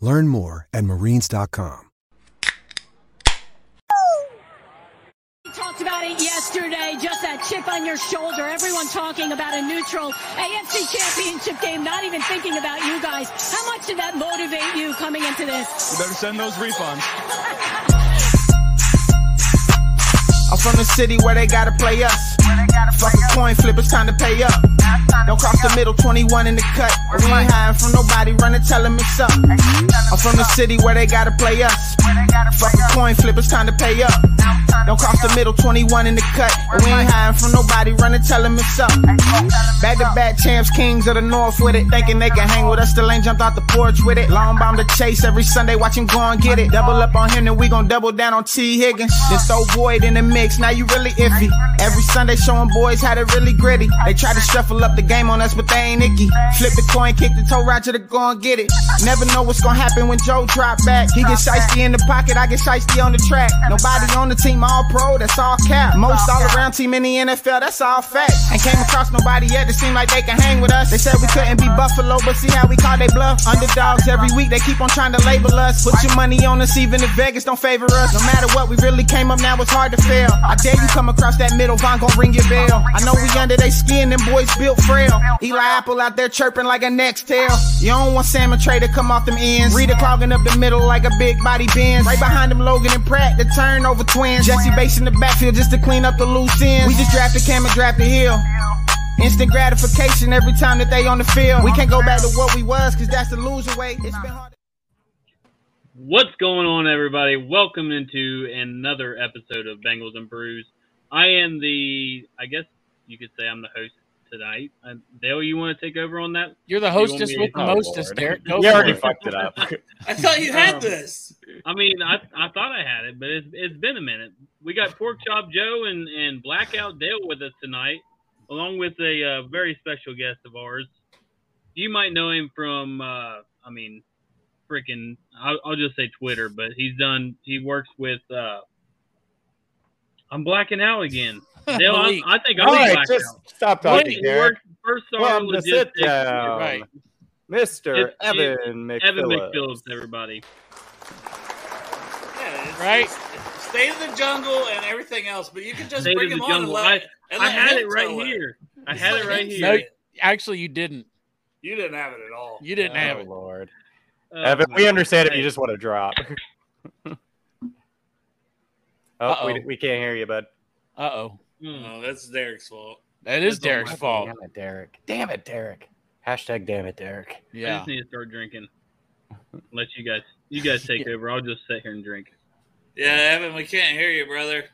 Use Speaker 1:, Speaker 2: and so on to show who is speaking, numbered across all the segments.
Speaker 1: Learn more at marines.com.
Speaker 2: We talked about it yesterday, just that chip on your shoulder. Everyone talking about a neutral AFC championship game, not even thinking about you guys. How much did that motivate you coming into this?
Speaker 3: You better send those refunds.
Speaker 4: I'm from the city where they gotta play us. Fuck a coin flip, it's time to pay up. Don't cross the middle, 21 in the cut. We ain't hiding from nobody, run and tell them it's up. I'm from the city where they gotta play us. Fuck a coin flip, it's time to pay up. Don't cross the middle, 21 in the cut. We ain't hiding from nobody, run and tell them up. Back to back champs, kings of the north with it. Thinking they can hang with us, still ain't jumped out the porch with it. Long bomb to chase every Sunday, watch him go and get it. Double up on him, then we gon' double down on T. Higgins. Then throw Boyd in the mix, now you really iffy. Every Sunday showing boys how to really gritty. They try to shuffle up the game on us, but they ain't icky. Flip the coin, kick the toe Roger to go and get it. Never know what's gonna happen when Joe drop back. He gets shiesty in the pocket, I get shiesty on the track. Nobody on the team, all pro, that's all cap. Most all around team in the NFL, that's all fact. Ain't came across nobody yet that seem like they can hang with us. They said we couldn't be Buffalo, but see how we call they bluff. Underdogs every week, they keep on trying to label us. Put your money on us, even if Vegas don't favor us. No matter what, we really came up now, it's hard to fail. I dare you come across that middle, Vonn gon' ring your bell. I know we under they skin, them boys built frail. Eli Apple out there chirping like a next tail. You don't want Salmon Trey to come off them ends. Reader clogging up the middle like a big body Benz. Right behind them Logan and Pratt, the turnover twins. Jessie Bates in the backfield just to clean up the loose ends. We just drafted Cam and drafted Hill. Instant gratification every time that they on the field. We can't go back to what we was, cause that's the loser way. It's been hard.
Speaker 5: What's going on, everybody? Welcome into another episode of Bengals and Brews. I am the, I guess you could say I'm the host tonight. Uh, Dale, you want to take over on that?
Speaker 6: You're the hostess
Speaker 5: me
Speaker 6: with the mostest,
Speaker 7: Lord.
Speaker 6: Derek. Go
Speaker 7: You already
Speaker 6: it.
Speaker 7: fucked it up.
Speaker 8: I thought you had
Speaker 5: Um,
Speaker 8: this.
Speaker 5: I mean, I I thought I had it, but it's it's been a minute. We got Pork Chop Joe and and Blackout Dale with us tonight, along with a uh, very special guest of ours. You might know him from, uh, I mean, freaking. I'll, I'll just say Twitter, but he's done. He works with. Uh, I'm blacking out again. Dale, I, I think I'm
Speaker 7: All right,
Speaker 5: blacked
Speaker 7: just
Speaker 5: out.
Speaker 7: stop talking, Derek.
Speaker 5: works First Star
Speaker 7: Welcome to sit
Speaker 5: Logistics.
Speaker 7: down,
Speaker 5: Right.
Speaker 7: Mr.
Speaker 5: It's-
Speaker 7: Evan
Speaker 5: it's
Speaker 7: McPhillips.
Speaker 5: Evan McPhillips, everybody.
Speaker 8: Yeah, it's,
Speaker 6: Right.
Speaker 8: it's State of the jungle and everything else, but you can just
Speaker 5: State
Speaker 8: bring him
Speaker 5: the
Speaker 8: on and
Speaker 5: jungle.
Speaker 8: let, and
Speaker 5: I
Speaker 8: let
Speaker 5: had it right
Speaker 8: tell
Speaker 5: here. I had it right here.
Speaker 6: No, actually, you didn't.
Speaker 8: You didn't have it at all.
Speaker 6: You didn't have
Speaker 7: Oh,
Speaker 6: it.
Speaker 7: Lord.
Speaker 5: Oh,
Speaker 7: Evan, we understand if you just want to drop. oh,
Speaker 6: Uh-oh.
Speaker 7: we, we can't hear you, bud.
Speaker 6: Uh oh.
Speaker 8: No, that's Derek's fault.
Speaker 6: That is
Speaker 5: That's
Speaker 6: Derek's fault.
Speaker 7: Damn it, Derek. Damn it, Derek. Hashtag damn it, Derek.
Speaker 5: I
Speaker 6: Yeah.
Speaker 5: just need to start drinking. Let you guys you guys take over. I'll just sit here and drink.
Speaker 8: Yeah, Evan, we can't hear you, brother.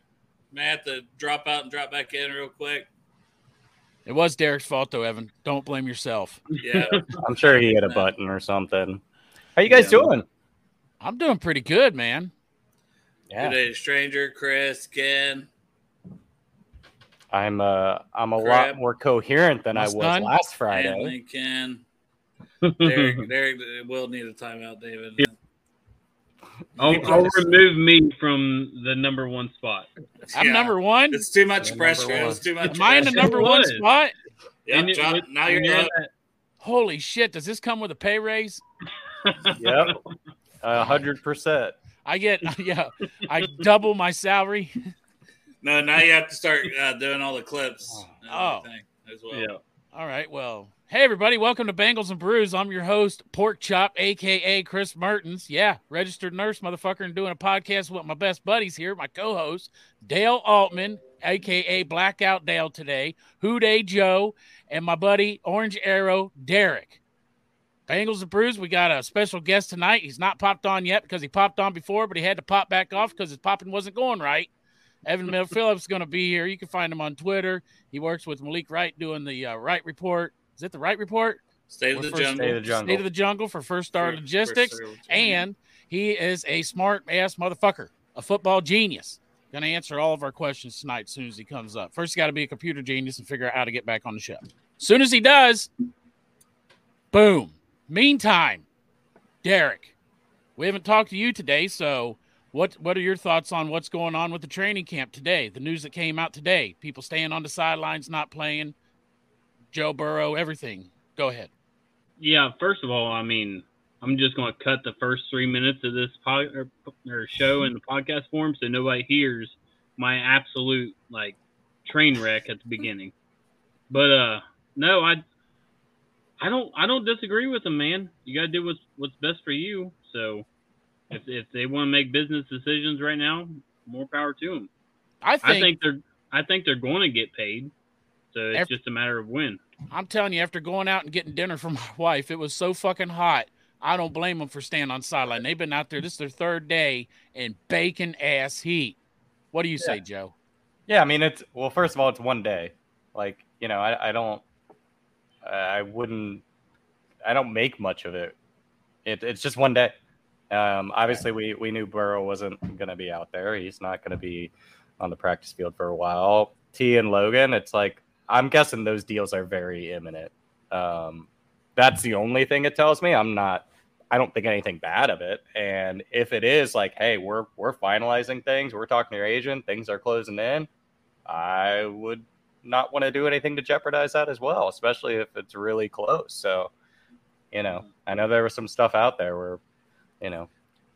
Speaker 8: May have to drop out and drop back in real quick.
Speaker 6: It was Derek's fault, though, Evan. Don't blame yourself.
Speaker 8: Yeah,
Speaker 7: I'm sure he hit a button or something. How you guys
Speaker 5: Yeah.
Speaker 7: doing?
Speaker 6: I'm doing pretty good, man.
Speaker 7: Yeah.
Speaker 8: good day, stranger, Chris, Ken.
Speaker 7: I'm uh I'm a
Speaker 8: Crab.
Speaker 7: lot more coherent than
Speaker 6: My
Speaker 7: I was
Speaker 6: son?
Speaker 7: last Friday.
Speaker 8: Anthony, Ken. Derek, Derek will need a timeout, David.
Speaker 5: Yeah. I'll, I'll remove me from the number one spot.
Speaker 6: I'm
Speaker 8: Yeah.
Speaker 6: number one.
Speaker 8: It's too much
Speaker 7: You're
Speaker 8: pressure. It's too much.
Speaker 6: Am I in the number one
Speaker 5: was.
Speaker 6: spot?
Speaker 8: Yep,
Speaker 5: And it-
Speaker 8: John, now you're
Speaker 5: and
Speaker 8: up.
Speaker 6: Holy shit! Does this come with a pay raise?
Speaker 7: Yep. A hundred percent.
Speaker 6: I get yeah. I double my salary.
Speaker 8: No, now you have to start uh, doing all the clips.
Speaker 6: Oh.
Speaker 8: as well.
Speaker 5: Yeah.
Speaker 6: All right. Well, Hey, everybody, welcome to Bengals and Brews. I'm your host, Pork Chop, aka Chris Mertens. Yeah, registered nurse, motherfucker, and doing a podcast with my best buddies here, my co host, Dale Altman, aka Blackout Dale today, Houday Joe, and my buddy, Orange Arrow, Derek. Bengals and Brews, we got a special guest tonight. He's not popped on yet because he popped on before, but he had to pop back off because his popping wasn't going right. Evan Mill Phillips is going to be here. You can find him on Twitter. He works with Malik Wright doing the uh, Wright Report. Is it the Right Report?
Speaker 8: State of the
Speaker 6: First-
Speaker 8: jungle.
Speaker 7: State of the jungle.
Speaker 6: State of the Jungle for First Star
Speaker 8: First-
Speaker 6: Logistics.
Speaker 8: First
Speaker 6: and he is a smart ass motherfucker, a football genius. Going to answer all of our questions tonight as soon as he comes up. First, you got to be a computer genius and figure out how to get back on the show. As soon as he does, boom. Meantime, Derek, we haven't talked to you today, so what what are your thoughts on what's going on with the training camp today? The news that came out today, people staying on the sidelines, not playing, Joe Burrow, everything. Go ahead.
Speaker 5: Yeah, first of all, I mean, I'm just going to cut the first three minutes of this or, or show in the podcast form so nobody hears my absolute like train wreck at the beginning. But uh, no, I, I don't, I don't disagree with them, man. You got to do what's what's best for you. So, if if they want to make business decisions right now, more power to them.
Speaker 6: I think,
Speaker 5: I think they're, I think they're going to get paid. So it's
Speaker 6: Ev-
Speaker 5: just a matter of when.
Speaker 6: I'm telling you, after going out and getting dinner for my wife, it was so fucking hot. I don't blame them for staying on sideline. They've been out there. This is their third day in bacon ass heat. What do you say, Joe?
Speaker 7: Yeah, I mean it's well. First of all, it's one day. Like you know, I, I don't, I wouldn't, I don't make much of it. it it's just one day. Um, obviously, we we knew Burrow wasn't going to be out there. He's not going to be on the practice field for a while. T and Logan, it's like I'm guessing those deals are very imminent. Um, that's the only thing it tells me. I'm not. I don't think anything bad of it. And if it is like, hey, we're we're finalizing things, we're talking to your agent, things are closing in, I would not want to do anything to jeopardize that as well, especially if it's really close. So, you know, I know there was some stuff out there where, you know,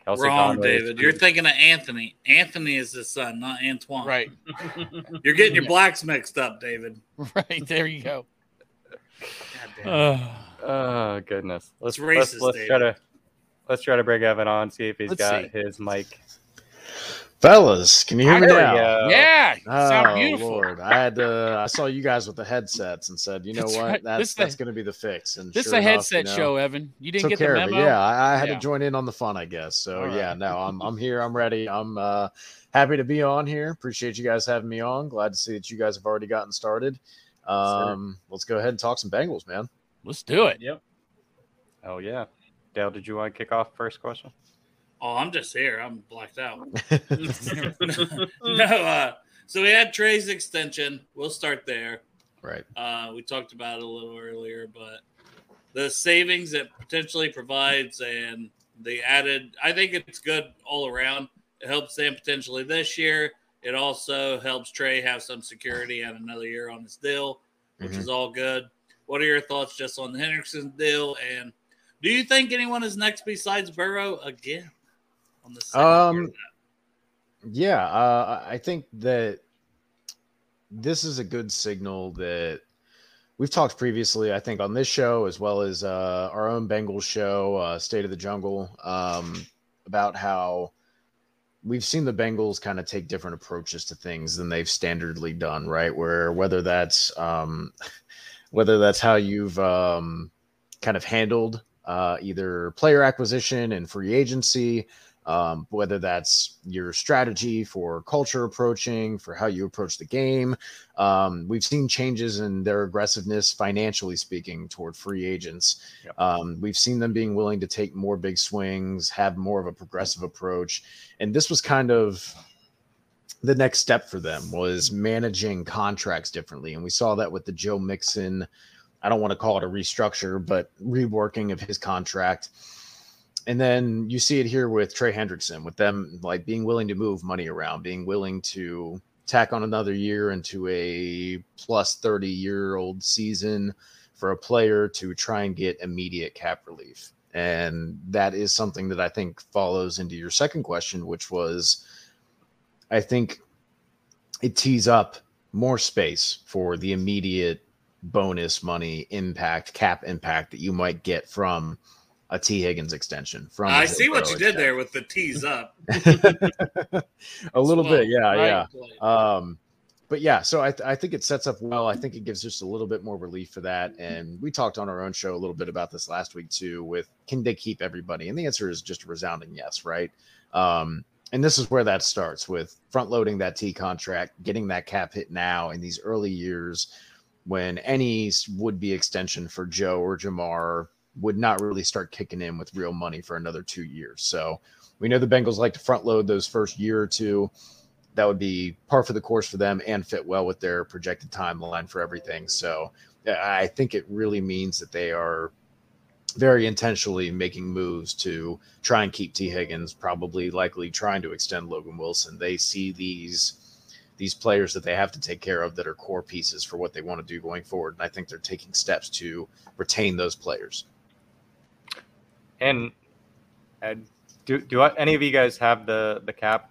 Speaker 7: Kelsey
Speaker 8: Wrong,
Speaker 7: Conway is
Speaker 8: David. You're thinking of Anthony. Anthony is his son, not Antoine.
Speaker 6: Right,
Speaker 8: You're getting your
Speaker 6: Yeah.
Speaker 8: blacks mixed up, David.
Speaker 6: right. There you go.
Speaker 8: God damn.
Speaker 6: Uh,
Speaker 7: Oh goodness. Let's
Speaker 8: It's
Speaker 7: let's, let's try to let's try to bring Evan on, see if he's
Speaker 6: Let's
Speaker 7: got
Speaker 6: see.
Speaker 7: his mic.
Speaker 3: Fellas, can you hear me now?
Speaker 7: go.
Speaker 6: yeah,
Speaker 3: Oh
Speaker 6: sound beautiful.
Speaker 3: Lord! I had to. I saw you guys with the headsets and said, "You know
Speaker 6: That's
Speaker 3: what?
Speaker 6: right.
Speaker 3: That's
Speaker 6: This
Speaker 3: that's
Speaker 6: the-
Speaker 3: going to be the fix." And
Speaker 6: This is
Speaker 3: sure
Speaker 6: a
Speaker 3: enough,
Speaker 6: headset
Speaker 3: you know,
Speaker 6: show, Evan. You didn't get the
Speaker 3: care of it.
Speaker 6: memo.
Speaker 3: Yeah, I, I had
Speaker 6: Yeah.
Speaker 3: to join in on the fun, I guess. So
Speaker 6: All
Speaker 3: yeah,
Speaker 6: right.
Speaker 3: no, I'm I'm here. I'm ready. I'm uh, happy to be on here. Appreciate you guys having me on. Glad to see that you guys have already gotten started. Um, let's go ahead and talk some Bengals, man.
Speaker 6: Let's do it.
Speaker 5: Yep.
Speaker 7: Oh yeah. Dale, did you want to kick off first question?
Speaker 8: Oh, I'm just here. I'm blacked out. no, uh, so we had Trey's extension. We'll start there.
Speaker 3: right.
Speaker 8: Uh, we talked about it a little earlier, but the savings it potentially provides and the added, I think it's good all around. It helps them potentially this year. It also helps Trey have some security and another year on his deal, which
Speaker 3: Mhm.
Speaker 8: is all good. What are your thoughts just on the Hendrickson deal? And do you think anyone is next besides Burrow again on
Speaker 3: Um. Yeah, uh, I think that this is a good signal that we've talked previously. I think on this show as well as uh, our own Bengals show, uh, State of the Jungle, um, about how we've seen the Bengals kind of take different approaches to things than they've standardly done, right? Where whether that's um, whether that's how you've um, kind of handled uh, either player acquisition and free agency um, whether that's your strategy for culture approaching, for how you approach the game. Um, we've seen changes in their aggressiveness, financially speaking, toward free agents.
Speaker 7: Yep.
Speaker 3: Um, we've seen them being willing to take more big swings, have more of a progressive approach, and this was kind of the next step for them was managing contracts differently, and we saw that with the Joe Mixon. I don't want to call it a restructure, but reworking of his contract and then you see it here with Trey Hendrickson, with them like being willing to move money around, being willing to tack on another year into a plus 30 year old season for a player to try and get immediate cap relief. And that is something that I think follows into your second question, which was I think it tees up more space for the immediate bonus money impact, cap impact that you might get from a T Higgins extension. From
Speaker 8: I see what you did there with the tees up.
Speaker 3: a little
Speaker 8: Well,
Speaker 3: bit, yeah,
Speaker 8: right
Speaker 3: yeah. Um, but yeah, so I, th- I think it sets up well. I think it gives just a little bit more relief for that. And we talked on our own show a little bit about this last week too. With can they keep everybody? And the answer is just a resounding yes, right? Um, and this is where that starts with front loading that T contract, getting that cap hit now in these early years when any would be extension for Joe or Ja'Marr would not really start kicking in with real money for another two years. So we know the Bengals like to front load those first year or two. That would be par for the course for them and fit well with their projected timeline for everything. So I think it really means that they are very intentionally making moves to try and keep T. Higgins, probably likely trying to extend Logan Wilson. They see these these players that they have to take care of that are core pieces for what they want to do going forward. And I think they're taking steps to retain those players.
Speaker 7: And uh, do do I, any of you guys have the the cap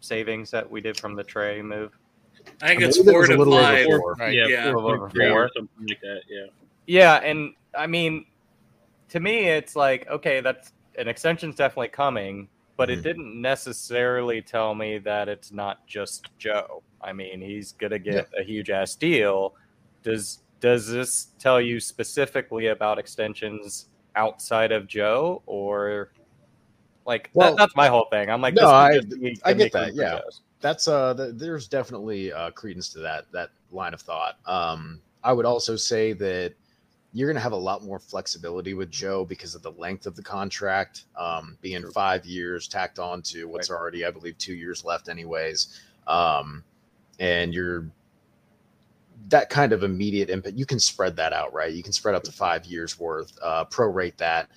Speaker 7: savings that we did from the Trey move?
Speaker 8: I think
Speaker 3: I
Speaker 8: it's
Speaker 3: believe it
Speaker 8: four to
Speaker 3: little over
Speaker 8: five.
Speaker 3: four.
Speaker 6: Right.
Speaker 5: Yeah,
Speaker 8: Yeah.
Speaker 7: Little over
Speaker 5: 4.3
Speaker 7: four.
Speaker 5: or something like that. Yeah.
Speaker 7: Yeah, and I mean, to me, it's like okay, that's an extension's definitely coming, but it
Speaker 3: Mhm.
Speaker 7: didn't necessarily tell me that it's not just Joe. I mean, he's gonna get a huge ass deal. Does does this tell you specifically about extensions outside of Joe, or like
Speaker 3: Well,
Speaker 7: that, that's my whole thing? I'm like,
Speaker 3: no, I- I get that, yeah.
Speaker 7: Joe's.
Speaker 3: that's uh th- there's definitely uh credence to that that line of thought um i would also say that you're going to have a lot more flexibility with joe because of the length of the contract um being five years tacked on to what's already i believe two years left anyways um and you're that kind of immediate impact, you can spread that out right you can spread up to five years worth uh prorate that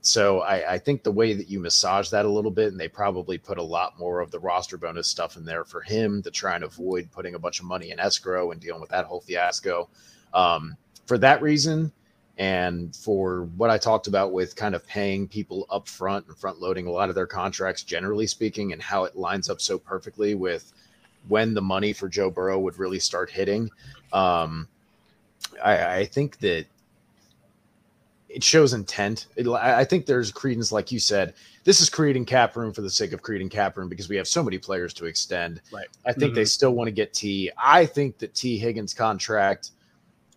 Speaker 3: so I, I think the way that you massage that a little bit, and they probably put a lot more of the roster bonus stuff in there for him to try and avoid putting a bunch of money in escrow and dealing with that whole fiasco. Um, for that reason, and for what I talked about with kind of paying people up front and front loading a lot of their contracts, generally speaking, and how it lines up so perfectly with when the money for Joe Burrow would really start hitting. Um, I, I think that it shows intent. It, I I think there's credence, like you said. This is creating cap room for the sake of creating cap room because we have so many players to extend.
Speaker 7: Right.
Speaker 3: I think
Speaker 5: Mm-hmm.
Speaker 3: they still want to get T. I think that T Higgins contract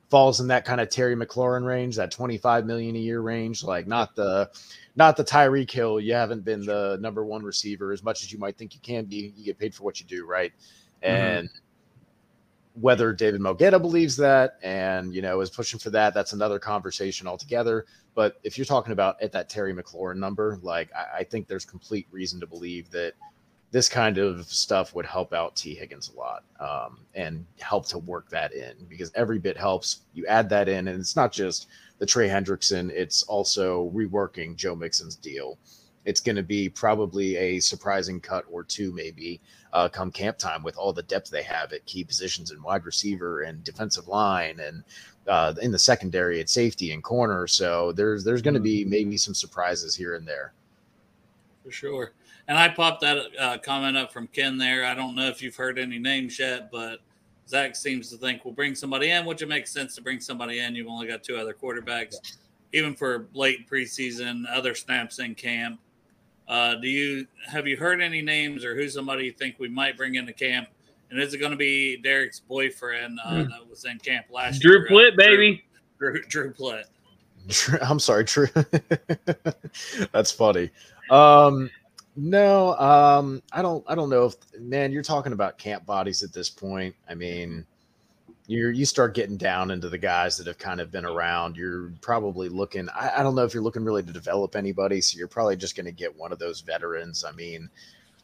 Speaker 3: falls in that kind of Terry McLaurin range, that 25 million a year range, like not the not the Tyreek Hill. You haven't been the number one receiver as much as you might think you can be. You get paid for what you do, right?
Speaker 7: Mm-hmm.
Speaker 3: Whether David Mulugheta believes that and you know is pushing for that, that's another conversation altogether. But if you're talking about at that Terry McLaurin number, like I, I think there's complete reason to believe that this kind of stuff would help out T Higgins a lot um, and help to work that in because every bit helps. You add that in, and it's not just the Trey Hendrickson; it's also reworking Joe Mixon's deal. It's going to be probably a surprising cut or two, maybe uh, come camp time with all the depth they have at key positions in wide receiver and defensive line and uh, in the secondary at safety and corner. So there's there's going to be maybe some surprises here and there.
Speaker 8: for sure. And I popped that uh, comment up from Ken there. I don't know if you've heard any names yet, but Zach seems to think we'll bring somebody in, which it makes sense to bring somebody in. You've only got two other quarterbacks, even for late preseason, other snaps in camp. Uh, do you have you heard any names or who's somebody you think we might bring into camp? And is it going to be Derek's boyfriend uh, that was in camp last
Speaker 5: Drew
Speaker 8: year?
Speaker 5: Plitt, baby.
Speaker 8: Drew, Drew Plitt.
Speaker 3: I'm sorry, true. That's funny. Um, no, um, I don't. I don't know if man, you're talking about camp bodies at this point. I mean, you're you start getting down into the guys that have kind of been around. You're probably looking. I, I don't know if you're looking really to develop anybody, so you're probably just going to get one of those veterans. I mean,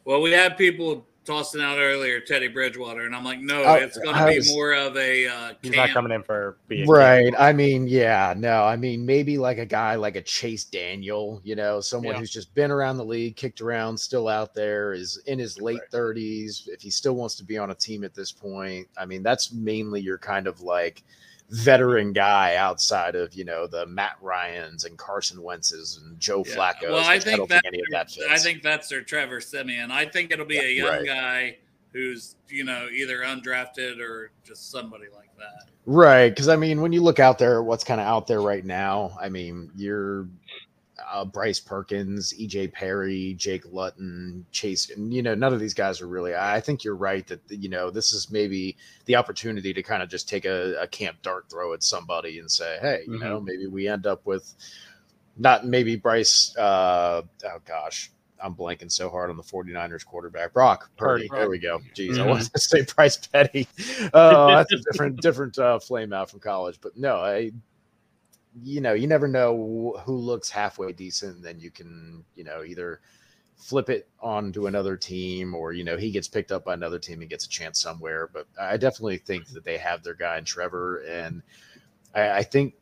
Speaker 8: Well, we had people tossing out earlier Teddy Bridgewater, and I'm like, no,
Speaker 3: I-
Speaker 8: it's going to be
Speaker 3: was-
Speaker 8: more of a uh,
Speaker 7: He's not coming in for being
Speaker 3: right. I mean, yeah, no, I mean, maybe like a guy like a Chase Daniel, you know, someone
Speaker 6: Yeah.
Speaker 3: who's just been around the league, kicked around, still out there, is in his late 30s. If he still wants to be on a team at this point, I mean, that's mainly your kind of like veteran guy outside of, you know, the Matt Ryans and Carson Wentz's and Joe
Speaker 8: Yeah.
Speaker 3: Flacco.
Speaker 8: Well, I think
Speaker 3: don't
Speaker 8: that
Speaker 3: think any of that fits.
Speaker 8: I think that's their Trevor Siemian. I think it'll be a young
Speaker 3: Right.
Speaker 8: guy who's you know either undrafted or just somebody like that.
Speaker 3: Right, because I mean, when you look out there, what's kind of out there right now? I mean, you're uh, Bryce Perkins, EJ Perry, Jake Luton, Chase, and you know, none of these guys are really. I think you're right that you know this is maybe the opportunity to kind of just take a, a camp dart throw at somebody and say, hey, you know, maybe we end up with not maybe Bryce. Uh, oh gosh, I'm blanking so hard on the 49ers quarterback, Brock Purdy.
Speaker 6: Purdy.
Speaker 3: There we go. Jeez, I
Speaker 5: Mhm.
Speaker 3: wanted to say Bryce Petty. Oh, that's a different different uh, flame out from college. But no, I, you know, you never know who looks halfway decent. Then you can, you know, either flip it onto another team or you know he gets picked up by another team and gets a chance somewhere. But I definitely think that they have their guy in Trevor, and I, I think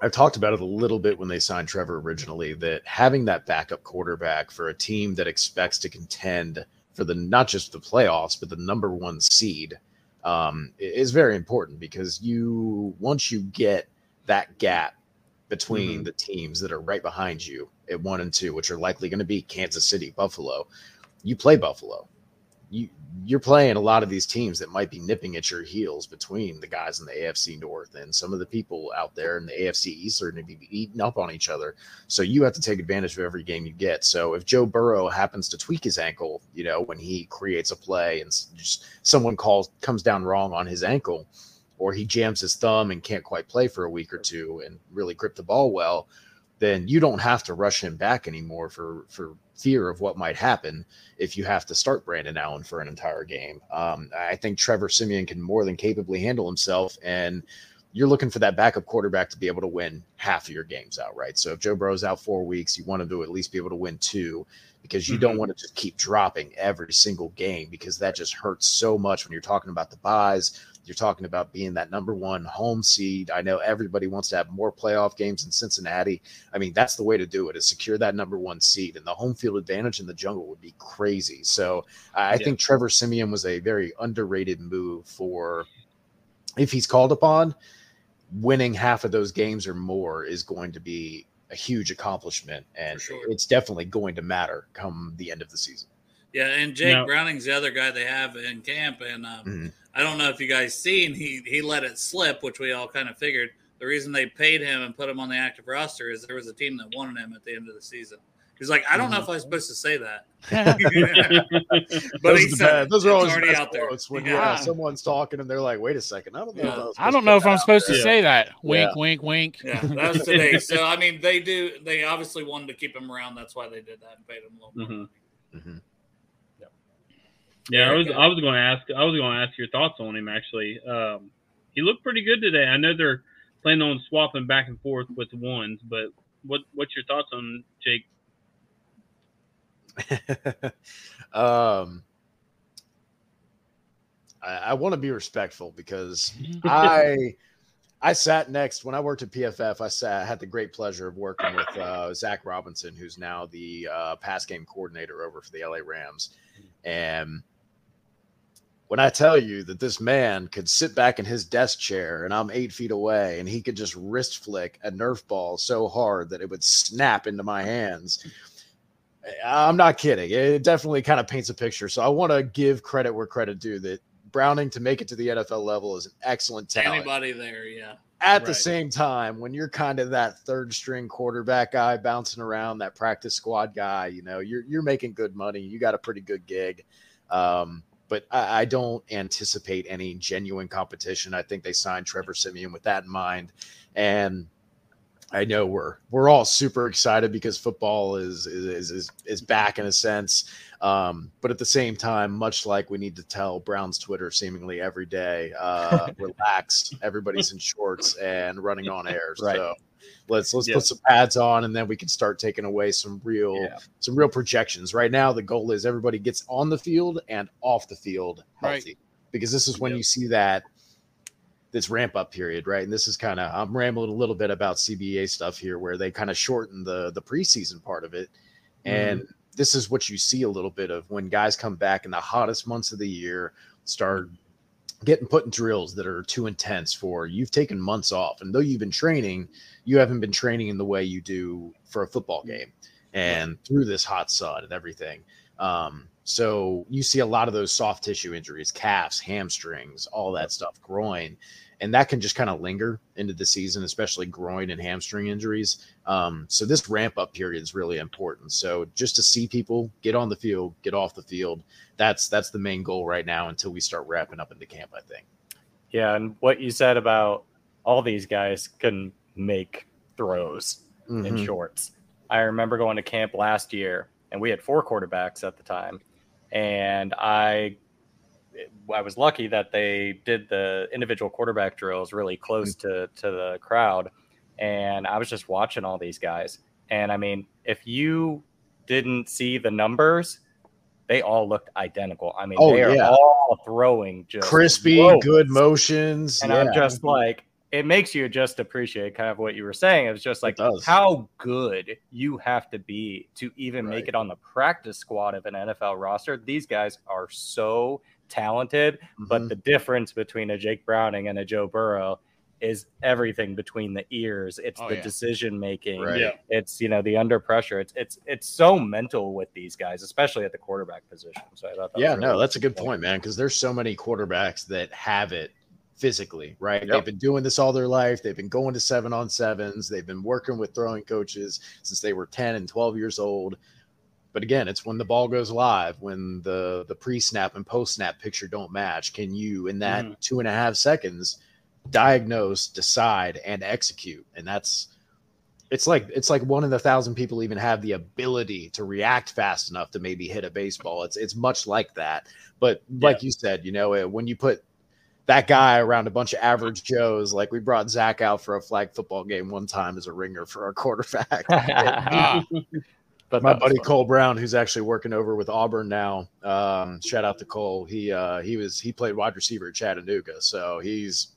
Speaker 3: I've talked about it a little bit when they signed Trevor originally that having that backup quarterback for a team that expects to contend for the not just the playoffs but the number one seed um, is very important because you once you get that gap between mm-hmm. the teams that are right behind you at one and two, which are likely going to be Kansas City, Buffalo, you play Buffalo. You you're playing a lot of these teams that might be nipping at your heels between the guys in the AFC North and some of the people out there in the AFC East are going to be eating up on each other. So you have to take advantage of every game you get. So if Joe Burrow happens to tweak his ankle, you know, when he creates a play and just someone calls comes down wrong on his ankle, or he jams his thumb and can't quite play for a week or two and really grip the ball well, then you don't have to rush him back anymore for for fear of what might happen if you have to start Brandon Allen for an entire game. Um, I think Trevor Siemian can more than capably handle himself, and you're looking for that backup quarterback to be able to win half of your games outright. So if Joe Burrow's out four weeks, you want him to at least be able to win two because you don't want to just keep dropping every single game because that just hurts so much when you're talking about the buys. You're talking about being that number one home seed. I know everybody wants to have more playoff games in Cincinnati. I mean, that's the way to do it is secure that number one seed, and the home field advantage in the jungle would be crazy. So I
Speaker 5: Yeah.
Speaker 3: think Trevor Siemian was a very underrated move for if he's called upon, winning half of those games or more is going to be a huge accomplishment, and
Speaker 8: sure.
Speaker 3: it's definitely going to matter come the end of the season.
Speaker 8: Yeah, and Jake
Speaker 5: Now-
Speaker 8: Browning's the other guy they have in camp, and um,
Speaker 3: Mhm.
Speaker 8: I don't know if you guys seen he he let it slip, which we all kind of figured. The reason they paid him and put him on the active roster is there was a team that wanted him at the end of the season. He's like, I don't know if I was supposed to say that, but
Speaker 3: those,
Speaker 8: he
Speaker 3: are
Speaker 8: said
Speaker 3: best- those are always
Speaker 8: already out there.
Speaker 3: when
Speaker 8: Yeah.
Speaker 3: uh, someone's talking and they're like, "Wait a second, I don't know."
Speaker 8: Yeah.
Speaker 3: if I, was
Speaker 6: I don't know if I'm
Speaker 3: that
Speaker 6: supposed
Speaker 3: out
Speaker 6: to
Speaker 3: there."
Speaker 6: say that. Wink,
Speaker 3: Yeah.
Speaker 6: wink, wink.
Speaker 8: Yeah, that was today. So I mean, they do. They obviously wanted to keep him around. That's why they did that and paid him a little more.
Speaker 5: Mhm.
Speaker 3: Mhm.
Speaker 5: Yeah, I was I was going to ask I was going to ask your thoughts on him actually. Um, he looked pretty good today. I know they're planning on swapping back and forth with the ones, but what what's your thoughts on Jake?
Speaker 3: um, I, I want to be respectful because I I sat next when I worked at PFF. I sat had the great pleasure of working with uh, Zac Robinson, who's now the uh, pass game coordinator over for the LA Rams, and when I tell you that this man could sit back in his desk chair and I'm eight feet away and he could just wrist flick a Nerf ball so hard that it would snap into my hands. I'm not kidding. It definitely kind of paints a picture. So I want to give credit where credit due that Browning to make it to the NFL level is an excellent talent.
Speaker 8: Anybody there? Yeah.
Speaker 3: At the same time, when you're kind of that third string quarterback guy bouncing around, that practice squad guy, you know, you're you're making good money. You got a pretty good gig. Um, but I, I don't anticipate any genuine competition. I think they signed Trevor Siemian with that in mind. And I know we're we're all super excited because football is is is is back in a sense. Um, but at the same time, much like we need to tell Brown's Twitter seemingly every day, uh, relax. Everybody's in shorts and running on air.
Speaker 7: Right.
Speaker 3: So let's let's put some pads on, and then we can start taking away some real
Speaker 7: Yeah.
Speaker 3: some real projections. Right now, the goal is everybody gets on the field and off the field
Speaker 6: Right.
Speaker 3: because this is when
Speaker 5: Yep.
Speaker 3: you see that this ramp up period, right? And this is kind of I'm rambling a little bit about CBA stuff here, where they kind of shorten the the preseason part of it, and mm-hmm. this is what you see a little bit of when guys come back in the hottest months of the year, start getting put in drills that are too intense for you've taken months off, and though you've been training, you haven't been training in the way you do for a football game, and through this hot sun and everything. Um, so you see a lot of those soft tissue injuries, calves, hamstrings, all that stuff, groin, and that can just kind of linger into the season, especially groin and hamstring injuries. Um, so this ramp up period is really important. So just to see people get on the field, get off the field, that's that's the main goal right now until we start wrapping up into camp. I think.
Speaker 7: Yeah, and what you said about all these guys can make throws in
Speaker 3: Mhm.
Speaker 7: shorts. I remember going to camp last year, and we had four quarterbacks at the time, and I I was lucky that they did the individual quarterback drills really close to to the crowd, and I was just watching all these guys. And I mean, if you didn't see the numbers, they all looked identical. I mean,
Speaker 3: Oh,
Speaker 7: they are
Speaker 3: yeah.
Speaker 7: all throwing just
Speaker 3: Crispy,
Speaker 7: whoa.
Speaker 3: good motions,
Speaker 7: And
Speaker 3: yeah.
Speaker 7: I'm just like, it makes you just appreciate kind of what you were saying. It's just like
Speaker 3: does.
Speaker 7: how good you have to be to even make it on the practice squad of an NFL roster. These guys are so talented, but
Speaker 3: Mhm.
Speaker 7: the difference between a Jake Browning and a Joe Burrow is everything between the ears. It's
Speaker 6: Oh,
Speaker 7: the
Speaker 6: yeah.
Speaker 7: decision making.
Speaker 3: Right.
Speaker 5: Yeah.
Speaker 7: It's you know the under pressure. It's it's it's so mental with these guys, especially at the quarterback position. So I thought that
Speaker 3: yeah,
Speaker 7: was
Speaker 3: no, that's a good point, man. Because there's so many quarterbacks that have it physically, right?
Speaker 7: Yep.
Speaker 3: They've been doing this all their life. They've been going to seven on sevens. They've been working with throwing coaches since they were 10 and 12 years old. But again, it's when the ball goes live, when the the pre snap and post snap picture don't match. Can you, in that
Speaker 5: Mhm.
Speaker 3: two and a half seconds, diagnose, decide, and execute? And that's it's like it's like one in a thousand people even have the ability to react fast enough to maybe hit a baseball. It's it's much like that. But like you said, you know, when you put that guy around a bunch of average Joes, like we brought Zach out for a flag football game one time as a ringer for our quarterback.
Speaker 6: Ah,
Speaker 7: but
Speaker 3: My buddy
Speaker 7: fun.
Speaker 3: Cole Brown, who's actually working over with Auburn now. Um, shout out to Cole. He uh, he was he played wide receiver at Chattanooga, so he's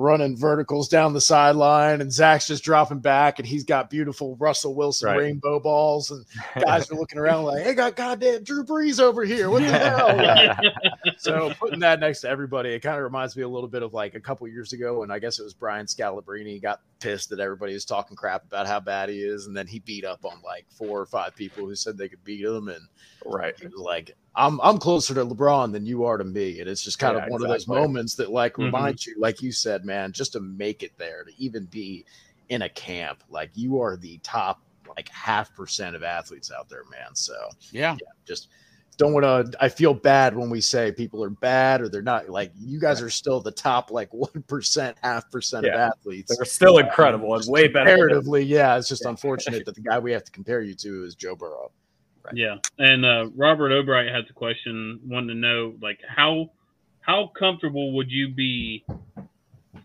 Speaker 3: running verticals down the sideline, and Zach's just dropping back, and he's got beautiful Russell Wilson
Speaker 7: Right.
Speaker 3: rainbow balls, and guys are looking around like, "Hey, got goddamn Drew Brees over here! What the hell?" So putting that next to everybody, it kind of reminds me a little bit of like a couple years ago when I guess it was Brian Scalabrine got pissed that everybody was talking crap about how bad he is, and then he beat up on like four or five people who said they could beat him, and
Speaker 7: right.
Speaker 3: he was like, "I'm I'm closer to LeBron than you are to me," and it's just kind
Speaker 7: Yeah,
Speaker 3: of one of those moments that like
Speaker 5: Mhm.
Speaker 3: reminds you, like you said, man, just to make it there, to even be in a camp, like you are the top like half percent of athletes out there, man. So
Speaker 6: yeah.
Speaker 3: just don't want to i feel bad when we say people are bad or they're not like you guys are still the top like 1% half percent of athletes
Speaker 7: They're still incredible and way better.
Speaker 3: comparatively yeah it's just unfortunate that the guy we have to compare you to is joe burrow
Speaker 5: Yeah, and uh, Robert Obright has a question, wanting to know like how how comfortable would you be,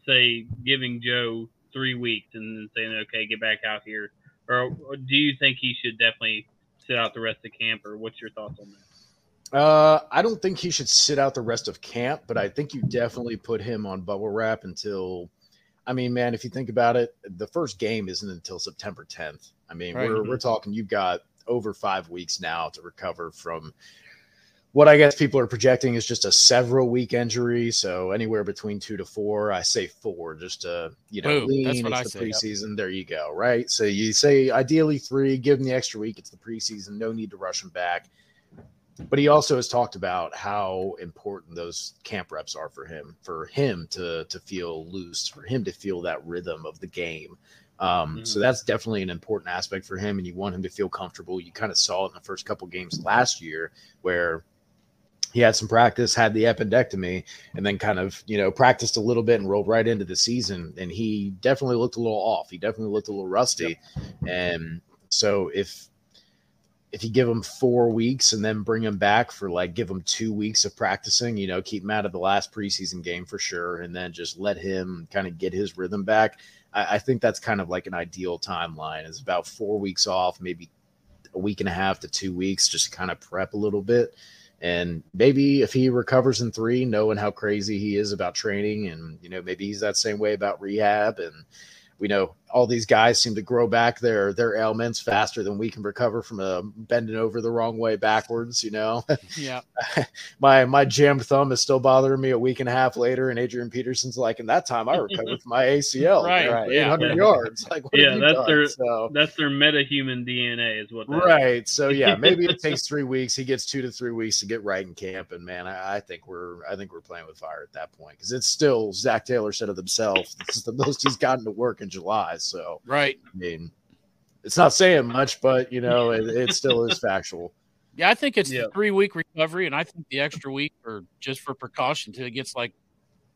Speaker 5: say, giving Joe three weeks and then saying, okay, get back out here, or, or do you think he should definitely sit out the rest of camp, or what's your thoughts on that?
Speaker 3: uh i don't think he should sit out the rest of camp but i think you definitely put him on bubble wrap until i mean man if you think about it the first game isn't until september 10th i mean
Speaker 6: Right.
Speaker 3: we're, we're talking you've got over five weeks now to recover from what I guess people are projecting is just a several week injury. So anywhere between two to four. I say four just to, you know,
Speaker 6: Boom.
Speaker 3: lean.
Speaker 6: That's what
Speaker 3: it's
Speaker 6: I
Speaker 3: the
Speaker 6: say, yep.
Speaker 3: preseason. There you go. Right. So you say ideally three, give him the extra week. It's the preseason. No need to rush him back. But he also has talked about how important those camp reps are for him, for him to to feel loose, for him to feel that rhythm of the game. Um, So
Speaker 5: Mhm.
Speaker 3: that's definitely an important aspect for him, and you want him to feel comfortable. You kind of saw it in the first couple games last year, where he had some practice, had the appendectomy, and then kind of you know practiced a little bit and rolled right into the season. And he definitely looked a little off. He definitely looked a little rusty. And so if if you give him four weeks and then bring him back for like give him two weeks of practicing, you know, keep him out of the last preseason game for sure, and then just let him kind of get his rhythm back. I, I think that's kind of like an ideal timeline. Is about four weeks off, maybe a week and a half to two weeks, just kind of prep a little bit. And maybe if he recovers in three, knowing how crazy he is about training, and you know, maybe he's that same way about rehab. And we know all these guys seem to grow back their their ailments faster than we can recover from a bending over the wrong way backwards. You know,
Speaker 6: Yeah.
Speaker 3: my my jammed thumb is still bothering me a week and a half later, and Adrian Peterson's like, in that time I recovered from my ACL,
Speaker 6: Right,
Speaker 3: right?
Speaker 6: yeah.
Speaker 3: 800 yards. Like, what
Speaker 5: Yeah,
Speaker 3: have you
Speaker 5: that's
Speaker 3: done?
Speaker 5: their-
Speaker 3: so.
Speaker 5: That's their metahuman DNA, is what. That is.
Speaker 3: Right. So yeah, maybe it takes three weeks. He gets two to three weeks to get right in camp, and man, I, I think we're I think we're playing with fire at that point because it's still Zac Taylor said of himself, this is the most he's gotten to work in July. So
Speaker 6: Right.
Speaker 3: I mean, it's not saying much, but you know, it, it still is factual.
Speaker 6: Yeah, I think it's
Speaker 5: Yeah.
Speaker 6: the three week recovery, and I think the extra week or just for precaution till it gets like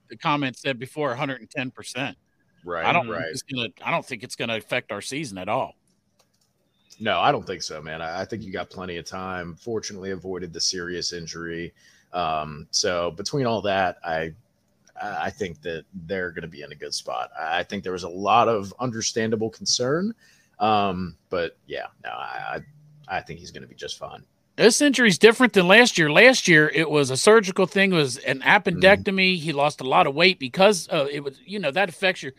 Speaker 6: the comment said before, 110 percent.
Speaker 3: Right.
Speaker 6: I don't
Speaker 3: right.
Speaker 6: think it's gonna. I don't think it's gonna affect our season at all.
Speaker 3: No, I don't think so, man. I, I think you got plenty of time. Fortunately, avoided the serious injury. Um, so between all that, I I I think that they're going to be in a good spot. I think there was a lot of understandable concern, um, but yeah, no, I I, think he's going to be just fine.
Speaker 6: This injury is different than last year. Last year, it was a surgical thing. It was an
Speaker 3: Mm-hmm.
Speaker 6: appendectomy. He lost a lot of weight because uh, it was, you know, that affects your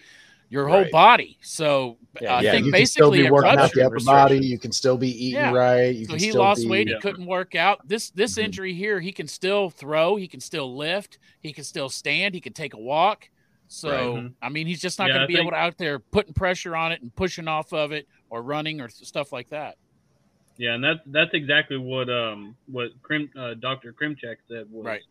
Speaker 6: your whole
Speaker 3: Right.
Speaker 6: body. So
Speaker 7: Yeah,
Speaker 6: I
Speaker 3: yeah,
Speaker 6: think
Speaker 3: you can still
Speaker 6: basically
Speaker 3: be
Speaker 6: a
Speaker 3: working out the upper body. You can still be eating
Speaker 6: Yeah.
Speaker 3: right. You
Speaker 6: So
Speaker 3: can
Speaker 6: he
Speaker 3: still
Speaker 6: lost
Speaker 3: be,
Speaker 6: weight. He couldn't work out. This this
Speaker 3: Mhm.
Speaker 6: injury here, he can still throw. He can still lift. He can still stand. He can take a walk. So
Speaker 3: Right.
Speaker 5: Mhm.
Speaker 6: I mean, he's just not
Speaker 5: Yeah,
Speaker 6: going to be
Speaker 5: think-
Speaker 6: able to out there putting pressure on it and pushing off of it or running or stuff like that.
Speaker 5: Yeah, and that's that's exactly what um what Krim, uh, Dr. Krimchek said was
Speaker 6: Right.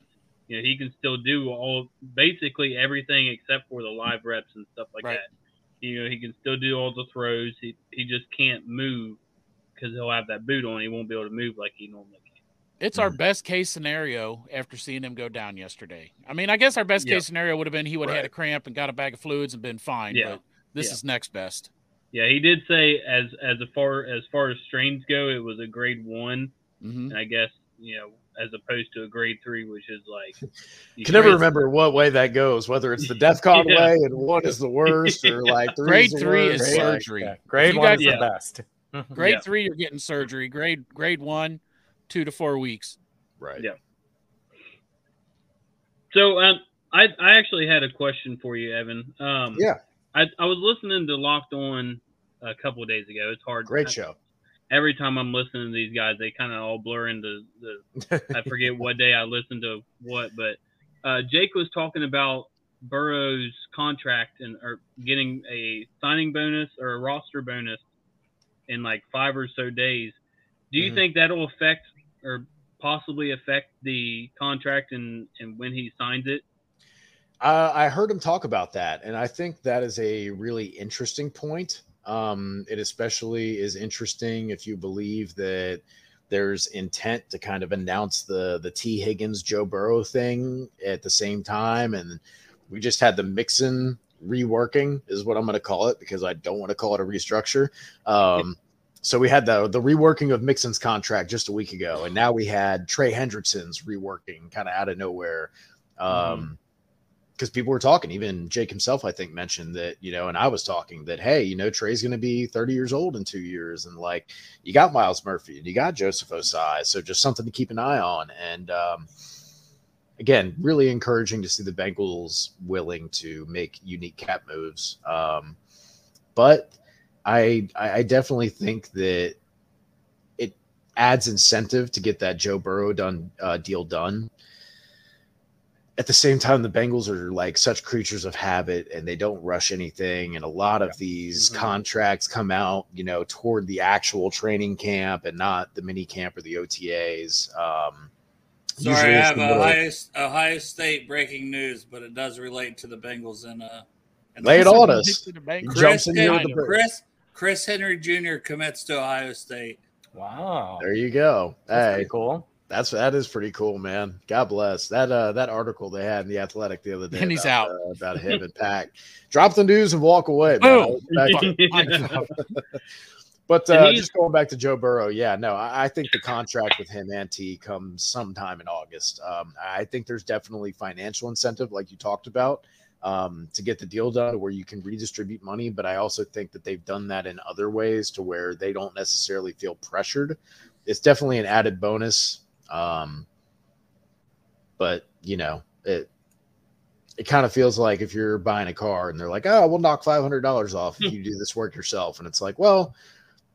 Speaker 5: You know he can still do all basically everything except for the live reps and stuff like
Speaker 6: Right.
Speaker 5: that. You know he can still do all the throws. He he just can't move because he'll have that boot on. He won't be able to move like he normally can.
Speaker 6: It's
Speaker 3: Mm-hmm.
Speaker 6: our best case scenario after seeing him go down yesterday. I mean, I guess our best
Speaker 5: Yeah.
Speaker 6: case scenario would have been he would have had a cramp and got a bag of fluids and been fine.
Speaker 5: Yeah.
Speaker 6: But this
Speaker 5: Yeah.
Speaker 6: is next best.
Speaker 5: Yeah, he did say as as far as far as strains go, it was a grade one,
Speaker 6: hmm
Speaker 5: and I guess you know as opposed to a grade three, which is like you
Speaker 3: You can never
Speaker 5: straight-
Speaker 3: remember what way that goes, whether it's the DEFCON
Speaker 5: Yeah.
Speaker 3: way and one is the worst, or like three
Speaker 6: Grade
Speaker 3: is
Speaker 6: three
Speaker 3: worst.
Speaker 6: is
Speaker 3: Like,
Speaker 6: surgery.
Speaker 7: Yeah. Grade
Speaker 6: You
Speaker 7: one
Speaker 6: guys-
Speaker 7: is
Speaker 5: Yeah.
Speaker 7: the best.
Speaker 6: Grade
Speaker 5: Yeah.
Speaker 6: three, you're getting surgery. Grade grade one, two to four weeks.
Speaker 3: Right.
Speaker 5: Yeah. So um, I I actually had a question for you, Evan. Um,
Speaker 3: Yeah.
Speaker 5: I I was listening to Locked On a couple of days ago. It's hard.
Speaker 3: Great show.
Speaker 5: Every time I'm listening to these guys, they kind of all blur into the. I forget what day I listened to what, but uh, Jake was talking about Burrow's contract and or getting a signing bonus or a roster bonus in like five or so days. Do you
Speaker 3: Mhm.
Speaker 5: think that'll affect or possibly affect the contract and and when he signs it?
Speaker 3: Uh, I heard him talk about that, and I think that is a really interesting point. Um, it especially is interesting if you believe that there's intent to kind of announce the the T Higgins Joe Burrow thing at the same time, and we just had the Mixon reworking is what I'm going to call it because I don't want to call it a restructure. Um, so we had the the reworking of Mixon's contract just a week ago, and now we had Trey Hendrickson's reworking kind of out of nowhere. Um, because people were talking, even Jake himself, I think, mentioned that, you know, and I was talking that, hey, you know, Trey's going to be 30 years old in two years. And like, you got Myles Murphy and you got Joseph Ossai. So just something to keep an eye on. And um, again, really encouraging to see the Bengals willing to make unique cap moves. Um, but I, I definitely think that it adds incentive to get that Joe Burrow done uh, deal done at the same time, the Bengals are like such creatures of habit and they don't rush anything. And a lot of these
Speaker 5: Mhm.
Speaker 3: contracts come out, you know, toward the actual training camp and not the mini camp or the OTAs. Um,
Speaker 8: Sorry, I have a
Speaker 3: middle-
Speaker 8: Ohio, Ohio State breaking news, but it does relate to the Bengals and uh. And
Speaker 3: Lay it on us.
Speaker 6: To the bank.
Speaker 3: He
Speaker 8: Chris,
Speaker 3: in
Speaker 8: Henry,
Speaker 3: the.
Speaker 8: Chris Chris Henry Jr. commits to Ohio State.
Speaker 7: Wow.
Speaker 3: There you go.
Speaker 7: That's
Speaker 3: hey,
Speaker 7: cool.
Speaker 3: That's that is pretty cool, man. God bless that. Uh, that article they had in the Athletic the other day,
Speaker 6: And he's
Speaker 3: about,
Speaker 6: out.
Speaker 3: uh, about him and Pack. Drop the news and walk away. Man.
Speaker 6: Boom.
Speaker 3: Back- But uh, just going back to Joe Burrow, yeah, no, I, I think the contract with him and T comes sometime in August. Um, I think there's definitely financial incentive, like you talked about, um, to get the deal done where you can redistribute money. But I also think that they've done that in other ways to where they don't necessarily feel pressured. It's definitely an added bonus. Um, but you know, it it kind of feels like if you're buying a car and they're like, oh, we'll knock five hundred dollars off if you do this work yourself, and it's like, well,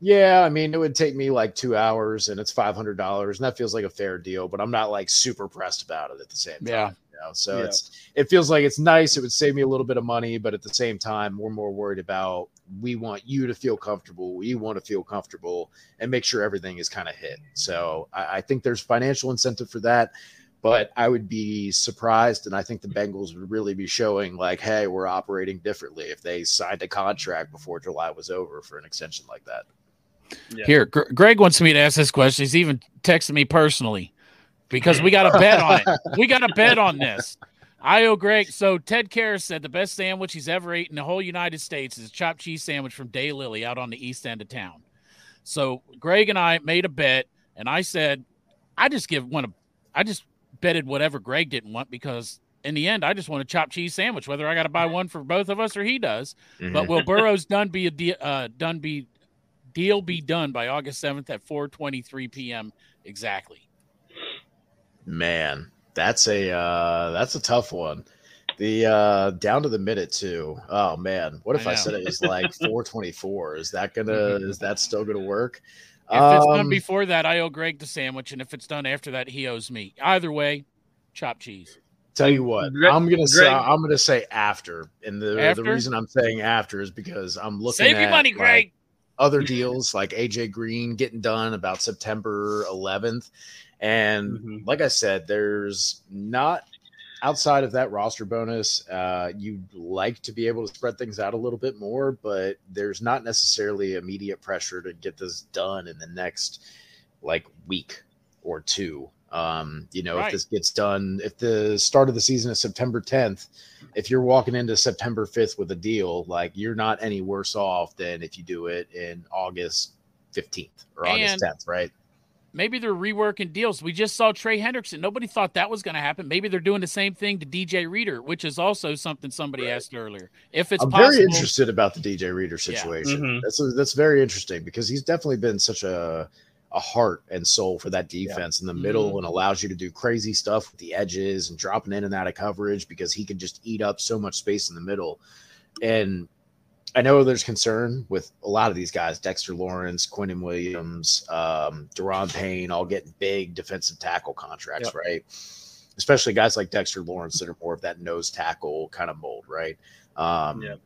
Speaker 3: yeah, I mean, it would take me like two hours, and it's five hundred dollars, and that feels like a fair deal, but I'm not like super pressed about it at the same time.
Speaker 6: Yeah.
Speaker 3: You know? So
Speaker 7: Yeah.
Speaker 3: it's it feels like it's nice. It would save me a little bit of money, but at the same time, we're more worried about we want you to feel comfortable. We want to feel comfortable and make sure everything is kind of hit. So I, I think there's financial incentive for that. But I would be surprised, and I think the Bengals would really be showing like, "Hey, we're operating differently." If they signed a contract before July was over for an extension like that,
Speaker 5: Yeah.
Speaker 6: Here, Gr- Greg wants me to ask this question. He's even texted me personally because we got a bet on it. We got a bet on this. I owe Greg. So Ted Karras said the best sandwich he's ever eaten in the whole United States is a chopped cheese sandwich from Day Lily out on the east end of town. So Greg and I made a bet, and I said, I just give one. Of, I just betted whatever Greg didn't want because in the end, I just want a chopped cheese sandwich, whether I got to buy one for both of us or he does. But will Burrow's done be a de- uh, done be deal be done by August seventh at four twenty three p.m. exactly?
Speaker 3: Man, that's a uh, that's a tough one. The uh, down to the minute too. Oh man, what if
Speaker 6: I
Speaker 3: I, said it was like 424? Is that gonna is that still gonna work?
Speaker 6: If it's done
Speaker 3: Um,
Speaker 6: before that, I owe Greg the sandwich, and if it's done after that, he owes me. Either way, chopped cheese.
Speaker 3: Tell you what,
Speaker 5: Greg-
Speaker 3: I'm gonna say I'm gonna say after, and the
Speaker 6: After?
Speaker 3: the reason I'm saying after is because I'm looking
Speaker 6: Save
Speaker 3: at
Speaker 6: your money,
Speaker 3: like,
Speaker 6: Greg.
Speaker 3: other deals like AJ Green getting done about September 11th, and
Speaker 7: Mhm.
Speaker 3: like I said, there's not outside of that roster bonus. Uh, you'd like to be able to spread things out a little bit more, but there's not necessarily immediate pressure to get this done in the next like week or two. Um, you know,
Speaker 6: Right.
Speaker 3: if this gets done, if the start of the season is September 10th, if you're walking into September 5th with a deal, like you're not any worse off than if you do it in August 15th or August 10th, right?
Speaker 6: Maybe they're reworking deals. We just saw Trey Hendrickson. Nobody thought that was going to happen. Maybe they're doing the same thing to DJ Reader, which is also something somebody asked earlier. If it's
Speaker 3: I'm
Speaker 6: possible,
Speaker 3: very interested about the DJ Reader
Speaker 6: Yeah.
Speaker 3: situation.
Speaker 7: Mhm.
Speaker 3: That's that's very interesting because he's definitely been such a a heart and soul for that defense in the middle
Speaker 6: Mm-hmm.
Speaker 3: and allows you to do crazy stuff with the edges and dropping in and out of coverage because he can just eat up so much space in the middle. And I know there's concern with a lot of these guys, Dexter Lawrence, Quinnen Williams, um, Daron Payne, all getting big defensive tackle contracts,
Speaker 7: Yep.
Speaker 3: right? Especially guys like Dexter Lawrence that are more of that nose tackle kind of mold, right? Um,
Speaker 5: Yep.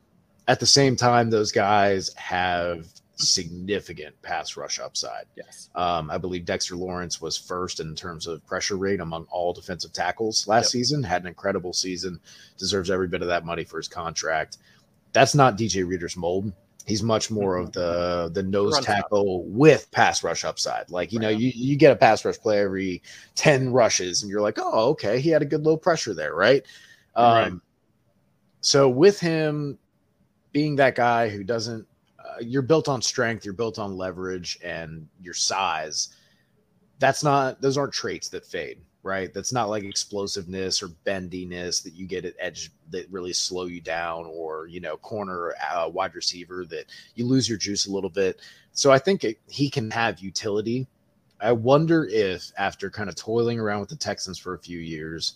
Speaker 3: At the same time, those guys have significant pass rush upside.
Speaker 7: Yes.
Speaker 3: Um, I believe Dexter Lawrence was first in terms of pressure rate among all defensive tackles last
Speaker 7: Yep.
Speaker 3: season, had an incredible season, deserves every bit of that money for his contract. That's not DJ Reader's mold. He's much more of the the nose
Speaker 7: Run
Speaker 3: tackle with pass rush upside. Like, you know, you, you get a pass rush play every 10 rushes, and you're like, oh, okay, he had a good low pressure there, right? Um,
Speaker 7: Right.
Speaker 3: So with him being that guy who doesn't uh, you're built on strength, you're built on leverage and your size. That's not those aren't traits that fade, right? That's not like explosiveness or bendiness that you get at edge that really slow you down, or you know, corner uh, wide receiver that you lose your juice a little bit. So I think it, he can have utility. I wonder if after kind of toiling around with the Texans for a few years,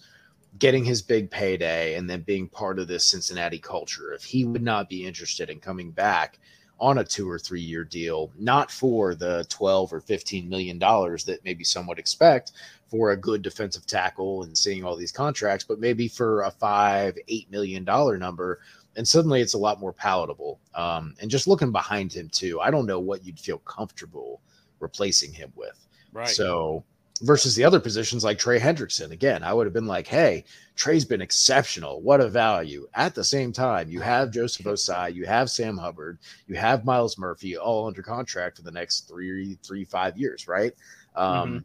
Speaker 3: getting his big payday and then being part of this Cincinnati culture, if he would not be interested in coming back on a two or three year deal, not for the 12 or 15 million dollars that maybe some would expect for a good defensive tackle and seeing all these contracts, but maybe for a five, eight million dollar number. And suddenly it's a lot more palatable. Um, and just looking behind him too, I don't know what you'd feel comfortable replacing him with.
Speaker 6: right?
Speaker 3: So versus the other positions like Trey Hendrickson, again, I would have been like, hey, Trey's been exceptional. What a value. At the same time, you have Joseph Ossai, you have Sam Hubbard, you have Myles Murphy all under contract for the next three, three, five years, right? Um,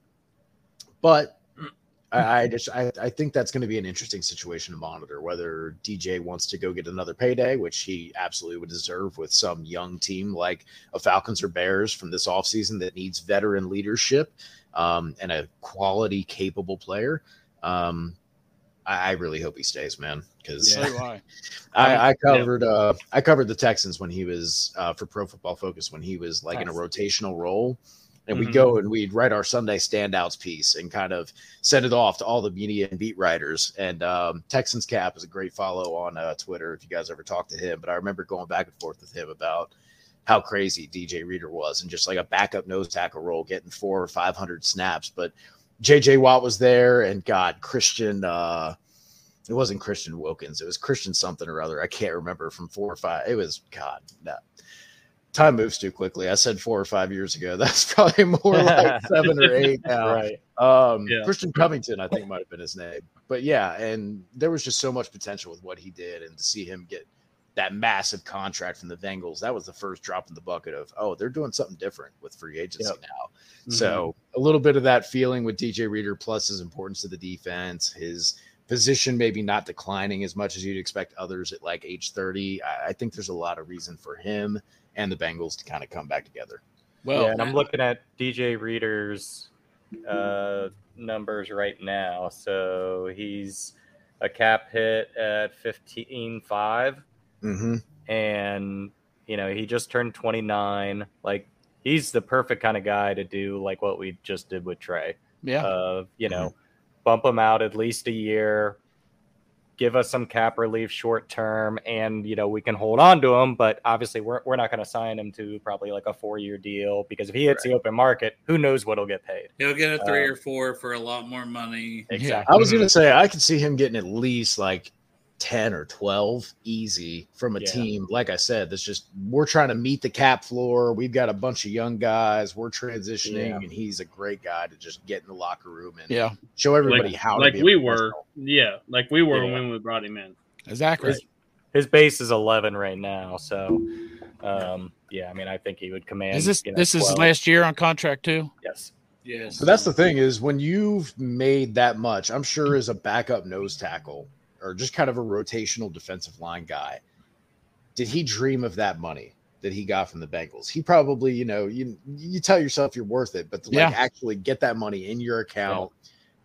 Speaker 3: but I, I just I, I think that's going to be an interesting situation to monitor whether DJ wants to go get another payday, which he absolutely would deserve with some young team like a Falcons or Bears from this offseason that needs veteran leadership um, and a quality, capable player. Um, I, I really hope he stays, man, because
Speaker 6: So I.
Speaker 3: I, I covered uh, I covered the Texans when he was uh, for Pro Football Focus when he was like in a rotational role, And we'd go and we'd write our Sunday standouts piece and kind of send it off to all the media and beat writers. And um, Texans Cap is a great follow on uh, Twitter if you guys ever talk to him. But I remember going back and forth with him about how crazy DJ Reader was and just like a backup nose tackle role, getting four or 500 snaps. But JJ Watt was there, and God, Christian, uh, it wasn't Christian Wilkins, it was Christian something or other. I can't remember from four or five. It was God, no. Time moves too quickly. I said four or five years ago. That's probably more like seven or eight now.
Speaker 7: Right.
Speaker 3: Um,
Speaker 5: Yeah.
Speaker 3: Christian Covington, I think, might have been his name. But yeah, and there was just so much potential with what he did, and to see him get that massive contract from the Bengals, that was the first drop in the bucket of, oh, they're doing something different with free agency
Speaker 7: Yep.
Speaker 3: now. So a little bit of that feeling with DJ Reader, plus his importance to the defense, his position maybe not declining as much as you'd expect others at like age 30. I, I think there's a lot of reason for him and the Bengals to kind of come back together.
Speaker 6: Well,
Speaker 7: yeah, and I'm looking at DJ Reader's uh, numbers right now. So he's a cap hit at 15.5,
Speaker 3: Mm-hmm.
Speaker 7: and you know he just turned 29. Like he's the perfect kind of guy to do like what we just did with Trey.
Speaker 6: yeah.
Speaker 7: Uh, you know, bump him out at least a year, give us some cap relief short term, and you know we can hold on to him. But obviously, we're we're not going to sign him to probably like a four year deal because if he hits the open market, who knows what'll get paid?
Speaker 8: He'll get a three
Speaker 7: Uh,
Speaker 8: or four for a lot more money.
Speaker 7: Exactly.
Speaker 3: I was going to say, I could see him getting at least like 10 or 12 easy from a
Speaker 7: Yeah.
Speaker 3: team. Like I said, that's just, we're trying to meet the cap floor. We've got a bunch of young guys. We're transitioning,
Speaker 7: Yeah.
Speaker 3: and he's a great guy to just get in the locker room and
Speaker 6: yeah.
Speaker 3: show everybody
Speaker 5: like,
Speaker 3: how to
Speaker 5: like
Speaker 3: be
Speaker 5: we were, yeah, like we were
Speaker 7: Yeah.
Speaker 5: when we brought him in.
Speaker 6: Exactly.
Speaker 7: His, his base is 11 right now, so um, yeah, I mean, I think he would command.
Speaker 6: Is this
Speaker 7: you know,
Speaker 6: this is
Speaker 7: 12.
Speaker 6: last year on contract too?
Speaker 7: Yes.
Speaker 8: Yes.
Speaker 3: So that's the thing is when you've made that much, I'm sure as a backup nose tackle or just kind of a rotational defensive line guy, did he dream of that money that he got from the Bengals? He probably, you know, you you tell yourself you're worth it, but to like actually get that money in your account,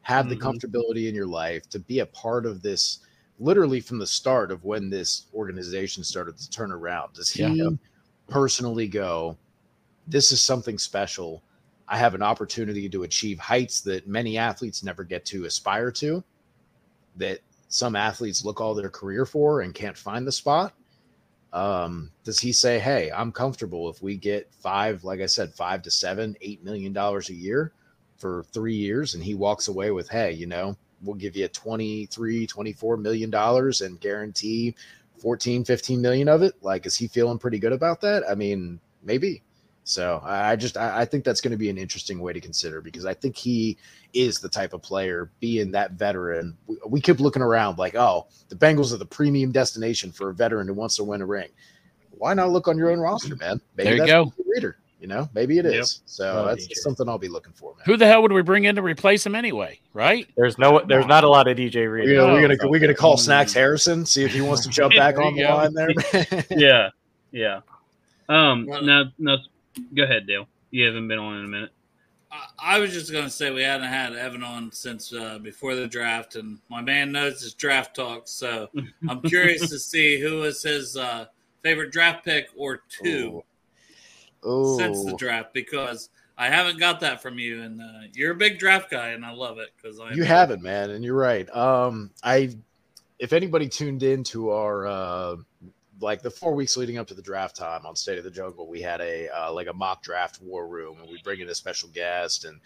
Speaker 3: have the
Speaker 5: Mhm.
Speaker 3: comfortability in your life, to be a part of this literally from the start of when this organization started to turn around. Does he
Speaker 6: Yeah.
Speaker 3: personally go, this is something special? I have an opportunity to achieve heights that many athletes never get to aspire to, that some athletes look all their career for and can't find the spot. Um, does he say, Hey, I'm comfortable if we get five, like I said, five to seven, eight million dollars a year for three years? And he walks away with, Hey, you know, we'll give you 23, 24 million dollars and guarantee 14, 15 million of it. Like, is he feeling pretty good about that? I mean, maybe. So I I just I I think that's going to be an interesting way to consider because I think he is the type of player, being that veteran. We, we keep looking around like, oh, the Bengals are the premium destination for a veteran who wants to win a ring. Why not look on your own roster, man? Maybe
Speaker 6: There you
Speaker 3: that's
Speaker 6: go.
Speaker 3: what Reader, you know, maybe it is.
Speaker 5: Yep.
Speaker 3: So
Speaker 7: Oh,
Speaker 3: that's
Speaker 7: DJ.
Speaker 3: something I'll be looking for, man.
Speaker 6: Who the hell would we bring in to replace him anyway? Right?
Speaker 7: There's no, there's not a lot of DJ Reader.
Speaker 3: You know, we're gonna we're gonna call
Speaker 7: Mm.
Speaker 3: Snacks Harrison, see if he wants to jump back on the
Speaker 6: go.
Speaker 3: line there.
Speaker 5: Yeah, yeah. Um,
Speaker 8: Well-
Speaker 5: now, now, go ahead, Dale. You haven't been on in a minute.
Speaker 8: I- I was just going to say we hadn't had Evan on since uh, before the draft, and my man knows his draft talk. So I'm curious to see who was his uh, favorite draft pick or two
Speaker 3: Oh,
Speaker 8: since the draft, because I haven't got that from you, and uh, you're a big draft guy, and I love it because I
Speaker 3: You haven't, man, and you're right. Um, I, if anybody tuned in to our uh, like the four weeks leading up to the draft time on State of the Jungle, we had a uh, like a mock draft war room, and we bring in a special guest and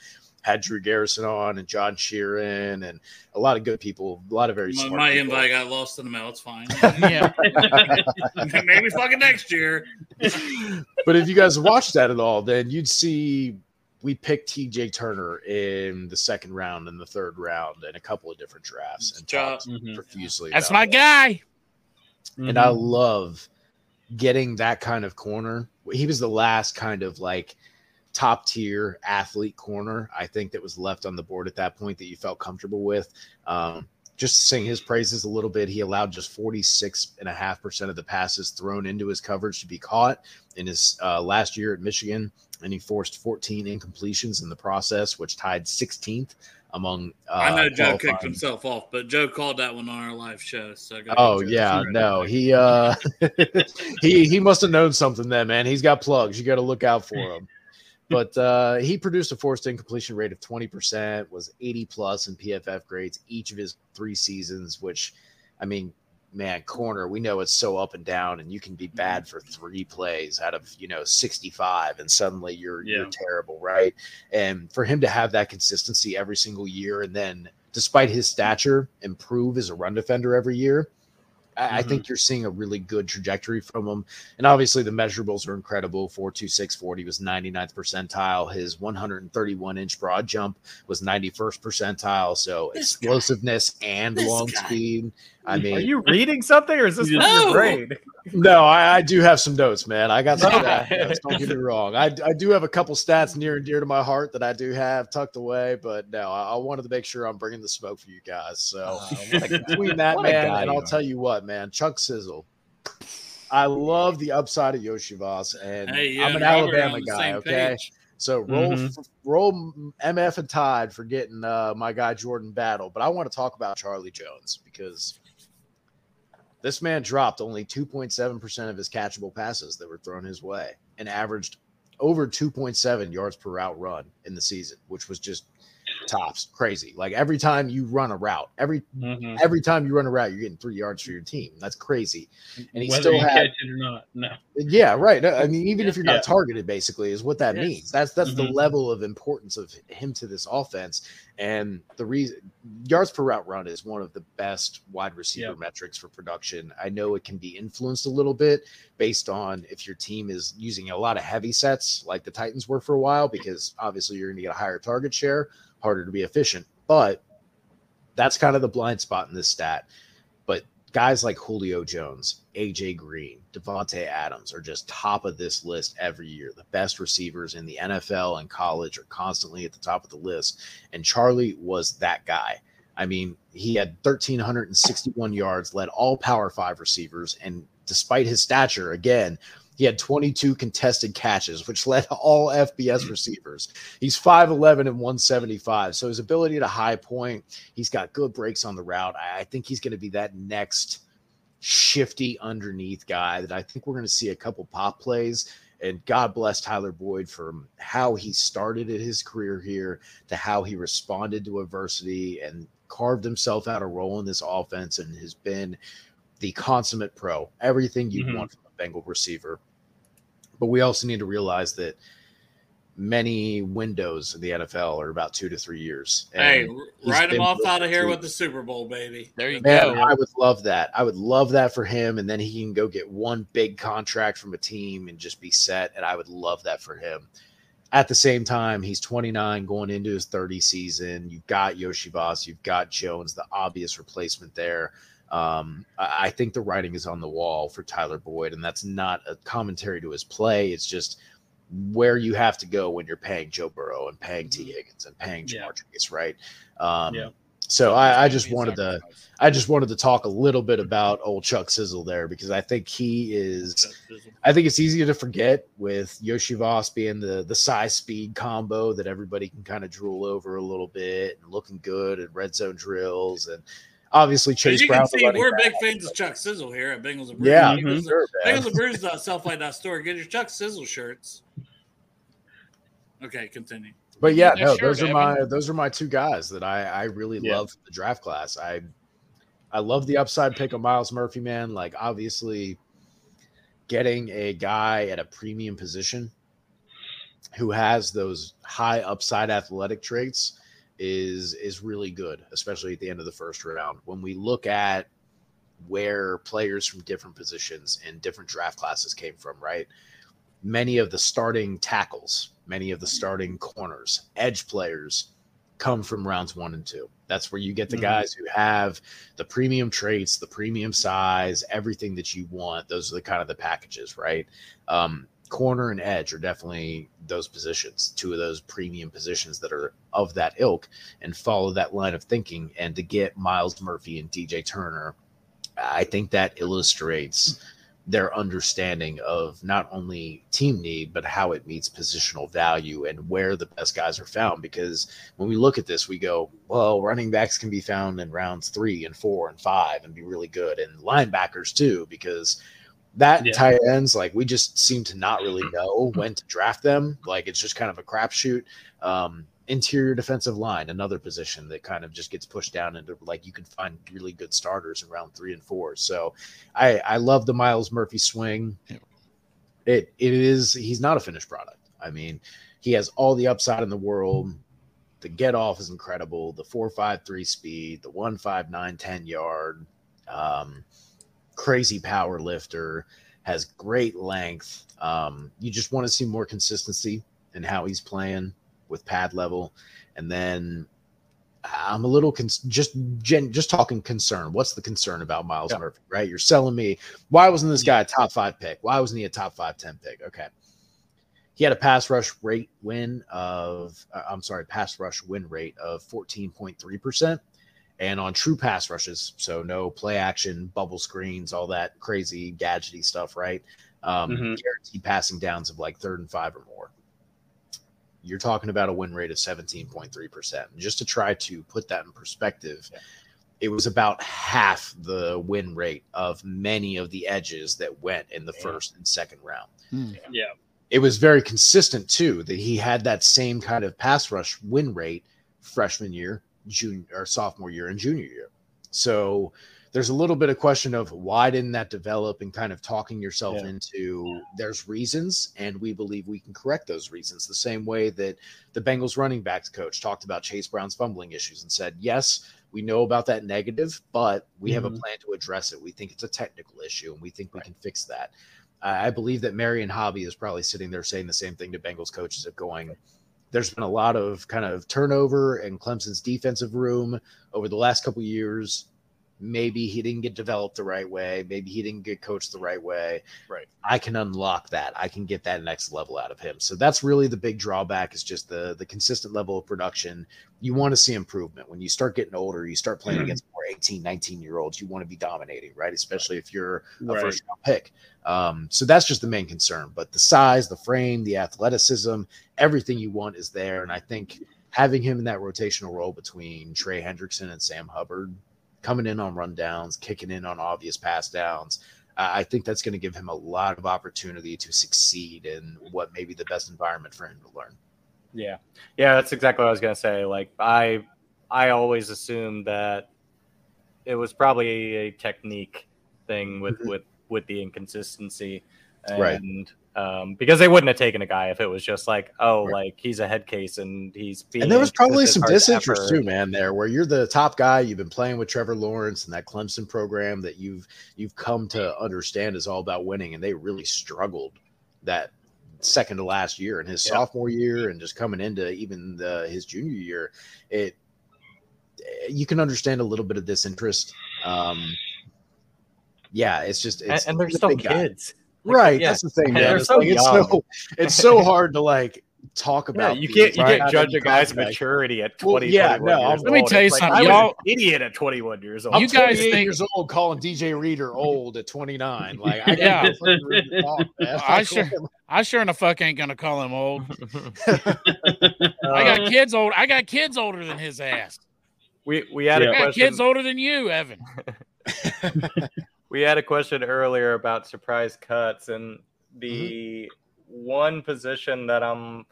Speaker 3: had Drew Garrison on and John Sheeran and a lot of good people, a lot of very
Speaker 8: My,
Speaker 3: smart
Speaker 8: my
Speaker 3: people.
Speaker 8: invite got lost in the mail. It's fine.
Speaker 6: Yeah.
Speaker 8: Maybe fucking next year.
Speaker 3: but if you guys watched that at all, then you'd see we picked DJ Turner in the second round and the third round and a couple of different drafts and
Speaker 8: Job.
Speaker 3: talked
Speaker 5: Mhm.
Speaker 3: profusely.
Speaker 6: That's my
Speaker 3: that.
Speaker 6: guy.
Speaker 3: And I love getting that kind of corner. He was the last kind of like top tier athlete corner I think that was left on the board at that point that you felt comfortable with. Um, just to sing his praises a little bit, he allowed just 46.5% of the passes thrown into his coverage to be caught in his uh, last year at Michigan. And he forced 14 incompletions in the process, which tied 16th among. Uh,
Speaker 8: I know Joe kicked himself off, but Joe called that one on our live show. So
Speaker 3: Oh yeah, no, he uh he he must have known something then, man. He's got plugs. You got to look out for him. but uh, he produced a forced incompletion rate of 20%, was 80 plus in PFF grades each of his three seasons, which, I mean, man, corner, we know it's so up and down, and you can be mm-hmm. bad for three plays out of, you know, 65, and suddenly you're,
Speaker 5: Yeah.
Speaker 3: you're terrible, right? And for him to have that consistency every single year, and then despite his stature, improve as a run defender every year. I, I mm-hmm. think you're seeing a really good trajectory from him. And obviously the measurables are incredible. 42640 was 99th percentile. His 131 inch broad jump was 91st percentile. So
Speaker 8: This guy.
Speaker 3: explosiveness and
Speaker 8: This
Speaker 3: long
Speaker 8: guy.
Speaker 3: speed. I
Speaker 9: Are you reading something, or is this from
Speaker 8: No.
Speaker 9: your brain?
Speaker 3: no, I, I do have some notes, man. I got some
Speaker 9: Okay.
Speaker 3: stat notes. Don't get me wrong. I, I do have a couple stats near and dear to my heart that I do have tucked away, but no, I, I wanted to make sure I'm bringing the smoke for you guys. So between that man, and I'll
Speaker 9: are.
Speaker 3: tell you what, man, Chuck Sizzle. I love the upside of Iosivas, and
Speaker 8: Hey, you
Speaker 3: I'm an Alabama guy. Okay,
Speaker 8: page.
Speaker 3: so roll
Speaker 9: Mhm.
Speaker 3: f- roll MF and Tide for getting uh, my guy Jordan Battle, but I want to talk about Charlie Jones because this man dropped only 2.7% of his catchable passes that were thrown his way and averaged over 2.7 yards per route run in the season, which was just tops crazy. Like every time you run a route, every
Speaker 5: Mhm.
Speaker 3: every time you run a route, you're getting three yards for your team. That's crazy. And he
Speaker 5: Whether
Speaker 3: still had
Speaker 5: it or not, no.
Speaker 3: yeah, right. I mean, even if you're not
Speaker 5: Yeah.
Speaker 3: targeted, basically, is what that
Speaker 8: Yes.
Speaker 3: means. That's that's the
Speaker 5: Mhm.
Speaker 3: level of importance of him to this offense. And the reason yards per route run is one of the best wide receiver
Speaker 5: Yep.
Speaker 3: metrics for production. I know it can be influenced a little bit based on if your team is using a lot of heavy sets, like the Titans were for a while, because obviously you're going to get a higher target share, harder to be efficient. But that's kind of the blind spot in this stat. But guys like Julio Jones, AJ Green, Davante Adams are just top of this list every year. The best receivers in the NFL and college are constantly at the top of the list. And Charlie was that guy. I mean, he had 1,361 yards, led all Power Five receivers. And despite his stature, again, he had 22 contested catches, which led all FBS receivers. He's 5'11 and 175. So his ability to high point, he's got good breaks on the route. I think he's going to be that next shifty underneath guy that I think we're going to see a couple pop plays. And God bless Tyler Boyd from how he started his career here to how he responded to adversity and carved himself out a role in this offense and has been the consummate pro. Everything you
Speaker 5: Mhm.
Speaker 3: want from a Bengal receiver. But we also need to realize that many windows in the NFL are about two to three years.
Speaker 8: Hey,
Speaker 3: And
Speaker 8: r- write him off out of here
Speaker 3: team.
Speaker 8: with the Super Bowl, baby.
Speaker 6: There you
Speaker 3: Man,
Speaker 6: go.
Speaker 3: I would love that. I would love that for him. And then he can go get one big contract from a team and just be set. And I would love that for him. At the same time, he's 29 going into his 30 season. You've got Iosivas, you've got Jones, the obvious replacement there. Um, I, I think the writing is on the wall for Tyler Boyd, and that's not a commentary to his play. It's just where you have to go when you're paying Joe Burrow and paying Tee Higgins and paying
Speaker 5: Yeah.
Speaker 3: Ja'Marr Chase, right? Um,
Speaker 5: Yeah.
Speaker 3: So I, I just wanted to. I just wanted to talk a little bit about old Chuck Sizzle there because I think he is. I think it's easier to forget with Iosivas being the the size speed combo that everybody can kind of drool over a little bit and looking good at red zone drills and obviously
Speaker 8: As
Speaker 3: Chase
Speaker 8: you
Speaker 3: Brown.
Speaker 8: can see, we're
Speaker 3: back.
Speaker 8: big fans of Chuck Sizzle here at Bengals and Brews.
Speaker 3: Yeah,
Speaker 8: Bengals,
Speaker 3: for sure.
Speaker 8: Bengals and Brews uh, Store. Get your Chuck Sizzle shirts. Okay, continue.
Speaker 3: But yeah,
Speaker 6: Yeah,
Speaker 3: no,
Speaker 6: sure,
Speaker 3: those are
Speaker 6: Evan.
Speaker 3: my those are my two guys that I I really
Speaker 5: Yeah.
Speaker 3: love the draft class. I I love the upside pick of Myles Murphy, man. Like obviously getting a guy at a premium position who has those high upside athletic traits is is really good, especially at the end of the first round. When we look at where players from different positions and different draft classes came from, right? Many of the starting tackles, many of the starting corners, edge players come from rounds one and two. That's where you get the
Speaker 5: Mhm.
Speaker 3: guys who have the premium traits, the premium size, everything that you want. Those are the kind of the packages, right? Um, corner and edge are definitely those positions, two of those premium positions that are of that ilk and follow that line of thinking. And to get Myles Murphy and DJ Turner, I think that illustrates their understanding of not only team need, but how it meets positional value and where the best guys are found. Because when we look at this, we go, well, running backs can be found in rounds three and four and five and be really good, and linebackers too, because That
Speaker 5: Yeah.
Speaker 3: tight ends, like we just seem to not really know when to draft them. Like it's just kind of a crapshoot. Um, interior defensive line, another position that kind of just gets pushed down into like you can find really good starters in round three and four. So I I love the Myles Murphy swing. It it is he's not a finished product. I mean, he has all the upside in the world. The get off is incredible. The four five three speed, the one five nine ten yard, um, crazy power lifter, has great length. Um, you just want to see more consistency in how he's playing with pad level, and then I'm a little con- just gen- just talking concern. What's the concern about Myles
Speaker 7: Yeah.
Speaker 3: Murphy? Right? You're selling me. Why wasn't this guy a top five pick? Why wasn't he a top five ten pick? Okay. He had a pass rush rate win of, uh, I'm sorry, pass rush win rate of 14.3%. And on true pass rushes, so no play action, bubble screens, all that crazy gadgety stuff, right? Um,
Speaker 5: Mhm.
Speaker 3: Guaranteed passing downs of like third and five or more. You're talking about a win rate of 17.3%. Just to try to put that in perspective, it was about half the win rate of many of the edges that went in the
Speaker 7: Yeah.
Speaker 3: first and second round
Speaker 5: Yeah.
Speaker 3: it was very consistent too that he had that same kind of pass rush win rate freshman year, junior or sophomore year, and junior year. So there's a little bit of question of why didn't that develop and kind of talking yourself
Speaker 7: Yeah.
Speaker 3: into there's reasons and we believe we can correct those reasons the same way that the Bengals running backs coach talked about Chase Brown's fumbling issues and said yes we know about that negative but we have a
Speaker 7: Mhm.
Speaker 3: plan to address it we think it's a technical issue and we think we can fix that I I believe that Marion Hobby is probably sitting there saying the same thing to Bengals coaches of going, there's been a lot of kind of turnover in Clemson's defensive room over the last couple years. Maybe he didn't get developed the right way. Maybe he didn't get coached the right way.
Speaker 7: Right.
Speaker 3: I can unlock that. I can get that next level out of him. So that's really the big drawback is just the the consistent level of production. You want to see improvement. When you start getting older, you start playing against more 18, 19 year olds, you want to be dominating, right? Especially if you're a
Speaker 5: Right.
Speaker 3: first round pick. Um, so that's just the main concern. But the size, the frame, the athleticism, everything you want is there. And I think having him in that rotational role between Trey Hendrickson and Sam Hubbard, coming in on rundowns, kicking in on obvious pass downs, uh, I think that's going to give him a lot of opportunity to succeed in what may be the best environment for him to learn.
Speaker 7: Yeah, yeah, that's exactly what I was gonna say. Like I, I always assumed that it was probably a technique thing with
Speaker 3: Mhm.
Speaker 7: with with the inconsistency, and
Speaker 3: Right.
Speaker 7: Um, because they wouldn't have taken a guy if it was just like, oh,
Speaker 3: Right.
Speaker 7: like he's a head case and he's being
Speaker 3: And there was probably some disinterest
Speaker 7: effort.
Speaker 3: too, man. There, where you're the top guy, you've been playing with Trevor Lawrence and that Clemson program that you've you've come to understand is all about winning, and they really struggled that second to last year and his
Speaker 7: Yeah.
Speaker 3: sophomore year and just coming into even the, his junior year. It you can understand a little bit of disinterest. Um, yeah, it's just
Speaker 7: and,
Speaker 3: it's
Speaker 7: and they're still
Speaker 3: kids. guy.
Speaker 7: Kids. Like,
Speaker 3: right?
Speaker 7: yeah.
Speaker 3: That's the thing,
Speaker 7: And
Speaker 3: It's,
Speaker 7: so
Speaker 3: like, it's so it's so hard to like talk
Speaker 7: Yeah,
Speaker 3: about.
Speaker 7: you can't you
Speaker 3: right
Speaker 7: can't judge a guy's
Speaker 3: contract.
Speaker 7: maturity at
Speaker 3: Well,
Speaker 7: 20,
Speaker 3: yeah, no,
Speaker 7: years
Speaker 3: I'm-
Speaker 6: Let me
Speaker 7: old.
Speaker 6: tell you
Speaker 7: It's
Speaker 6: something,
Speaker 7: I was
Speaker 6: y'all-
Speaker 7: an idiot at 21 years old.
Speaker 3: I'm
Speaker 6: You guys
Speaker 3: 28
Speaker 6: think-
Speaker 3: years old calling DJ Reader old at 29. Like, I
Speaker 6: Yeah.
Speaker 3: got no fucking room to talk.
Speaker 6: I
Speaker 3: Like,
Speaker 6: sure- I sure in the fuck ain't gonna call him old. I
Speaker 7: Uh,
Speaker 6: got kids old. I got kids older than his ass.
Speaker 7: we we had
Speaker 5: Yeah.
Speaker 7: a
Speaker 6: I got
Speaker 7: question.
Speaker 6: kids older than you, Evan.
Speaker 7: We had a question earlier about surprise cuts and the
Speaker 6: Mm-hmm.
Speaker 7: one position that I'm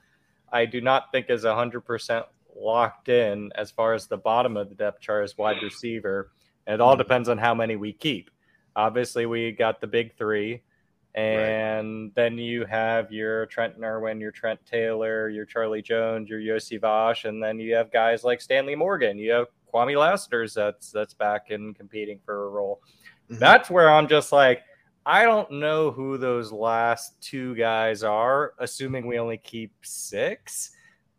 Speaker 7: I do not think is 100% locked in as far as the bottom of the depth chart is wide receiver. And it all
Speaker 6: Mm-hmm.
Speaker 7: depends on how many we keep. Obviously, we got the big 3 and then you have your Trent Irwin, your Trent Taylor, your Charlie Jones, your Iosivas, and then you have guys like Stanley Morgan. You have Kwamie Lassiter that's that's back and competing for a role.
Speaker 3: Mhm.
Speaker 7: That's where I'm just like, I don't know who those last two guys are, assuming we only keep six.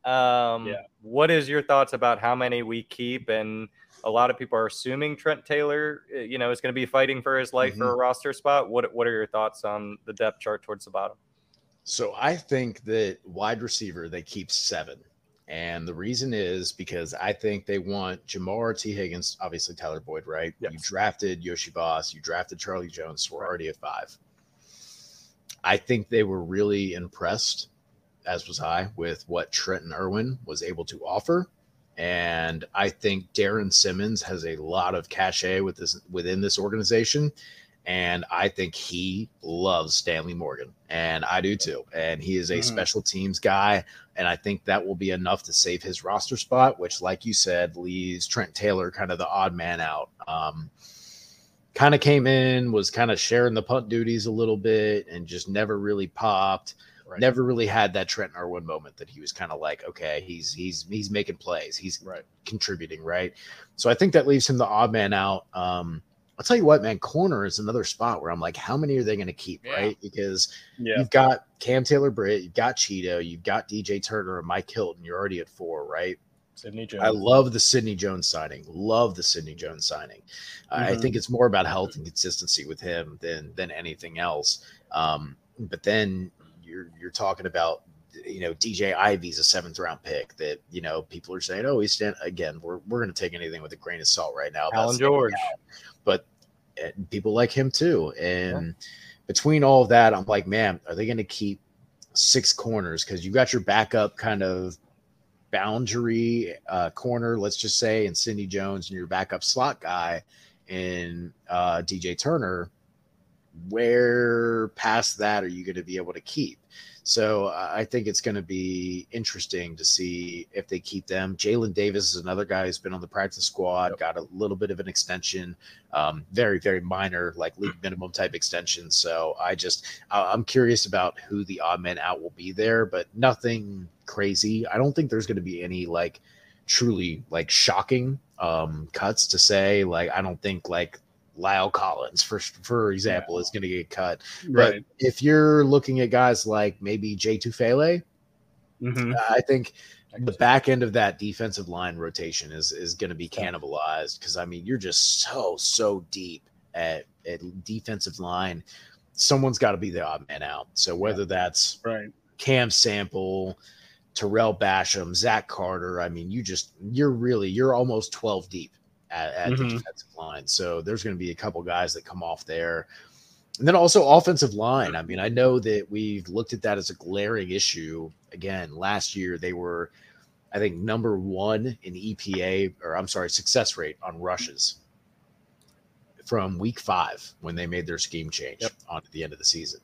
Speaker 7: Um,
Speaker 5: Yeah.
Speaker 7: What is your thoughts about how many we keep? And a lot of people are assuming Trent Taylor, uh, you know, is going to be fighting for his life for a roster spot. What What are your thoughts on the depth chart towards the bottom?
Speaker 3: So I think that wide receiver they keep seven, and the reason is because I think they want Ja'Marr Tee Higgins, obviously Tyler Boyd, right? You drafted Iosivas, you drafted Charlie Jones, we're already at five. I think they were really impressed, as was I, with what Trenton Irwin was able to offer. And I think Darrin Simmons has a lot of cachet with this within this organization. And I think he loves Stanley Morgan, and I do too. And he is a
Speaker 7: Mhm.
Speaker 3: special teams guy, and I think that will be enough to save his roster spot, which, like you said, leaves Trent Taylor kind of the odd man out. Um, kind of came in, was kind of sharing the punt duties a little bit, and just never really popped.
Speaker 7: Right.
Speaker 3: Never really had that Trent Irwin moment that he was kind of like, okay, he's he's he's making plays, he's
Speaker 7: Right.
Speaker 3: contributing, right? So I think that leaves him the odd man out. Um, I'll tell you what, man, corner is another spot where I'm like, how many are they going to keep,
Speaker 6: Yeah.
Speaker 3: right? Because
Speaker 7: Yeah.
Speaker 3: you've got Cam Taylor Britt, you've got Cheeto, you've got DJ Turner and Mike Hilton. You're already at four, right?
Speaker 7: Sidney Jones.
Speaker 3: I love the Sidney Jones signing. Love the Sidney Jones signing. I
Speaker 7: Mhm.
Speaker 3: think it's more about health and consistency with him than than anything else. Um, but then you're you're talking about you know DJ Ivey's a seventh round pick that you know people are saying oh he's stand again we're we're going to take anything with a grain of salt right now. about Allan
Speaker 7: George.
Speaker 3: out. But uh, people like him too. And between all of that, I'm like, man, are they going to keep six corners? Because you got your backup kind of boundary uh, corner, let's just say, and Sidney Jones, and your backup slot guy in uh, DJ Turner. Where past that are you going to be able to keep? So I think it's going to be interesting to see if they keep them. Jalen Davis is another guy who's been on the practice squad, got a little bit of an extension, um, very very minor, like league minimum type extension. So I just I'm curious about who the odd man out will be there, but nothing crazy. I don't think there's going to be any like truly like shocking um cuts to say. Like I don't think like La'el Collins, for for example, is going to get cut. But if you're looking at guys like maybe Jay Tufele,
Speaker 7: Mhm.
Speaker 3: I think the back end of that defensive line rotation is is going to be cannibalized because I mean you're just so so deep at at defensive line. Someone's got to be the odd man out. So whether that's
Speaker 7: Right.
Speaker 3: Cam Sample, Terrell Basham, Zach Carter, I mean you just you're really you're almost twelve deep at, at the
Speaker 7: Mhm.
Speaker 3: defensive line. So there's going to be a couple guys that come off there. And then also offensive line. I mean, I know that we've looked at that as a glaring issue. Again, last year they were, I think, number one in EPA, or I'm sorry, success rate on rushes from week five when they made their scheme change on at the end of the season.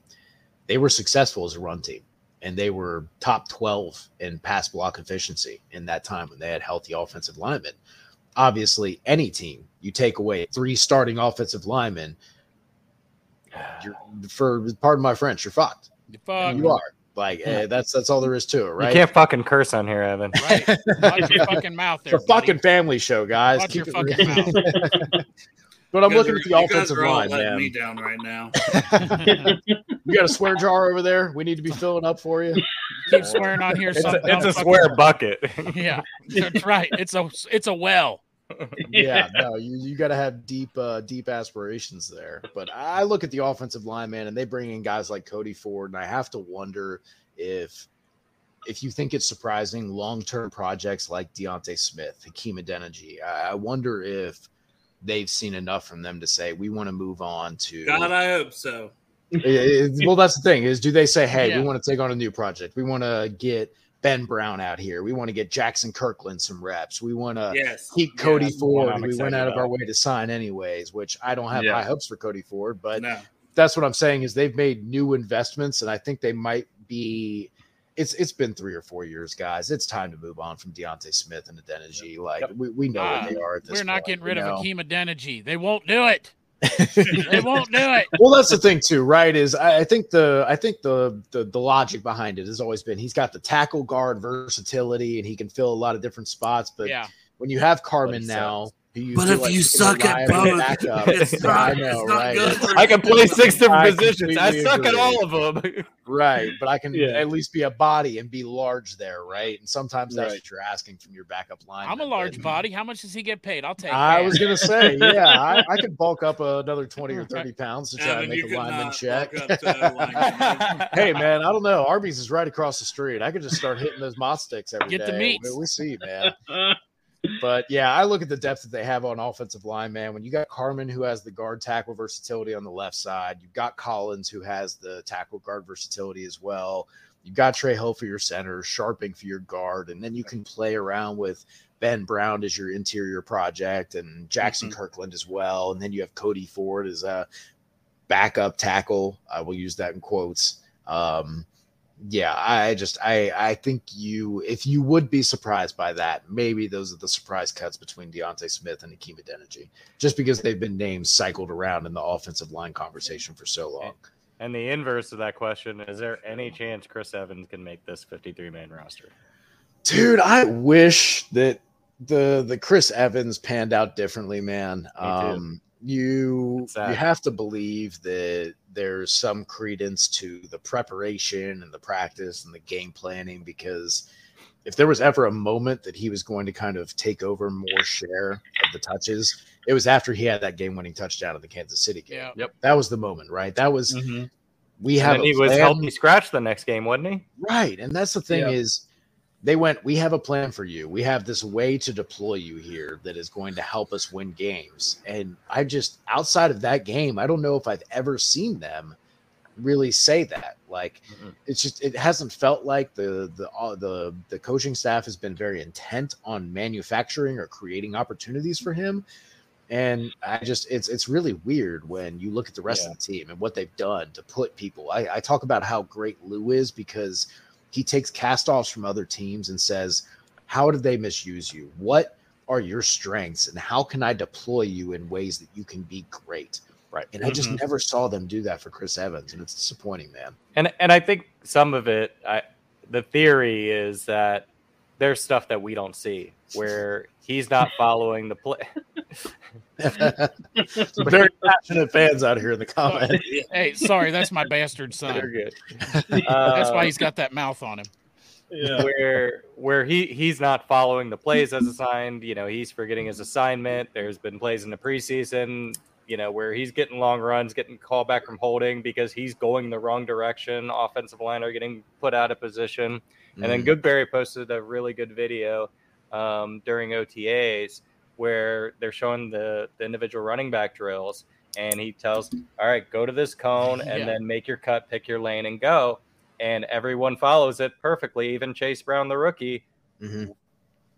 Speaker 3: They were successful as a run team, and they were top 12 in pass block efficiency in that time when they had healthy offensive linemen. Obviously, any team you take away three starting offensive linemen, you're for pardon my French, you're fucked.
Speaker 6: Fuck.
Speaker 3: You are like eh, that's that's all there is to it, right?
Speaker 7: You can't fucking curse on here, Evan.
Speaker 6: Right. Watch your fucking mouth
Speaker 3: It's
Speaker 6: there.
Speaker 3: a fucking family show, guys.
Speaker 6: Watch
Speaker 3: Keep
Speaker 6: your fucking
Speaker 3: real. but I'm looking
Speaker 8: are-
Speaker 3: at the
Speaker 8: you guys
Speaker 3: offensive
Speaker 8: are all
Speaker 3: line,
Speaker 8: letting
Speaker 3: man.
Speaker 8: me down right now.
Speaker 3: You got a swear jar over there? We need to be filling up for you.
Speaker 6: Keep swearing on here.
Speaker 7: It's a,
Speaker 6: some
Speaker 7: it's a
Speaker 6: fucking-
Speaker 7: swear bucket.
Speaker 6: Yeah, that's right. It's a it's a well.
Speaker 3: yeah, no, you, you got to have deep, uh, deep aspirations there. But I look at the offensive line, man, and they bring in guys like Cody Ford, and I have to wonder if, if you think it's surprising, long-term projects like D'Ante Smith, Hakeem Adeniji, I, I wonder if they've seen enough from them to say we want to move on to.
Speaker 8: God, I hope so.
Speaker 3: It- it- well, that's the thing is, do they say, hey,
Speaker 6: Yeah.
Speaker 3: we want to take on a new project? We want to get Ben Brown out here. We want to get Jaxson Kirkland some reps. We want to
Speaker 8: Yes.
Speaker 3: keep Cody
Speaker 8: Yes.
Speaker 3: Ford,
Speaker 7: One I'm
Speaker 3: who we went out of our way to sign anyways, which I don't have
Speaker 7: Yeah.
Speaker 3: high hopes for Cody Ford, but
Speaker 8: No.
Speaker 3: that's what I'm saying is they've made new investments, and I think they might be. It's it's been three or four years, guys. It's time to move on from D'Ante Smith and Adeniji. Like we, we know
Speaker 6: Ah,
Speaker 3: what they are at this
Speaker 6: We're not
Speaker 3: point,
Speaker 6: getting
Speaker 3: you
Speaker 6: rid
Speaker 3: know?
Speaker 6: of Hakeem Adeniji. They won't do it. they won't do it.
Speaker 3: well that's the thing too right is I, I think the i think the, the the logic behind it has always been he's got the tackle guard versatility and he can fill a lot of different spots but
Speaker 6: Yeah.
Speaker 3: when you have
Speaker 7: Carman
Speaker 3: now you
Speaker 8: But if
Speaker 3: like
Speaker 8: you suck at
Speaker 3: on as a
Speaker 8: both, it's not,
Speaker 3: I know,
Speaker 8: it's not
Speaker 3: right?
Speaker 8: good. For
Speaker 7: I can play six different
Speaker 3: I
Speaker 7: positions. I
Speaker 3: completely
Speaker 7: suck at all of them.
Speaker 3: right but i can
Speaker 7: Yeah.
Speaker 3: at least be a body and be large there right and sometimes that's
Speaker 7: Right.
Speaker 3: what you're asking from your backup line
Speaker 6: I'm a large body. How much does he get paid? I'll take. It.
Speaker 3: I
Speaker 6: that.
Speaker 3: was gonna say, yeah, I, I could bulk up another twenty or thirty pounds to try
Speaker 8: Evan,
Speaker 3: to make
Speaker 8: you
Speaker 3: a
Speaker 8: could
Speaker 3: lineman check.
Speaker 8: walk up to linemen.
Speaker 3: hey man, I don't know. Arby's is right across the street. I could just start hitting those mod sticks every day.
Speaker 6: Get the meats.
Speaker 3: We, we see, man. But yeah, I look at the depth that they have on offensive line, man. When you got Carman who has the guard tackle versatility on the left side, you've got Collins who has the tackle guard versatility as well. You've got Trey Hill for your center, Scharping for your guard, and then you can play around with Ben Brown as your interior project and Jaxson Kirkland as well. And then you have Cody Ford as a backup tackle. I will use that in quotes. Um, yeah, I just I I think you if you would be surprised by that, maybe those are the surprise cuts between D'Ante Smith and Hakeem Adeniji, just because they've been names cycled around in the offensive line conversation for so long.
Speaker 7: And the inverse of that question is there any chance Chris Evans can make this 53 man roster?
Speaker 3: Dude, I wish that the the Chris Evans panned out differently, man. Um you you have to believe that there's some credence to the preparation and the practice and the game planning because if there was ever a moment that he was going to kind of take over more share of the touches, it was after he had that game winning touchdown in the Kansas City game.
Speaker 6: Yeah.
Speaker 7: Yep.
Speaker 3: That was the moment, right? That was
Speaker 5: Mm-hmm.
Speaker 3: we
Speaker 7: And
Speaker 3: have
Speaker 7: then
Speaker 3: a
Speaker 7: he was
Speaker 3: plan.
Speaker 7: healthy scratch the next game, wasn't he?
Speaker 3: Right. And that's the thing
Speaker 5: Yeah.
Speaker 3: is they went, we have a plan for you. We have this way to deploy you here that is going to help us win games. And I just outside of that game, I don't know if I've ever seen them really say that. Like
Speaker 7: Mm-mm.
Speaker 3: it's just it hasn't felt like the the uh, the the coaching staff has been very intent on manufacturing or creating opportunities for him. And I just it's it's really weird when you look at the rest of the team and what they've done to put people. I, I talk about how great Lou is because he takes cast-offs from other teams and says, How did they misuse you? What are your strengths and how can I deploy you in ways that you can be great?
Speaker 7: Right.
Speaker 3: And I just
Speaker 5: Mhm.
Speaker 3: never saw them do that for Chris Evans, and it's disappointing, man.
Speaker 7: And and I think some of it, I the theory is that there's stuff that we don't see where he's not following the play.
Speaker 3: Some very passionate fans out here in the comments.
Speaker 6: Hey, sorry, that's my bastard son.
Speaker 7: They're good.
Speaker 6: That's
Speaker 7: Uh,
Speaker 6: why he's got that mouth on him.
Speaker 5: Yeah.
Speaker 7: where where he he's not following the plays as assigned. You know, he's forgetting his assignment. There's been plays in the preseason, you know, where he's getting long runs, getting called back from holding because he's going the wrong direction. Offensive line are getting put out of position. And then Goodberry posted a really good video um, during OTAs where they're showing the, the individual running back drills. And he tells, all right, go to this cone and
Speaker 6: Yeah.
Speaker 7: then make your cut, pick your lane, and go. And everyone follows it perfectly, even Chase Brown, the rookie.
Speaker 3: Mhm.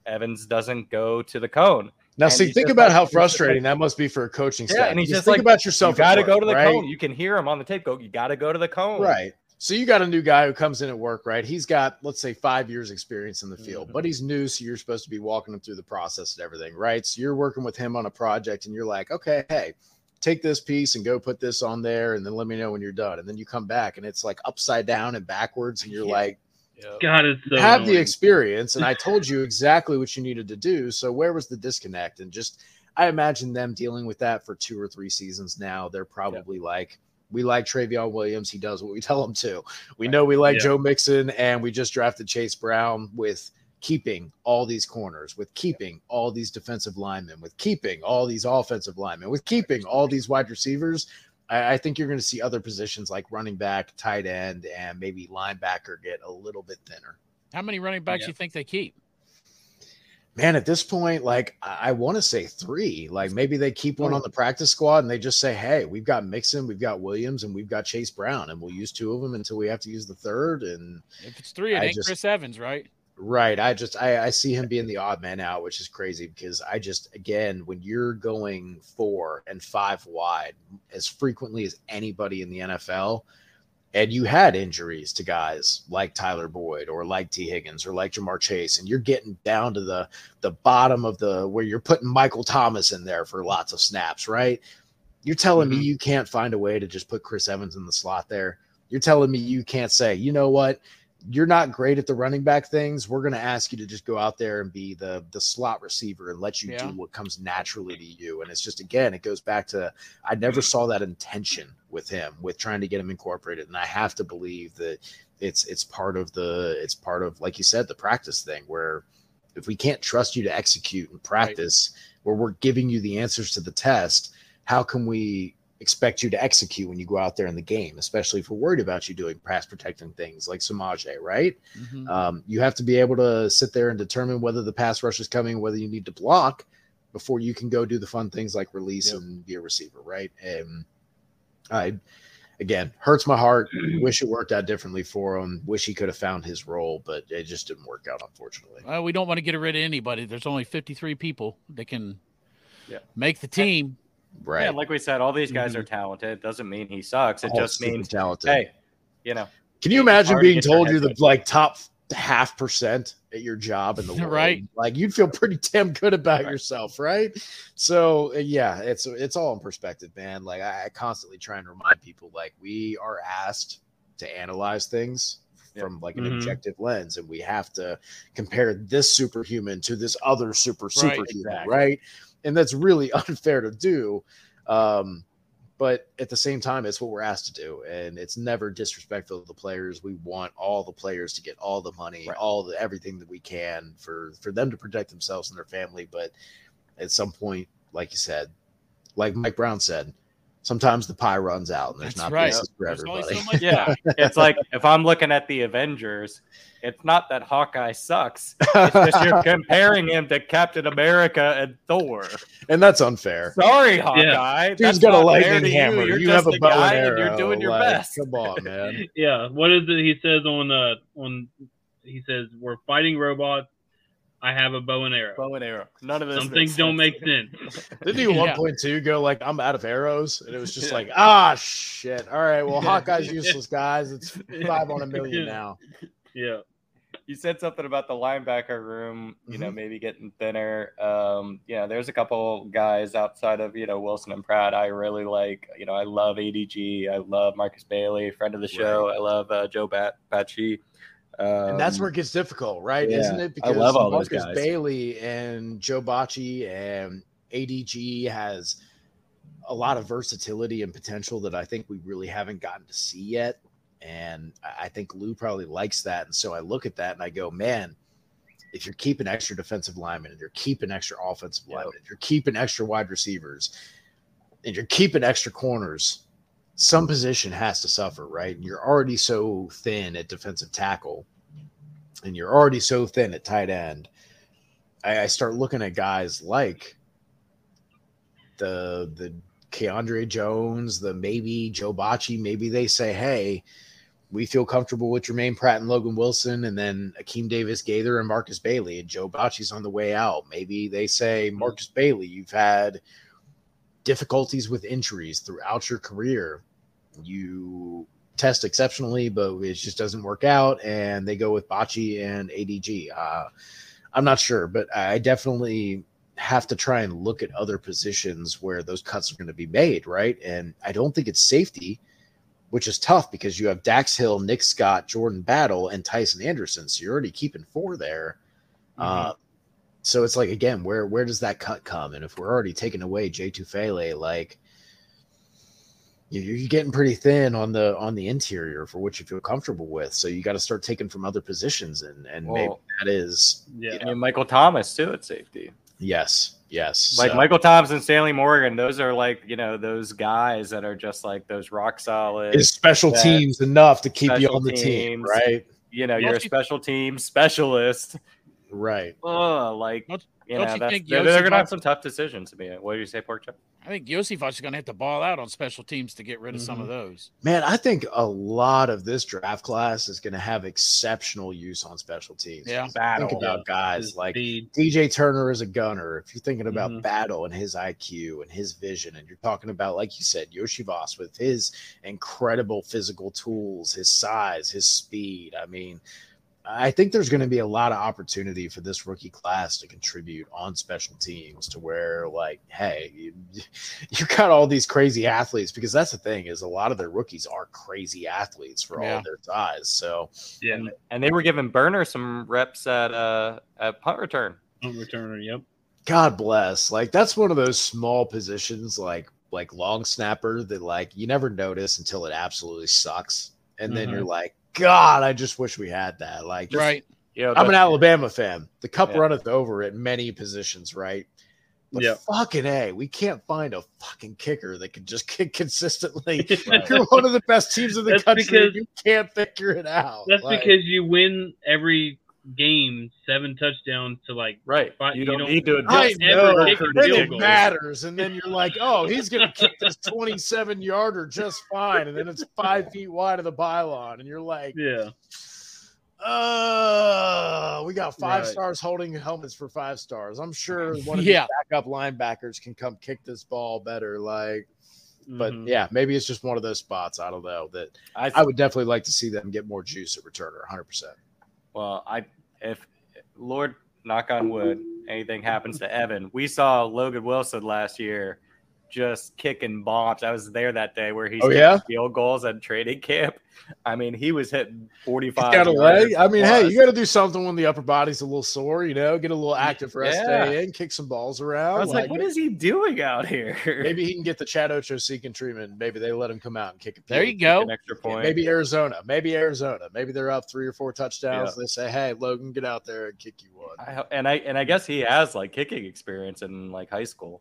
Speaker 7: Evans doesn't go to the cone.
Speaker 3: Now,
Speaker 7: And
Speaker 3: see, think about
Speaker 7: like-
Speaker 3: how frustrating that must be for a coaching
Speaker 7: Yeah,
Speaker 3: staff.
Speaker 7: and he's
Speaker 3: Because
Speaker 7: just
Speaker 3: think
Speaker 7: like,
Speaker 3: about yourself.
Speaker 7: You got to go to the
Speaker 3: right?
Speaker 7: cone. You can hear him on the tape. Go. You got to go to the cone.
Speaker 3: Right. So you got a new guy who comes in at work, right? He's got, let's say, five years experience in the field, but mm-hmm. he's new. So you're supposed to be walking him through the process and everything, right? So you're working with him on a project and you're like, okay, hey, take this piece and go put this on there and then let me know when you're done. And then you come back and it's like upside down and backwards. And you're
Speaker 6: Yeah.
Speaker 3: like,
Speaker 5: God, it's so
Speaker 3: you have the experience and I told you exactly what you needed to do. So where was the disconnect? And just I imagine them dealing with that for two or three seasons now. They're probably like, we like Trayveon Williams. He does what we tell him to. We know we like
Speaker 5: Yeah.
Speaker 3: Joe Mixon, and we just drafted Chase Brown with keeping all these corners, with keeping all these defensive linemen, with keeping all these offensive linemen, with keeping all these wide receivers. I, I think you're going to see other positions like running back, tight end, and maybe linebacker get a little bit thinner.
Speaker 6: How many running backs
Speaker 5: Yeah.
Speaker 6: you think they keep?
Speaker 3: Man, at this point, like I, I want to say three. Like maybe they keep one on the practice squad and they just say, "Hey, we've got Mixon, we've got Williams, and we've got Chase Brown, and we'll use two of them until we have to use the third. And
Speaker 6: If it's three, it
Speaker 3: I
Speaker 6: ain't
Speaker 3: just-
Speaker 6: Chris Evans, right?
Speaker 3: right, I just I, I see him being the odd man out, which is crazy because I just again when you're going four and five wide as frequently as anybody in the NFL, and you had injuries to guys like Tyler Boyd or like Tee Higgins or like Ja'Marr Chase, and you're getting down to the the bottom of the where you're putting Michael Thomas in there for lots of snaps, right? You're telling me mm-hmm. you can't find a way to just put Chris Evans in the slot there. You're telling me you can't say, you know what? You're not great at the running back things. We're going to ask you to just go out there and be the the slot receiver and let you
Speaker 6: Yeah.
Speaker 3: do what comes naturally to you. And it's just again, it goes back to I never saw that intention with him with trying to get him incorporated, and I have to believe that it's it's part of the it's part of like you said the practice thing where if we can't trust you to execute and practice where we're giving you the answers to the test, how can we expect you to execute when you go out there in the game, especially if we're worried about you doing pass protecting things like Samaje, right?
Speaker 6: Mhm.
Speaker 3: Um, you have to be able to sit there and determine whether the pass rush is coming, whether you need to block before you can go do the fun things like release
Speaker 7: Yep.
Speaker 3: and be a receiver, right? And I, again, hurts my heart. Wish it worked out differently for him. Wish he could have found his role, but it just didn't work out, unfortunately.
Speaker 6: Well, we don't want to get rid of anybody. There's only 53 people that can
Speaker 7: Yeah.
Speaker 6: make the team.
Speaker 3: Right.
Speaker 7: Yeah, like we said, all these guys are talented. It doesn't mean he sucks. It
Speaker 3: All
Speaker 7: just means,
Speaker 3: talented.
Speaker 7: hey, you know,
Speaker 3: Can you imagine
Speaker 7: hard to
Speaker 3: being told you're the like top half percent at your job in the world?
Speaker 6: Right.
Speaker 3: Like you'd feel pretty damn good about yourself, right? So uh, yeah, it's it's all in perspective, man. Like I, I constantly try and remind people, like we are asked to analyze things from like an
Speaker 5: Mhm.
Speaker 3: objective lens, and we have to compare this superhuman to this other super
Speaker 6: Right,
Speaker 3: superhuman,
Speaker 7: exactly.
Speaker 3: right? And that's really unfair to do. Um, but at the same time, it's what we're asked to do, and it's never disrespectful to the players. We want all the players to get all the money,
Speaker 7: Right.
Speaker 3: all the everything that we can for for them to protect themselves and their family. But at some point, like you said, like Mike Brown said, sometimes the pie runs out, and there's
Speaker 6: That's
Speaker 3: not
Speaker 6: right.
Speaker 3: places for
Speaker 6: There's only
Speaker 3: everybody.
Speaker 6: so much
Speaker 7: yeah, it's like if I'm looking at the Avengers, it's not that Hawkeye sucks. It's just you're comparing him to Captain America and Thor.
Speaker 3: and that's unfair.
Speaker 7: Sorry, Hawkeye.
Speaker 3: Dude's
Speaker 7: That's
Speaker 3: got a
Speaker 7: not
Speaker 3: lightning
Speaker 7: to you.
Speaker 3: hammer.
Speaker 7: You're
Speaker 3: You,
Speaker 7: just
Speaker 3: have a
Speaker 7: a
Speaker 3: bow
Speaker 7: guy
Speaker 3: and
Speaker 7: and you're doing your
Speaker 3: like,
Speaker 7: best.
Speaker 3: Come on, man.
Speaker 5: Yeah. What is it he says on uh on he says we're fighting robots. I have a bow and arrow.
Speaker 7: Bow and arrow. None of this.
Speaker 5: Some
Speaker 7: makes
Speaker 5: things don't make sense.
Speaker 3: Didn't he at one point too go like I'm out of arrows? And it was just like, ah shit. All right, well Hawkeye's useless, guys. It's five on a million now.
Speaker 5: Yeah.
Speaker 7: you said something about the linebacker room, you
Speaker 3: Mm-hmm.
Speaker 7: know, maybe getting thinner. Um, you know, there's a couple guys outside of, you know, Wilson and Pratt. I really like, you know, I love ADG. I love Marcus Bailey, friend of the show. I love uh, Joe Bat- Bachie. Um,
Speaker 3: And that's where it gets difficult, right?
Speaker 7: yeah,
Speaker 3: Isn't it?
Speaker 7: I
Speaker 3: Because
Speaker 7: love all those guys.
Speaker 3: Bailey and Joe Bachie and ADG has a lot of versatility and potential that I think we really haven't gotten to see yet. And I I think Lou probably likes that. And so I look at that and I go, man, if you're keeping extra defensive linemen and you're keeping extra offensive
Speaker 7: Yep.
Speaker 3: linemen, you're keeping extra wide receivers, and you're keeping extra corners, some position has to suffer, right? And you're already so thin at defensive tackle, and you're already so thin at tight end. I, I start looking at guys like the the Keandre Jones, the maybe Joe Bachie. Maybe they say, "Hey, we feel comfortable with Jermaine Pratt and Logan Wilson, and then Akeem Davis Gaither and Marcus Bailey, and Joe Bachie's on the way out." Maybe they say, "Marcus Bailey, you've had difficulties with injuries throughout your career. You test exceptionally, but it just doesn't work out, and they go with Bachie and ADG. Uh, I'm not sure, but I definitely have to try and look at other positions where those cuts are going to be made, right? And I don't think it's safety, which is tough because you have Dax Hill, Nick Scott, Jordan Battle, and Tycen Anderson. So you're already keeping four there. Uh, so it's like again, where where does that cut come? And if we're already taking away Jay Tufele, like you- you're getting pretty thin on the on the interior for what you feel comfortable with. So you got to start taking from other positions, and and maybe that is
Speaker 5: Yeah.
Speaker 7: I mean, Michael Thomas too at safety.
Speaker 3: yes, yes.
Speaker 7: Like
Speaker 3: So-
Speaker 7: Michael Thomas and Stanley Morgan, those are like you know those guys that are just like those rock solid.
Speaker 3: is special teams enough to keep you on the team, right?
Speaker 7: you know, you're a special team specialist.
Speaker 3: Right.
Speaker 7: Oh, like
Speaker 6: Don't-
Speaker 7: you
Speaker 6: don't
Speaker 7: know,
Speaker 6: you think
Speaker 7: they're, they're gonna have some tough decisions to be. What do you say, Pork Chop?
Speaker 6: I think Iosivas is going to have to ball out on special teams to get rid of some of those.
Speaker 3: Man, I think a lot of this draft class is going to have exceptional use on special teams.
Speaker 6: Yeah.
Speaker 3: Think about guys
Speaker 5: His
Speaker 3: like
Speaker 5: speed.
Speaker 3: DJ Turner is a gunner. If you're thinking about
Speaker 5: Mhm.
Speaker 3: battle and his IQ and his vision, and you're talking about, like you said, Iosivas with his incredible physical tools, his size, his speed. I mean, I think there's going to be a lot of opportunity for this rookie class to contribute on special teams to where, like, hey, you, you got all these crazy athletes because that's the thing is a lot of their rookies are crazy athletes for all
Speaker 6: Yeah.
Speaker 3: of their size. So
Speaker 5: Yeah.
Speaker 7: And, and they were giving Burner some reps at uh at punt return.
Speaker 5: Punt returner. Yep.
Speaker 3: God bless. Like that's one of those small positions, like like long snapper, that like you never notice until it absolutely sucks, and then
Speaker 5: Mhm.
Speaker 3: you're like, God, I just wish we had that. Like, just-
Speaker 6: Right.
Speaker 7: You know,
Speaker 3: I'm an Alabama fan. The cup
Speaker 7: Yeah.
Speaker 3: runneth over at many positions, right? But
Speaker 5: Yep.
Speaker 3: fucking a, we can't find a fucking kicker that can just kick consistently.
Speaker 5: Right.
Speaker 3: You're one of the best teams in the
Speaker 5: That's
Speaker 3: country.
Speaker 5: because-
Speaker 3: you can't figure it out.
Speaker 5: That's
Speaker 3: Like,
Speaker 5: because you win every game seven touchdowns to like
Speaker 7: right.
Speaker 5: But
Speaker 7: You
Speaker 5: you
Speaker 7: don't,
Speaker 5: don't-
Speaker 7: need to
Speaker 3: I
Speaker 7: adjust
Speaker 5: ever
Speaker 3: know,
Speaker 5: kick a field
Speaker 3: it
Speaker 5: goal.
Speaker 3: matters, and then you're like, "Oh, he's gonna kick this 27 yarder just fine," and then it's five feet wide of the pylon, and you're like,
Speaker 5: yeah.
Speaker 3: Uh, we got five
Speaker 9: Right.
Speaker 3: stars holding helmets for five stars. I'm sure one of
Speaker 6: Yeah.
Speaker 3: these backup linebackers can come kick this ball better. Like, but
Speaker 7: Mhm.
Speaker 3: yeah, maybe it's just one of those spots. I don't know. That
Speaker 7: I,
Speaker 3: I would definitely like to see them get more juice at returner. 100.
Speaker 7: Well, I if Lord knock on wood, anything happens to Evan, we saw Logan Wilson last year just kicking bombs. I was there that day where he's
Speaker 3: Oh, yeah?
Speaker 7: field goals at training camp. I mean, he was hitting forty five.
Speaker 3: Got a leg. I mean, hey, you got to do something when the upper body's a little sore. You know, get a little active rest
Speaker 7: Yeah.
Speaker 3: day in, kick some balls around.
Speaker 7: I was like,
Speaker 3: like,
Speaker 7: what is he doing out here?
Speaker 3: maybe he can get the Chad Ochocinco treatment. Maybe they let him come out and kick it.
Speaker 6: There you go.
Speaker 7: An extra point.
Speaker 3: Maybe Arizona. Maybe Arizona. Maybe they're up three or four touchdowns. They say, "Hey, Logan, get out there and kick you one."
Speaker 7: I, and I and I guess he has like kicking experience in like high school.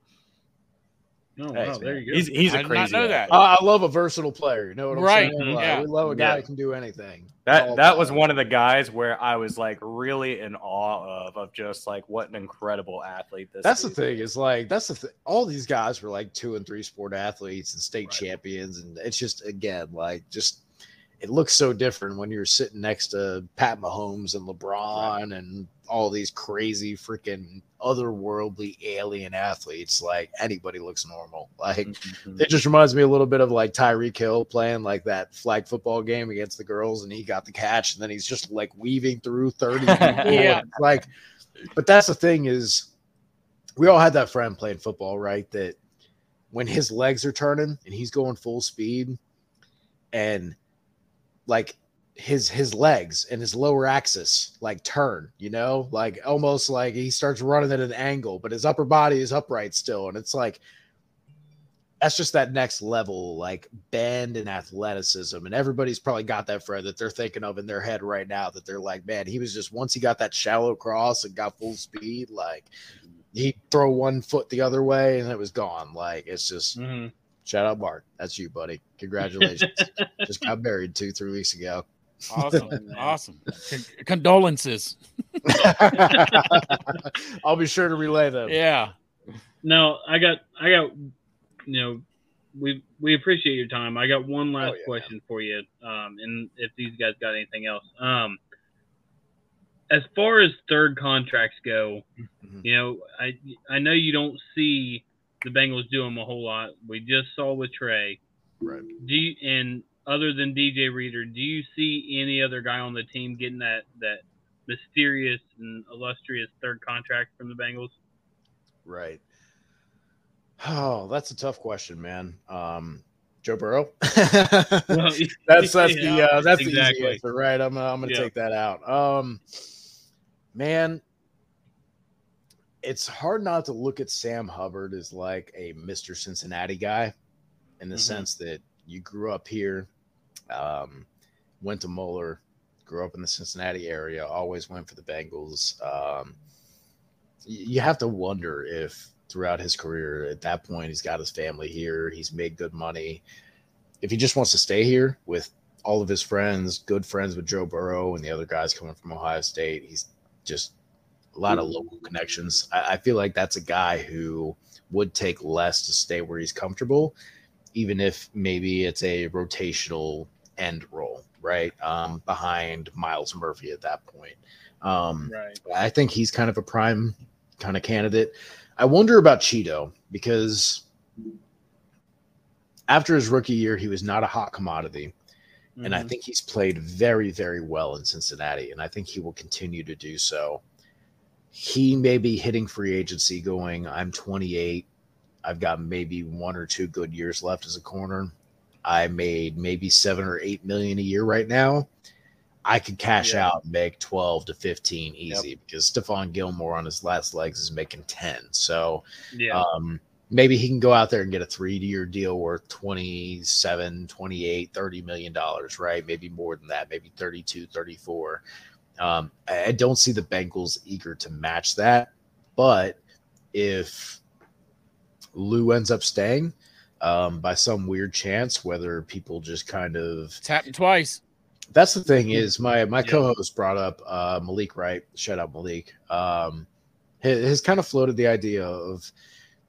Speaker 5: Oh,
Speaker 3: Thanks,
Speaker 5: wow, there you go.
Speaker 7: He's he's
Speaker 6: I
Speaker 7: a
Speaker 6: did
Speaker 7: crazy.
Speaker 6: not know that.
Speaker 7: athlete.
Speaker 3: I I love a versatile player. You know what I'm
Speaker 6: Right,
Speaker 3: saying? Mm, like,
Speaker 6: yeah.
Speaker 3: We love a guy
Speaker 7: Yeah.
Speaker 3: who can do anything.
Speaker 7: That
Speaker 3: All
Speaker 7: that was one of the guys where I was like really in awe of of just like what an incredible athlete this.
Speaker 3: That's the thing
Speaker 7: is.
Speaker 3: is like that's the thing. All these guys were like two and three sport athletes and state
Speaker 7: Right.
Speaker 3: champions, and it's just again like just it looks so different when you're sitting next to Pat Mahomes and LeBron and all these crazy freaking otherworldly alien athletes. Like anybody looks normal. Like
Speaker 7: Mhm.
Speaker 3: it just reminds me a little bit of like Tyreek Hill playing like that flag football game against the girls, and he got the catch, and then he's just like weaving through 30 people.
Speaker 6: Yeah.
Speaker 3: Like, but that's the thing is we all had that friend playing football, right? That when his legs are turning and he's going full speed and like his his legs and his lower axis like turn, you know, like almost like he starts running at an angle, but his upper body is upright still. And it's like that's just that next level, like bend and athleticism. And everybody's probably got that friend that they're thinking of in their head right now that they're like, man, he was just once he got that shallow cross and got full speed, like he'd throw one foot the other way and it was gone. Like it's just
Speaker 5: Mhm.
Speaker 3: Shout out Mark. That's you, buddy. Congratulations. just got married two, three weeks ago.
Speaker 6: Awesome. awesome. Con- condolences.
Speaker 3: I'll be sure to relay them.
Speaker 6: Yeah.
Speaker 5: No, I got, I got, you know, we we appreciate your time. I got one last
Speaker 3: Oh, yeah,
Speaker 5: question for you, um, and if these guys got anything else, um, as far as third contracts go,
Speaker 3: Mhm.
Speaker 5: you know, I I know you don't see the Bengals do them a whole lot. We just saw with Trey.
Speaker 3: Right.
Speaker 5: Do you, and other than DJ Reader, do you see any other guy on the team getting that that mysterious and illustrious third contract from the Bengals?
Speaker 3: Right. Oh, that's a tough question, man. Um, Joe Burrow. That's that's
Speaker 5: yeah,
Speaker 3: the uh, that's the easy answer, right? I'm uh, I'm gonna
Speaker 5: Yeah.
Speaker 3: take that out. Um, man, it's hard not to look at Sam Hubbard as like a Mr. Cincinnati guy, in the
Speaker 5: Mhm.
Speaker 3: sense that you grew up here, um, went to Moeller, grew up in the Cincinnati area, always went for the Bengals. Um, you have to wonder if throughout his career at that point he's got his family here he's made good money if he just wants to stay here with all of his friends good friends with joe burrow and the other guys coming from ohio state he's just a lot of local connections i, I feel like that's a guy who would take less to stay where he's comfortable even if maybe it's a rotational end role right um, behind myles murphy at that point um,
Speaker 5: Right.
Speaker 3: I think he's kind of a prime kind of candidate. I wonder about Chido because after his rookie year, he was not a hot commodity. And I
Speaker 5: Mhm.
Speaker 3: think he's played very, very well in Cincinnati. And I think he will continue to do so. He may be hitting free agency going, I'm 28. I've got maybe one or two good years left as a corner. I made maybe seven or eight million a year right now. I could cash
Speaker 5: Yeah.
Speaker 3: out and make 12 to 15 easy because Stephon Gilmore on his last legs is making 10. So
Speaker 5: yeah.
Speaker 3: um, maybe he can go out there and get a three year deal worth 27, 28, 30 million dollars, right? Maybe more than that, maybe 32, 34. Um, I don't see the Bengals eager to match that. But if Lou ends up staying um, by some weird chance, whether people just kind of
Speaker 6: It's happened twice.
Speaker 3: that's the thing is my my
Speaker 5: Yeah.
Speaker 3: co-host brought up uh Malik Wright. Shout out Malik. Um has, has kind of floated the idea of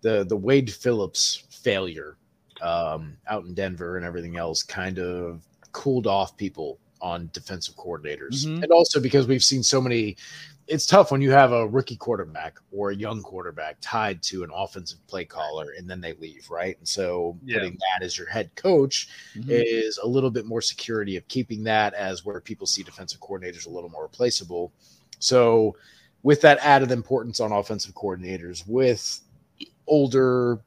Speaker 3: the the Wade Phillips failure um out in Denver and everything else kind of cooled off people on defensive coordinators,
Speaker 6: Mhm.
Speaker 3: and also because we've seen so many. It's tough when you have a rookie quarterback or a young quarterback tied to an offensive play caller, and then they leave, right? And so
Speaker 5: Yeah.
Speaker 3: putting that as your head coach
Speaker 6: Mhm.
Speaker 3: is a little bit more security of keeping that as where people see defensive coordinators a little more replaceable. So, with that added importance on offensive coordinators, with older,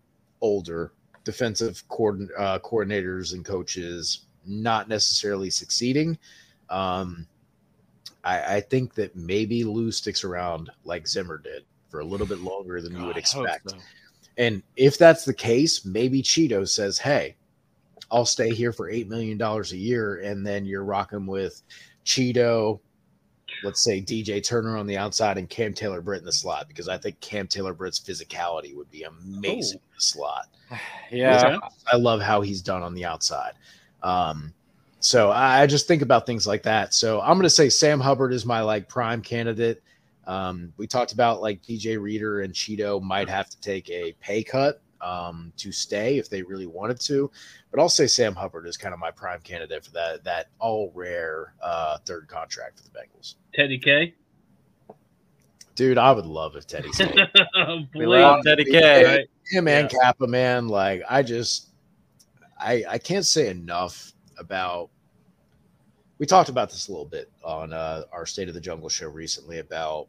Speaker 3: older defensive coordin- uh, coordinators and coaches not necessarily succeeding, um, I, I think that maybe Lou sticks around like Zimmer did for a little bit longer than you would
Speaker 6: God, I hope
Speaker 3: expect.
Speaker 6: so.
Speaker 3: And if that's the case, maybe Chido says, "Hey, I'll stay here for eight million dollars a year," and then you're rocking with Chido, let's say DJ Turner on the outside and Cam Taylor Britt in the slot, because I think Cam Taylor Britt's physicality would be amazing in the slot.
Speaker 7: Yeah.
Speaker 3: I love how he's done on the outside. Um, so I I just think about things like that. So I'm going to say Sam Hubbard is my like prime candidate. Um, we talked about like DJ Reader and Chido might have to take a pay cut um, to stay if they really wanted to, but I'll say Sam Hubbard is kind of my prime candidate for that that all rare uh, third contract for the Bengals.
Speaker 5: Teddy K.
Speaker 3: Dude, I would love if Teddy stayed.
Speaker 7: We love Teddy K.
Speaker 5: Right.
Speaker 3: him and Cappa, man. Like I just, I I can't say enough about. We talked about this a little bit on uh, our State of the Jungle show recently about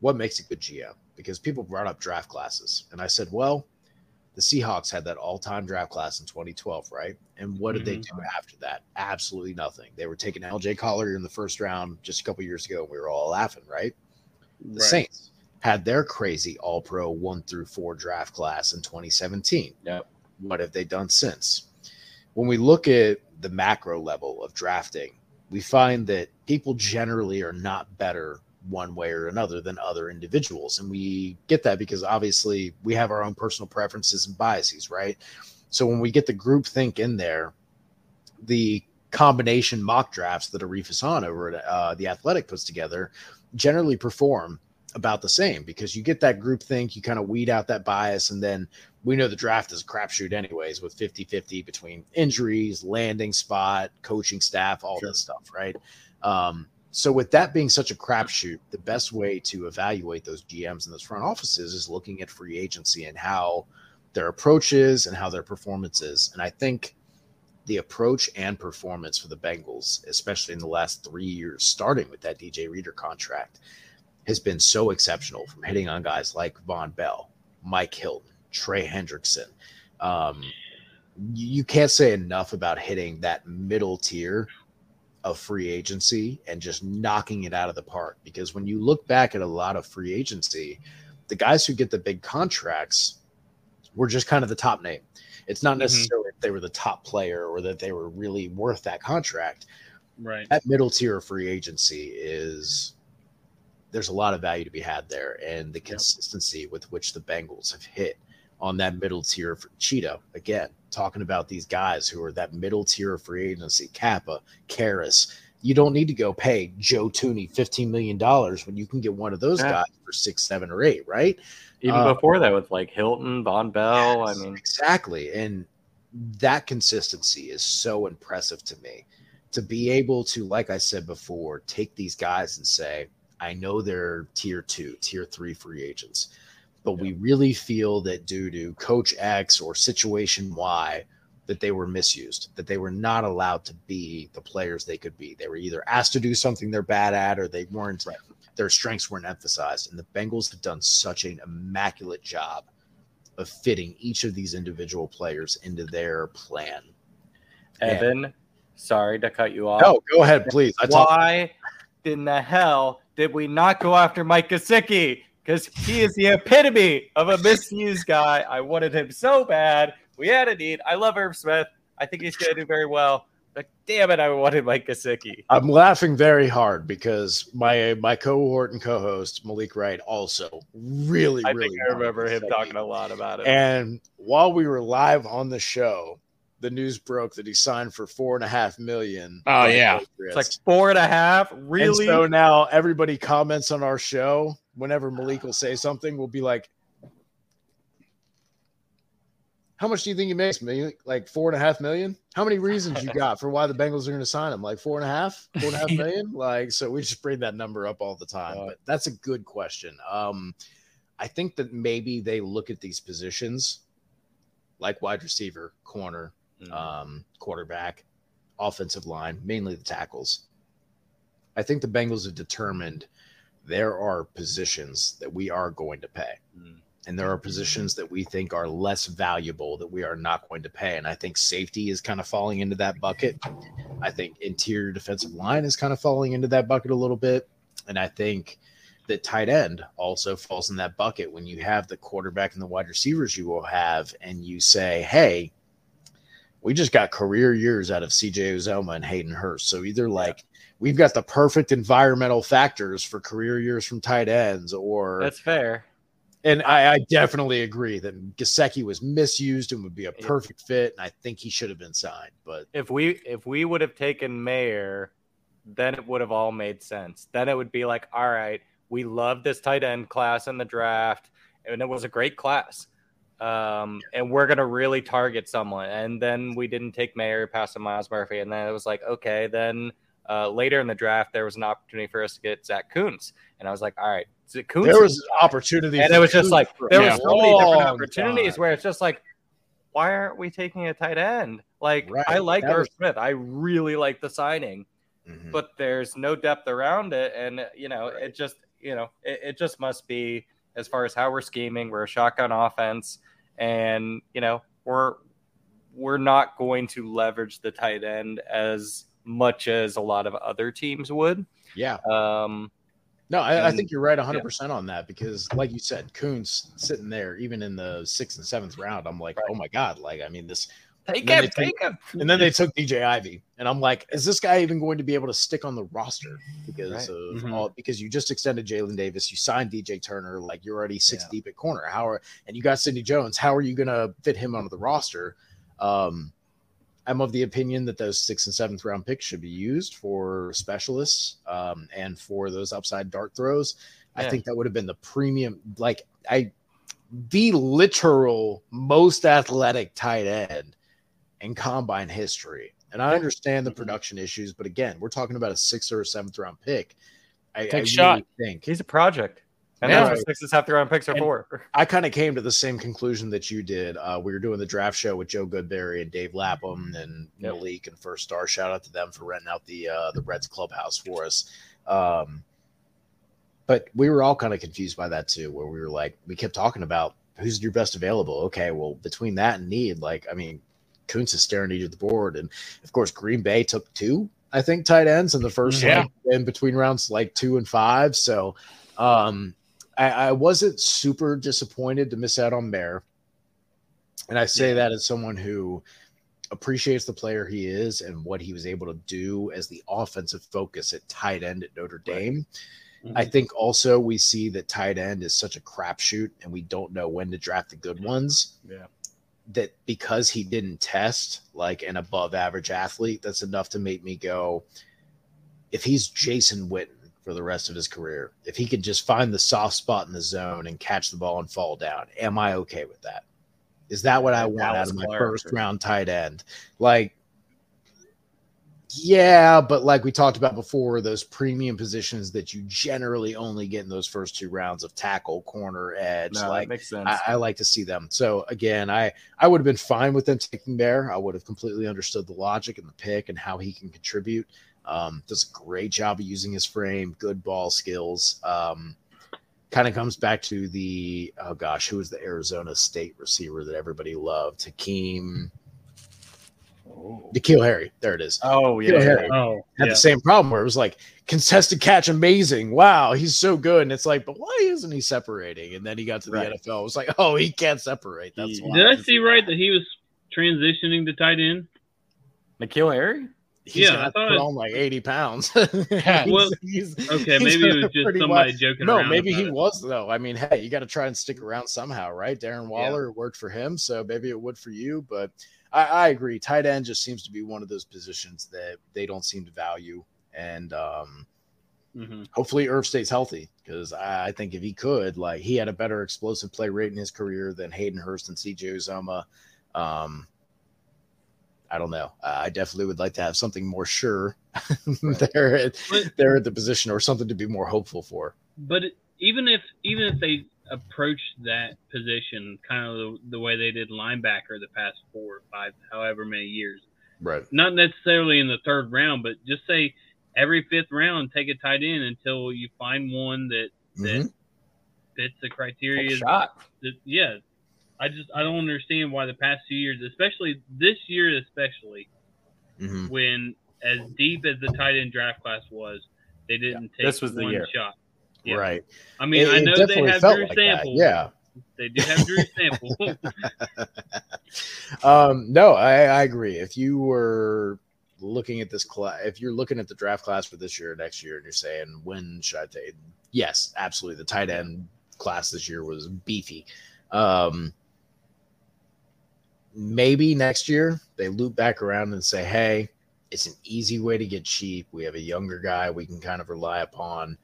Speaker 3: what makes a good GM because people brought up draft classes, and I said, well, the Seahawks had that all-time draft class in 2012, right? And what did they do after that? Absolutely nothing. They were taking LJ Collier in the first round just a couple years ago, and we were all laughing, right? The
Speaker 5: Right.
Speaker 3: Saints had their crazy all pro one through four draft class in 2017.
Speaker 7: Yep.
Speaker 3: What have they done since? When we look at the macro level of drafting, we find that people generally are not better one way or another than other individuals. And we get that because obviously we have our own personal preferences and biases, right? So when we get the group think in there, the combination mock drafts that Arif Hassan over at uh, the Athletic puts together generally perform about the same because you get that group think, you kind of weed out that bias, and then we know the draft is a crapshoot anyways with 50 50 between injuries, landing spot, coaching staff, all this stuff, right? Um, so, with that being such a crapshoot, the best way to evaluate those GMs and those front offices is looking at free agency and how their approach is and how their performance is. And I think the approach and performance for the Bengals, especially in the last three years, starting with that DJ Reader contract, has been so exceptional from hitting on guys like Vonn Bell, Mike Hilton, Trey Hendrickson. Um, you can't say enough about hitting that middle tier of free agency and just knocking it out of the park. Because when you look back at a lot of free agency, the guys who get the big contracts were just kind of the top name. It's not
Speaker 5: Mhm.
Speaker 3: necessarily if they were the top player or that they were really worth that contract.
Speaker 5: Right.
Speaker 3: That middle tier of free agency is there's a lot of value to be had there, and the consistency with which the Bengals have hit on that middle tier for Chido. Again, talking about these guys who are that middle tier of free agency, Cappa, Karras. You don't need to go pay Joe Thuney $15 million when you can get one of those
Speaker 7: Yeah.
Speaker 3: guys for six, seven, or eight, right?
Speaker 7: Even
Speaker 3: Uh,
Speaker 7: before that, with like Hilton, Vonn Bell. I mean,
Speaker 3: exactly. And that consistency is so impressive to me to be able to, like I said before, take these guys and say, I know they're tier two, tier three free agents, but we really feel that due to coach X or situation Y, that they were misused, that they were not allowed to be the players they could be. They were either asked to do something they're bad at or they weren't, their strengths weren't emphasized. And the Bengals have done such an immaculate job of fitting each of these individual players into their plan. And-
Speaker 7: Evan, sorry to cut you off.
Speaker 3: no, go ahead, please. I talk,
Speaker 7: Why in the hell did we not go after Mike Gesicki? Because he is the epitome of a misused guy. I wanted him so bad. We had a need. I love Irv Smith. I think he's going to do very well. But damn it, I wanted Mike Gesicki.
Speaker 3: I'm laughing very hard because my my cohort and co-host Malik Wright also really,
Speaker 7: I
Speaker 3: really
Speaker 7: think I remember him talking a lot about it.
Speaker 3: And while we were live on the show, the news broke that he signed for four and a half million.
Speaker 6: Oh, yeah.
Speaker 3: Patriots.
Speaker 7: it's like four and a half.
Speaker 3: And
Speaker 7: Really?
Speaker 3: so now everybody comments on our show. Whenever Malik will say something, we'll be like, How much do you think he makes? Million, like four and a half million? How many reasons you got for why the Bengals are going to sign him? Like four and a half, four and a half million? Like, so we just bring that number up all the time. But that's a good question. Um, I think that maybe they look at these positions like wide receiver, corner,
Speaker 7: Mm.
Speaker 3: um, quarterback, offensive line, mainly the tackles. I think the Bengals have determined there are positions that we are going to pay.
Speaker 7: Mm.
Speaker 3: And there are positions that we think are less valuable that we are not going to pay. And I think safety is kind of falling into that bucket. I think interior defensive line is kind of falling into that bucket a little bit. And I think that tight end also falls in that bucket when you have the quarterback and the wide receivers you will have, and you say, hey, we just got career years out of CJ Uzomah and Hayden Hurst. So either like we've got the perfect environmental factors for career years from tight ends, or
Speaker 7: That's fair.
Speaker 3: and I, I definitely agree that Gesicki was misused and would be a perfect fit, and I think he should have been signed. But
Speaker 7: If we if we would have taken Mayer, then it would have all made sense. Then it would be like, all right, we love this tight end class in the draft, and it was a great class. Um, and we're gonna really target someone. And then we didn't take Mayer past Myles Murphy, and then it was like, okay, then uh, later in the draft there was an opportunity for us to get Zack Kuntz, and I was like, all right, Zack Kuntz.
Speaker 3: there was opportunity,
Speaker 7: and it was just like there was so many different opportunities where it's just like why aren't we taking a tight end? Like
Speaker 3: Right,
Speaker 7: i like Irv
Speaker 3: was-
Speaker 7: smith. I really like the signing
Speaker 3: Mhm.
Speaker 7: but there's no depth around it. And you know it just you know it, it just must be as far as how we're scheming we're a shotgun offense and you know we're we're not going to leverage the tight end as much as a lot of other teams would.
Speaker 3: Yeah,
Speaker 7: um
Speaker 3: no, I, I think you're right 100 percent on that because, like you said, Kuntz sitting there, even in the sixth and seventh round, I'm like, oh my god, like I mean this.
Speaker 7: Take him
Speaker 3: they
Speaker 7: take him
Speaker 3: And then they took DJ Ivey, and I'm like, is this guy even going to be able to stick on the roster because
Speaker 7: Right.
Speaker 3: of
Speaker 5: Mhm.
Speaker 3: all? Because you just extended Jalen Davis, you signed DJ Turner, like you're already six
Speaker 7: Yeah.
Speaker 3: deep at corner. How are and you got Sidney Jones? How are you going to fit him onto the roster? Um, I'm of the opinion that those sixth and seventh round picks should be used for specialists um, and for those upside dart throws. I think that would have been the premium, like I, the literal most athletic tight end in combine history. And I understand the
Speaker 7: Mhm.
Speaker 3: production issues, but again, we're talking about a sixth or a seventh round pick. I,
Speaker 6: Take
Speaker 3: I
Speaker 6: a shot.
Speaker 3: really think
Speaker 7: he's a project and
Speaker 6: Yeah.
Speaker 7: that's what six and half the round picks are
Speaker 3: And-
Speaker 7: for
Speaker 3: I kind of came to the same conclusion that you did. Uh, we were doing the draft show with Joe Goodberry and Dave Lapham and
Speaker 7: Yep.
Speaker 3: Malik and First Star. Shout out to them for renting out the uh, the Reds clubhouse for us. Um, but we were all kind of confused by that too, where we were like, we kept talking about who's your best available. Okay, well, between that and need, like, I mean, Kuntz is staring each at the board, and of course, Green Bay took two, I think, tight ends in the first
Speaker 6: Yeah.
Speaker 3: like, in between rounds like two and five. So, um, I, I wasn't super disappointed to miss out on Bear. And I say
Speaker 7: Yeah.
Speaker 3: that as someone who appreciates the player he is and what he was able to do as the offensive focus at tight end at Notre Dame. I think also we see that tight end is such a crapshoot and we don't know when to draft the good ones.
Speaker 7: Yeah.
Speaker 3: That because he didn't test like an above average athlete, that's enough to make me go, if he's Jason Witten for the rest of his career, if he could just find the soft spot in the zone and catch the ball and fall down, am I okay with that? Is that what I want out of my
Speaker 7: Clark
Speaker 3: first round tight end? Like, yeah, but like we talked about before, those premium positions that you generally only get in those first two rounds of tackle, corner, edge,
Speaker 7: no,
Speaker 3: like
Speaker 7: makes sense
Speaker 3: I, I like to see them. So again, I I would have been fine with them taking Bear. I would have completely understood the logic and the pick and how he can contribute. Um, does a great job of using his frame, good ball skills. Um, kind of comes back to the oh gosh, who was the Arizona State receiver that everybody loved? Hakeem, N'Keal Harry. There it is.
Speaker 7: oh
Speaker 3: Yeah,
Speaker 7: yeah,
Speaker 3: yeah.
Speaker 5: Oh,
Speaker 3: Had
Speaker 5: yeah.
Speaker 3: the same problem where it was like contested catch, amazing. Wow, he's so good. And it's like, but why isn't he separating? And then he got to the
Speaker 7: Right.
Speaker 3: NFL. It was like, oh, he can't separate. That's
Speaker 7: He-
Speaker 3: why.
Speaker 5: Did I see right that he was transitioning to tight end?
Speaker 7: N'Keal Harry
Speaker 3: He's
Speaker 5: Yeah,
Speaker 3: gonna
Speaker 5: I thought
Speaker 3: put
Speaker 5: it-
Speaker 3: on like 80 pounds.
Speaker 5: Well,
Speaker 3: He's-
Speaker 5: Okay,
Speaker 3: he's
Speaker 5: maybe it was just somebody
Speaker 3: wild-
Speaker 5: joking
Speaker 3: No,
Speaker 5: around.
Speaker 3: maybe
Speaker 5: about
Speaker 3: he
Speaker 5: it.
Speaker 3: was though. I mean, hey, you got to try and stick around somehow, right? Darren Waller it worked for him, so maybe it would for you. But I, I agree. Tight end just seems to be one of those positions that they don't seem to value, and um,
Speaker 5: Mhm.
Speaker 3: hopefully Irv stays healthy because I, I think if he could, like he had a better explosive play rate in his career than Hayden Hurst and CJ Uzomah. Um, I don't know. Uh, I definitely would like to have something more sure there, at, there at the position, or something to be more hopeful for.
Speaker 5: But even if even if they approach that position kind of the, the way they did linebacker the past four or five, however many years,
Speaker 3: Right.
Speaker 5: not necessarily in the third round, but just say every fifth round, take a tight end until you find one that that
Speaker 3: Mhm.
Speaker 5: fits the criteria.
Speaker 7: shot.
Speaker 5: that- yeah, I just I don't understand why the past two years, especially this year, especially
Speaker 3: Mhm.
Speaker 5: when as deep as the tight end draft class was, they didn't take
Speaker 7: This was the
Speaker 5: one
Speaker 7: year.
Speaker 5: shot. Yeah.
Speaker 3: Right.
Speaker 5: I mean,
Speaker 3: It-
Speaker 5: I know they have Drew
Speaker 3: like that,
Speaker 5: Sample.
Speaker 3: Yeah.
Speaker 5: They do have Drew Sample.
Speaker 3: um, no, I, I agree. If you were looking at this class, if you're looking at the draft class for this year or next year, and you're saying when should I take? Yes, absolutely. The tight end class this year was beefy. Um, maybe next year they loop back around and say, "Hey, it's an easy way to get cheap. We have a younger guy we can kind of rely upon."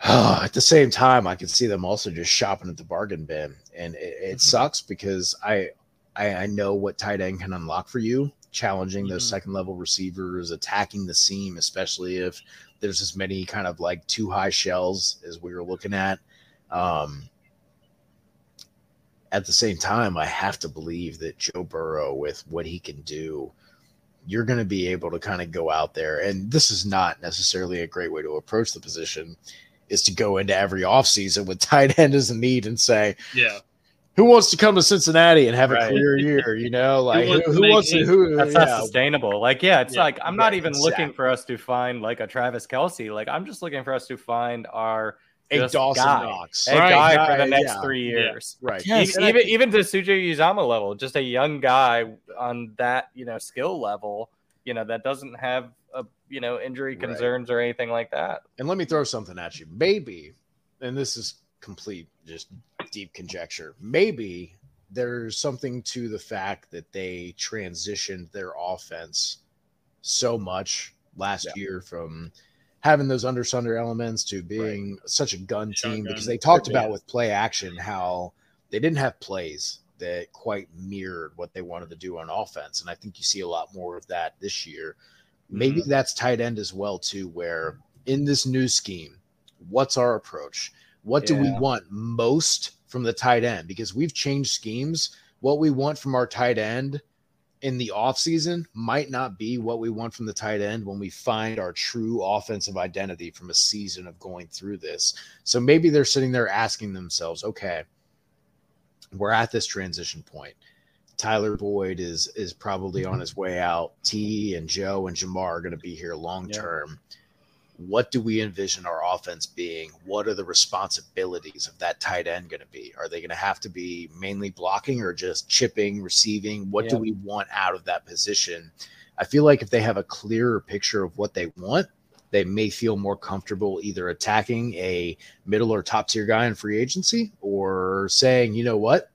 Speaker 3: at the same time, I can see them also just shopping at the bargain bin, and it, it sucks because I, I I know what tight end can unlock for you, challenging those
Speaker 5: Mhm.
Speaker 3: second level receivers, attacking the seam, especially if there's as many kind of like two high shells as we were looking at. Um, at the same time, I have to believe that Joe Burrow, with what he can do, you're going to be able to kind of go out there. And this is not necessarily a great way to approach the position, is to go into every offseason with tight end as a need and say,
Speaker 5: yeah,
Speaker 3: who wants to come to Cincinnati and have a
Speaker 7: Right.
Speaker 3: clear year? You know, like
Speaker 5: wants
Speaker 3: who,
Speaker 5: to
Speaker 3: who wants to, who,
Speaker 7: That's
Speaker 3: yeah,
Speaker 7: not sustainable. Like, yeah, it's
Speaker 5: Yeah,
Speaker 7: like I'm not
Speaker 3: right,
Speaker 7: even looking for us to find like a Travis Kelce. Like, I'm just looking for us to find our
Speaker 3: a
Speaker 7: just
Speaker 3: Dawson
Speaker 7: guy.
Speaker 3: Knox.
Speaker 7: a
Speaker 6: Right.
Speaker 7: guy for the next
Speaker 3: yeah.
Speaker 7: three
Speaker 5: Yeah.
Speaker 7: years.
Speaker 3: Right.
Speaker 6: Yes,
Speaker 7: even,
Speaker 6: I
Speaker 7: even even to CJ Uzomah level, just a young guy on that you know skill level, you know that doesn't have a you know injury
Speaker 3: Right.
Speaker 7: concerns or anything like that.
Speaker 3: And let me throw something at you. Maybe, and this is complete just deep conjecture. Maybe there's something to the fact that they transitioned their offense so much last year from having those under center elements to being such a gun team because they talked about with play action how they didn't have plays that quite mirrored what they wanted to do on offense and i think you see a lot more of that this year maybe mm-hmm. that's tight end as well too where in this new scheme what's our approach? What do we want most from the tight end? Because we've changed schemes. What we want from our tight end in the offseason might not be what we want from the tight end when we find our true offensive identity from a season of going through this. So maybe they're sitting there asking themselves, okay, we're at this transition point. Tyler Boyd is is probably on mm-hmm. his way out. Tee and Joe and Ja'Marr are going to be here long
Speaker 7: Yeah.
Speaker 3: term. What do we envision our offense being? What are the responsibilities of that tight end going to be? Are they going to have to be mainly blocking or just chipping, receiving? What do we want out of that position? I feel like if they have a clearer picture of what they want, they may feel more comfortable either attacking a middle or top tier guy in free agency or saying, you know what?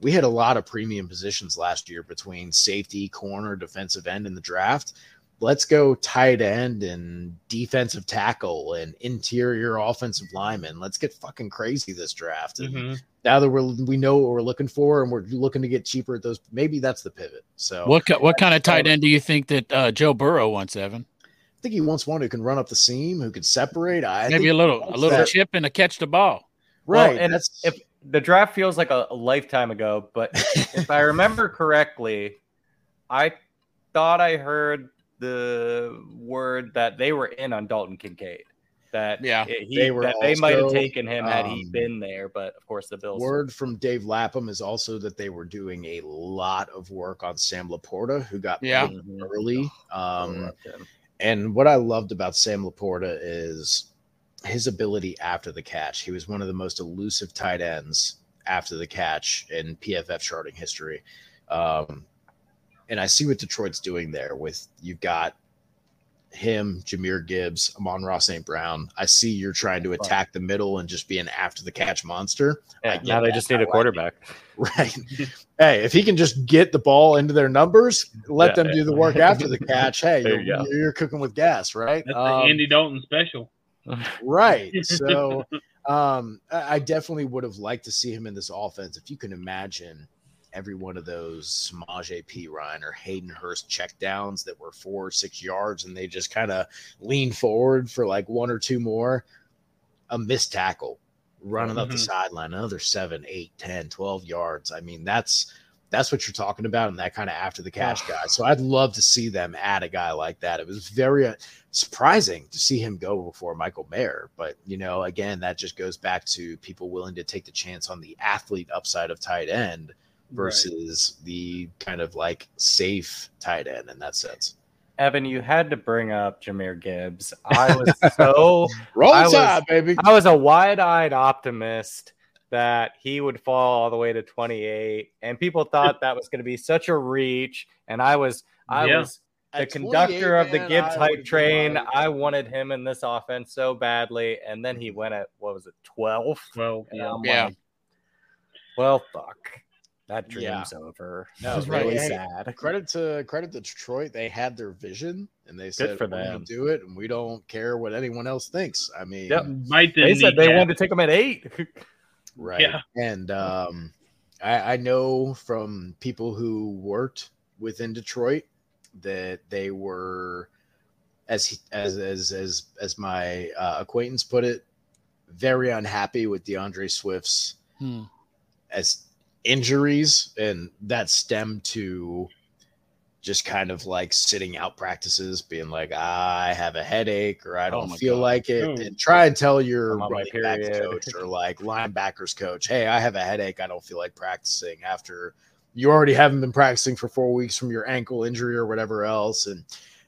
Speaker 3: We had a lot of premium positions last year between safety, corner, defensive end in the draft. Let's go tight end and defensive tackle and interior offensive lineman. Let's get fucking crazy this draft. And
Speaker 5: Mhm.
Speaker 3: now that we're we know what we're looking for and we're looking to get cheaper at those, maybe that's the pivot. So
Speaker 6: What what kind of tight end do you think that uh, Joe Burrow wants, Evan?
Speaker 3: I think he wants one who can run up the seam, who can separate. I
Speaker 6: Maybe a little a little
Speaker 3: that.
Speaker 6: chip and a catch the ball.
Speaker 3: right.
Speaker 7: Well, and
Speaker 3: that's
Speaker 7: if the draft feels like a, a lifetime ago, but if I remember correctly, I thought I heard the word that they were in on Dalton Kincaid. That
Speaker 6: Yeah.
Speaker 7: it- he,
Speaker 3: They were
Speaker 7: that they might have taken him had he
Speaker 3: um,
Speaker 7: been there, but of course the Bills.
Speaker 3: word from Dave Lapham is also that they were doing a lot of work on Sam Laporta, who got
Speaker 6: Yeah.
Speaker 3: picked early. Um, and what I loved about Sam Laporta is his ability after the catch. He was one of the most elusive tight ends after the catch in PFF charting history. Um, and I see what Detroit's doing there with you've got him, Jahmyr Gibbs, Amon-Ra St. Brown. I see you're trying to attack the middle and just be an after the catch monster.
Speaker 7: Yeah, now they just need a
Speaker 3: like it.
Speaker 7: quarterback.
Speaker 3: Right. hey, if he can just get the ball into their numbers, let
Speaker 7: Yeah.
Speaker 3: them do the work after the catch. Hey, you're,
Speaker 7: you
Speaker 3: you're cooking with gas, right?
Speaker 5: That's
Speaker 3: Um,
Speaker 5: the Andy Dalton special.
Speaker 3: right. So um, I definitely would have liked to see him in this offense. If you can imagine every one of those Samaj P. Ryan or Hayden Hurst checkdowns that were four or six yards and they just kind of lean forward for like one or two more, a missed tackle, running up the
Speaker 5: Mhm.
Speaker 3: sideline, another seven, eight, 10, 12 yards. I mean, that's that's what you're talking about and that kind of after the cash guy. So I'd love to see them add a guy like that. It was very uh, surprising to see him go before Michael Mayer. But, you know, again, that just goes back to people willing to take the chance on the athlete upside of tight end versus the kind of like safe tight end in that sense.
Speaker 7: Evan, you had to bring up Jahmyr Gibbs. I was so
Speaker 3: Roll
Speaker 7: I was-
Speaker 3: Tide, baby.
Speaker 7: I was a wide-eyed optimist that he would fall all the way to 28, and people thought that was going to be such a reach. And I was, I
Speaker 5: Yeah.
Speaker 7: was the
Speaker 3: At
Speaker 7: conductor of the
Speaker 3: man,
Speaker 7: Gibbs
Speaker 3: I
Speaker 7: hype train. I wanted him in this offense so badly, and then he went at what was it, 12?
Speaker 5: Well,
Speaker 7: And
Speaker 5: yeah.
Speaker 7: I'm
Speaker 6: Yeah.
Speaker 7: well, fuck, that
Speaker 3: Yeah.
Speaker 7: dream's over.
Speaker 3: No,
Speaker 7: That was
Speaker 3: really,
Speaker 7: really
Speaker 3: hey,
Speaker 7: sad.
Speaker 3: Credit to credit to Detroit. They had their vision and they said
Speaker 7: for
Speaker 3: we're gonna
Speaker 7: them.
Speaker 3: do it and we don't care what anyone else thinks. I mean
Speaker 7: Yep.
Speaker 5: Bite the
Speaker 7: They said they
Speaker 5: kneecap.
Speaker 7: wanted to take him at eight.
Speaker 3: Right.
Speaker 5: Yeah.
Speaker 3: And um, I, I know from people who worked within Detroit that they were, as he- as as as as my uh, acquaintance put it, very unhappy with D'Andre Swift's
Speaker 6: Hmm.
Speaker 3: as injuries, and that stemmed to just kind of like sitting out practices, being like, I have a headache or I
Speaker 6: Oh
Speaker 3: don't
Speaker 6: my
Speaker 3: feel
Speaker 6: God.
Speaker 3: like it,
Speaker 5: Oh.
Speaker 3: and try and tell your
Speaker 7: I'm on my
Speaker 3: running coach or like linebackers coach, hey, I have a headache, I don't feel like practicing after you already haven't been practicing for four weeks from your ankle injury or whatever else. And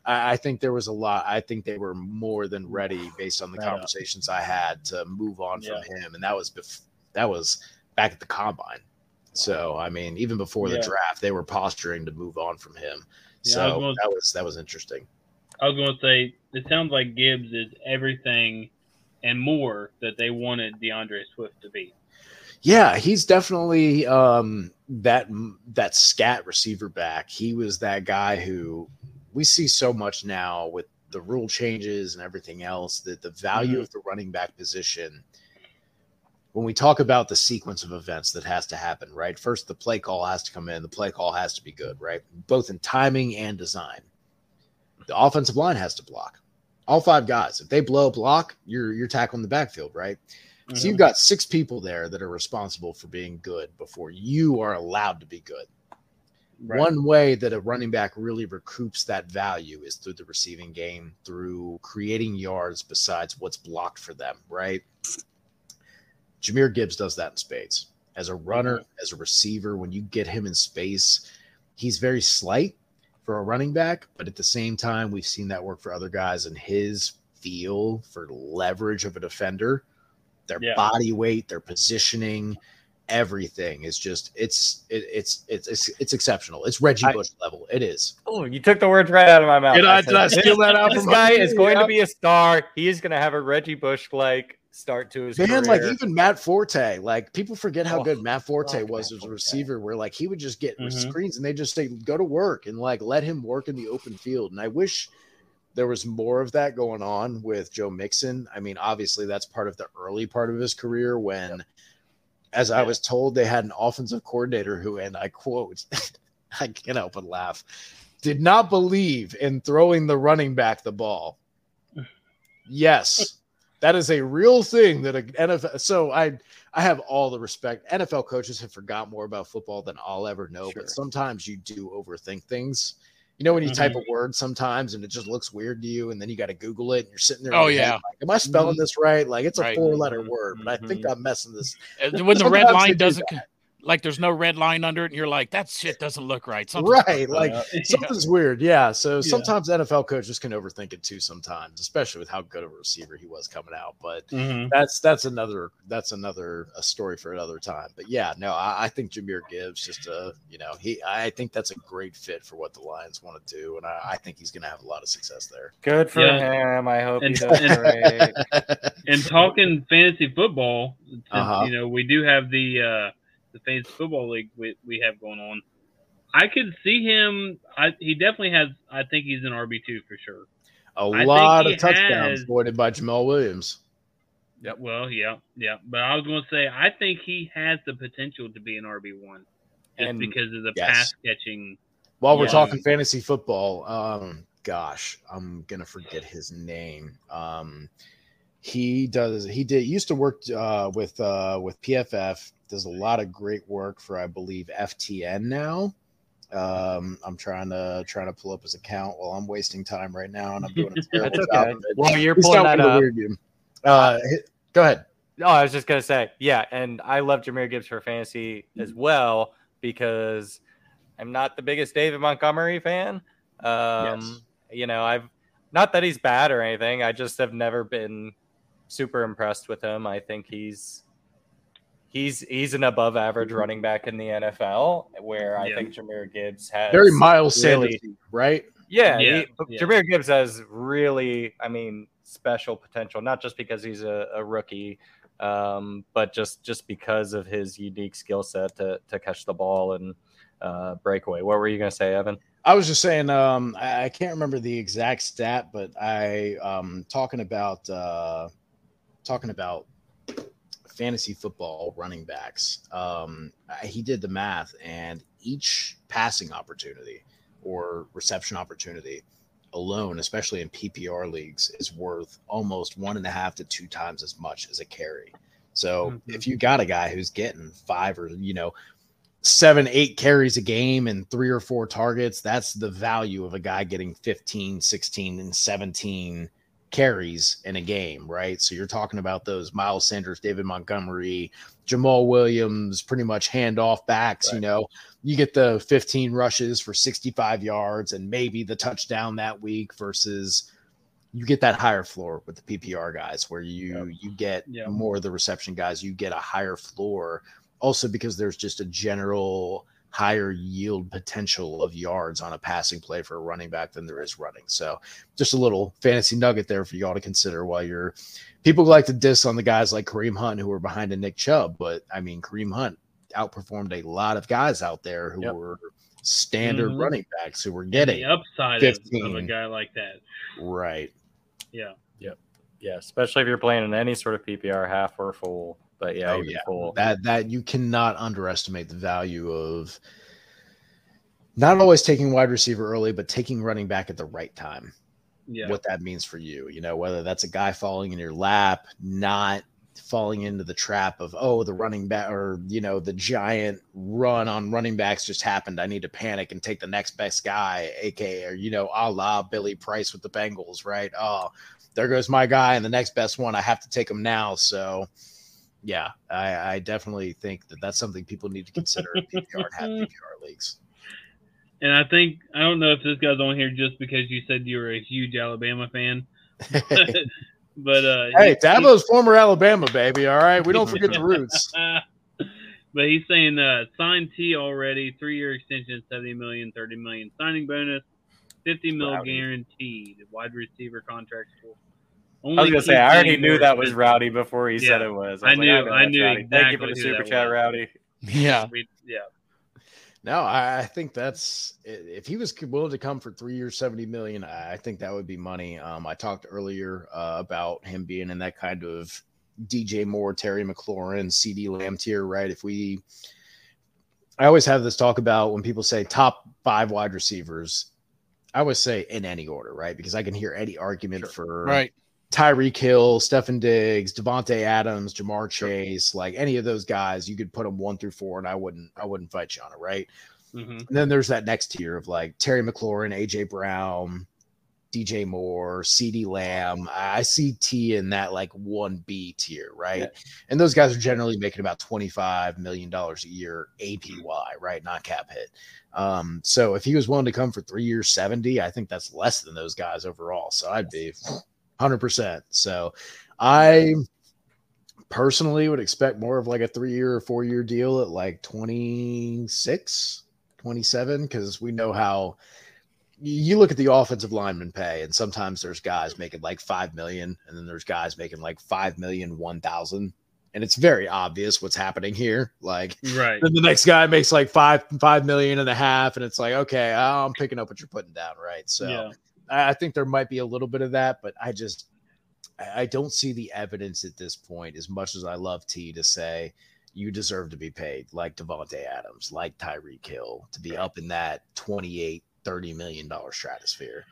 Speaker 3: I, I think there was a lot. I think they were more than ready based on the
Speaker 7: Right up.
Speaker 3: conversations I had to move on
Speaker 5: Yeah.
Speaker 3: from him, and that was bef- that was back at the combine. So I mean, even before the draft, they were posturing to move on from him.
Speaker 5: Yeah,
Speaker 3: so
Speaker 5: was
Speaker 3: that was that was interesting.
Speaker 5: I was going to say it sounds like Gibbs is everything and more that they wanted D'Andre Swift to be.
Speaker 3: Yeah, he's definitely um, that that scat receiver back. He was that guy who we see so much now with the rule changes and everything else that the value
Speaker 5: Mhm.
Speaker 3: of the running back position. When we talk about the sequence of events that has to happen, right? First, the play call has to come in. The play call has to be good, right? Both in timing and design. The offensive line has to block. All five guys. If they blow a block, you're you're tackling the backfield, right? So you've mm-hmm. got six people there that are responsible for being good before you are allowed to be good.
Speaker 5: Right.
Speaker 3: One way that a running back really recoups that value is through the receiving game, through creating yards besides what's blocked for them, right? Jahmyr Gibbs does that in spades. As a runner, mm-hmm. as a receiver, when you get him in space, he's very slight for a running back, but at the same time, we've seen that work for other guys and his feel for leverage of a defender, their
Speaker 5: Yeah.
Speaker 3: body weight, their positioning, everything is just it's it, it's it's it's it's exceptional. It's Reggie
Speaker 7: I-
Speaker 3: Bush level. It is.
Speaker 7: Oh, you took the words right out of my mouth.
Speaker 3: Did I-
Speaker 7: said,
Speaker 3: did I steal that out
Speaker 7: This
Speaker 3: from
Speaker 7: guy
Speaker 3: under
Speaker 7: is going
Speaker 3: Yeah.
Speaker 7: to be a star. He is going to have a Reggie Bush like start to his
Speaker 3: Man,
Speaker 7: career.
Speaker 3: like even Matt Forte, like people forget how
Speaker 7: Oh,
Speaker 3: good Matt Forte
Speaker 7: fuck
Speaker 3: was
Speaker 7: Matt
Speaker 3: as a
Speaker 7: Forte.
Speaker 3: receiver, where like he would just get
Speaker 5: Mhm.
Speaker 3: screens and they just say, go to work and like let him work in the open field. And I wish there was more of that going on with Joe Mixon. I mean, obviously that's part of the early part of his career when, as I was told, they had an offensive coordinator who, and I quote, I can't help but laugh, did not believe in throwing the running back the ball. Yes, that is a real thing that a NFL. So I I have all the respect. NFL coaches have forgot more about football than I'll ever know,
Speaker 7: Sure.
Speaker 3: but sometimes you do overthink things. You know when you type a word sometimes and it just looks weird to you, and then you got to Google it, and you're sitting there.
Speaker 6: Oh, yeah.
Speaker 3: like, Am I spelling this right? Like it's a
Speaker 6: Right.
Speaker 3: four letter word, but I think
Speaker 7: Mhm.
Speaker 3: I'm messing this.
Speaker 6: When the red line doesn't, like, there's no red line under it, and you're like, that shit doesn't look right. Something's
Speaker 3: Right,
Speaker 6: fucked up.
Speaker 3: like
Speaker 5: Uh,
Speaker 3: something's weird. Yeah. So
Speaker 5: Yeah.
Speaker 3: sometimes NFL coaches can overthink it too. Sometimes, especially with how good of a receiver he was coming out. But
Speaker 5: Mhm.
Speaker 3: that's that's another that's another a story for another time. But yeah, no, I, I think Jahmyr Gibbs just a you know he I think that's a great fit for what the Lions want to do, and I, I think he's going to have a lot of success there.
Speaker 7: Good for
Speaker 5: Yeah.
Speaker 7: him. I hope he
Speaker 5: And-
Speaker 7: does
Speaker 5: and-
Speaker 7: great.
Speaker 5: And talking fantasy football,
Speaker 3: Uh-huh.
Speaker 5: you know, we do have the uh, the fantasy football league we, we have going on. I could see him. I, he definitely has. I think he's an RB two for sure.
Speaker 3: a lot of touchdowns
Speaker 5: has-
Speaker 3: avoided by Jamaal Williams.
Speaker 5: Yep. Well, yeah, yeah. But I was going to say, I think he has the potential to be an RB one. just
Speaker 7: And-
Speaker 5: because of the
Speaker 3: yes.
Speaker 5: pass catching.
Speaker 3: While we're
Speaker 7: Yeah.
Speaker 3: talking fantasy football, um, gosh, I'm gonna forget his name. Um, he does. He did used to work uh, with uh, with PFF. Does a lot of great work for I believe FTN now. Um, I'm trying to trying to pull up his account while I'm wasting time right now, and I'm doing a terrible
Speaker 7: That's
Speaker 3: job
Speaker 7: okay.
Speaker 3: of it.
Speaker 7: Well, you're
Speaker 3: He's
Speaker 7: pulling that
Speaker 3: one of the
Speaker 7: up.
Speaker 3: weird game. Uh, go ahead.
Speaker 7: No, I was just gonna say, yeah, and I love Jahmyr Gibbs for fantasy as well because I'm not the biggest David Montgomery fan. Um,
Speaker 3: Yes.
Speaker 7: You know, I've not that he's bad or anything. I just have never been super impressed with him. I think he's he's he's an above average running back in the NFL, where I think Jahmyr Gibbs has
Speaker 3: Very Miles
Speaker 7: really-
Speaker 3: Sanders, right?
Speaker 7: yeah,
Speaker 5: Yeah,
Speaker 7: he,
Speaker 5: yeah.
Speaker 7: Jahmyr Gibbs has really, I mean, special potential. Not just because he's a, a rookie, um, but just just because of his unique skill set to to catch the ball and uh, breakaway. What were you gonna say, Evan?
Speaker 3: I was just saying, um, I, I can't remember the exact stat, but I um talking about uh talking about fantasy football running backs. Um, he did the math, and each passing opportunity or reception opportunity alone, especially in PPR leagues, is worth almost one and a half to two times as much as a carry. So
Speaker 5: Mhm.
Speaker 3: if you got a guy who's getting five or you know seven, eight carries a game and three or four targets, that's the value of a guy getting 15, 16, and 17 carries in a game, right? So you're talking about those Miles Sanders, David Montgomery, Jamaal Williams, pretty much handoff backs, you know. You get the 15 rushes for 65 yards and maybe the touchdown that week versus you get that higher floor with the PPR guys where you you get
Speaker 5: Yeah.
Speaker 3: more of the reception guys, you get a higher floor also because there's just a general higher yield potential of yards on a passing play for a running back than there is running. So just a little fantasy nugget there for y'all to consider while you're people like to diss on the guys like Kareem Hunt who were behind a Nick Chubb, but I mean Kareem Hunt outperformed a lot of guys out there who
Speaker 7: Yep.
Speaker 3: were standard
Speaker 5: Mhm.
Speaker 3: running backs who were
Speaker 5: And
Speaker 3: getting
Speaker 5: the upside of, of a guy like that.
Speaker 3: right.
Speaker 5: Yeah. Yep.
Speaker 7: Yeah, especially if you're playing in any sort of PPR, half or full. But yeah,
Speaker 3: Oh, yeah.
Speaker 7: full.
Speaker 3: that that you cannot underestimate the value of not always taking wide receiver early, but taking running back at the right time.
Speaker 5: Yeah.
Speaker 3: What that means for you, you know, whether that's a guy falling in your lap, not falling into the trap of oh the running back or you know the giant run on running backs just happened. I need to panic and take the next best guy, aka or you know a la Billy Price with the Bengals, right? Oh, there goes my guy and the next best one. I have to take him now. So yeah, I, I definitely think that that's something people need to consider in PPR and have PPR leagues.
Speaker 5: And I think I don't know if this guy's on here just because you said you were a huge Alabama fan, but uh,
Speaker 3: hey,
Speaker 5: he-
Speaker 3: Dabo's former Alabama baby. All right, we don't forget the roots.
Speaker 5: but he's saying uh, signed Tee already, three year extension, 70 million, 30 million signing bonus, 50 mil
Speaker 3: Rowdy.
Speaker 5: guaranteed. Wide receiver contract for.
Speaker 7: I was gonna say I already knew that was Rowdy before he said it was.
Speaker 5: I
Speaker 7: was like,
Speaker 5: knew-
Speaker 7: know
Speaker 5: I
Speaker 7: that's
Speaker 5: knew
Speaker 7: Rowdy. Thank you for the super chat,
Speaker 5: was.
Speaker 7: Rowdy.
Speaker 6: Yeah.
Speaker 5: Yeah.
Speaker 3: No, I, I think that's if he was willing to come for three years, seventy million. I I think that would be money. Um, I talked earlier uh, about him being in that kind of DJ Moore, Terry McLaurin, CeeDee Lamb tier, right? If we, I always have this talk about when people say top five wide receivers. I always say in any order, right? Because I can hear any argument for
Speaker 6: Right.
Speaker 3: Tyreek Hill, Stefon Diggs, Davante Adams, Ja'Marr Chase, like any of those guys, you could put them one through four, and I wouldn't, I wouldn't fight you on it, right?
Speaker 5: hmm
Speaker 3: And then there's that next tier of like Terry McLaurin, AJ Brown, DJ Moore, CeeDee Lamb. I see Tee in that like one B tier, right?
Speaker 7: Yeah.
Speaker 3: And those guys are generally making about $25 million a year APY, right? Not cap hit. Um, so if he was willing to come for three years, 70, I think that's less than those guys overall. So I'd be 100%. So I personally would expect more of like a three year or four year deal at like 26, 27, because we know how you look at the offensive lineman pay, and sometimes there's guys making like 5 million, and then there's guys making like 5 million, 1,000. And it's very obvious what's happening here. Like,
Speaker 5: Right.
Speaker 3: then the next guy makes like five, five million and a half, and it's like, okay, I'm picking up what you're putting down, right? So,
Speaker 5: yeah.
Speaker 3: I think there might be a little bit of that, but I just I I don't see the evidence at this point. As much as I love Tee to say, you deserve to be paid like Davante Adams, like Tyreek Hill, to be up in that 28, 30 million dollar stratosphere.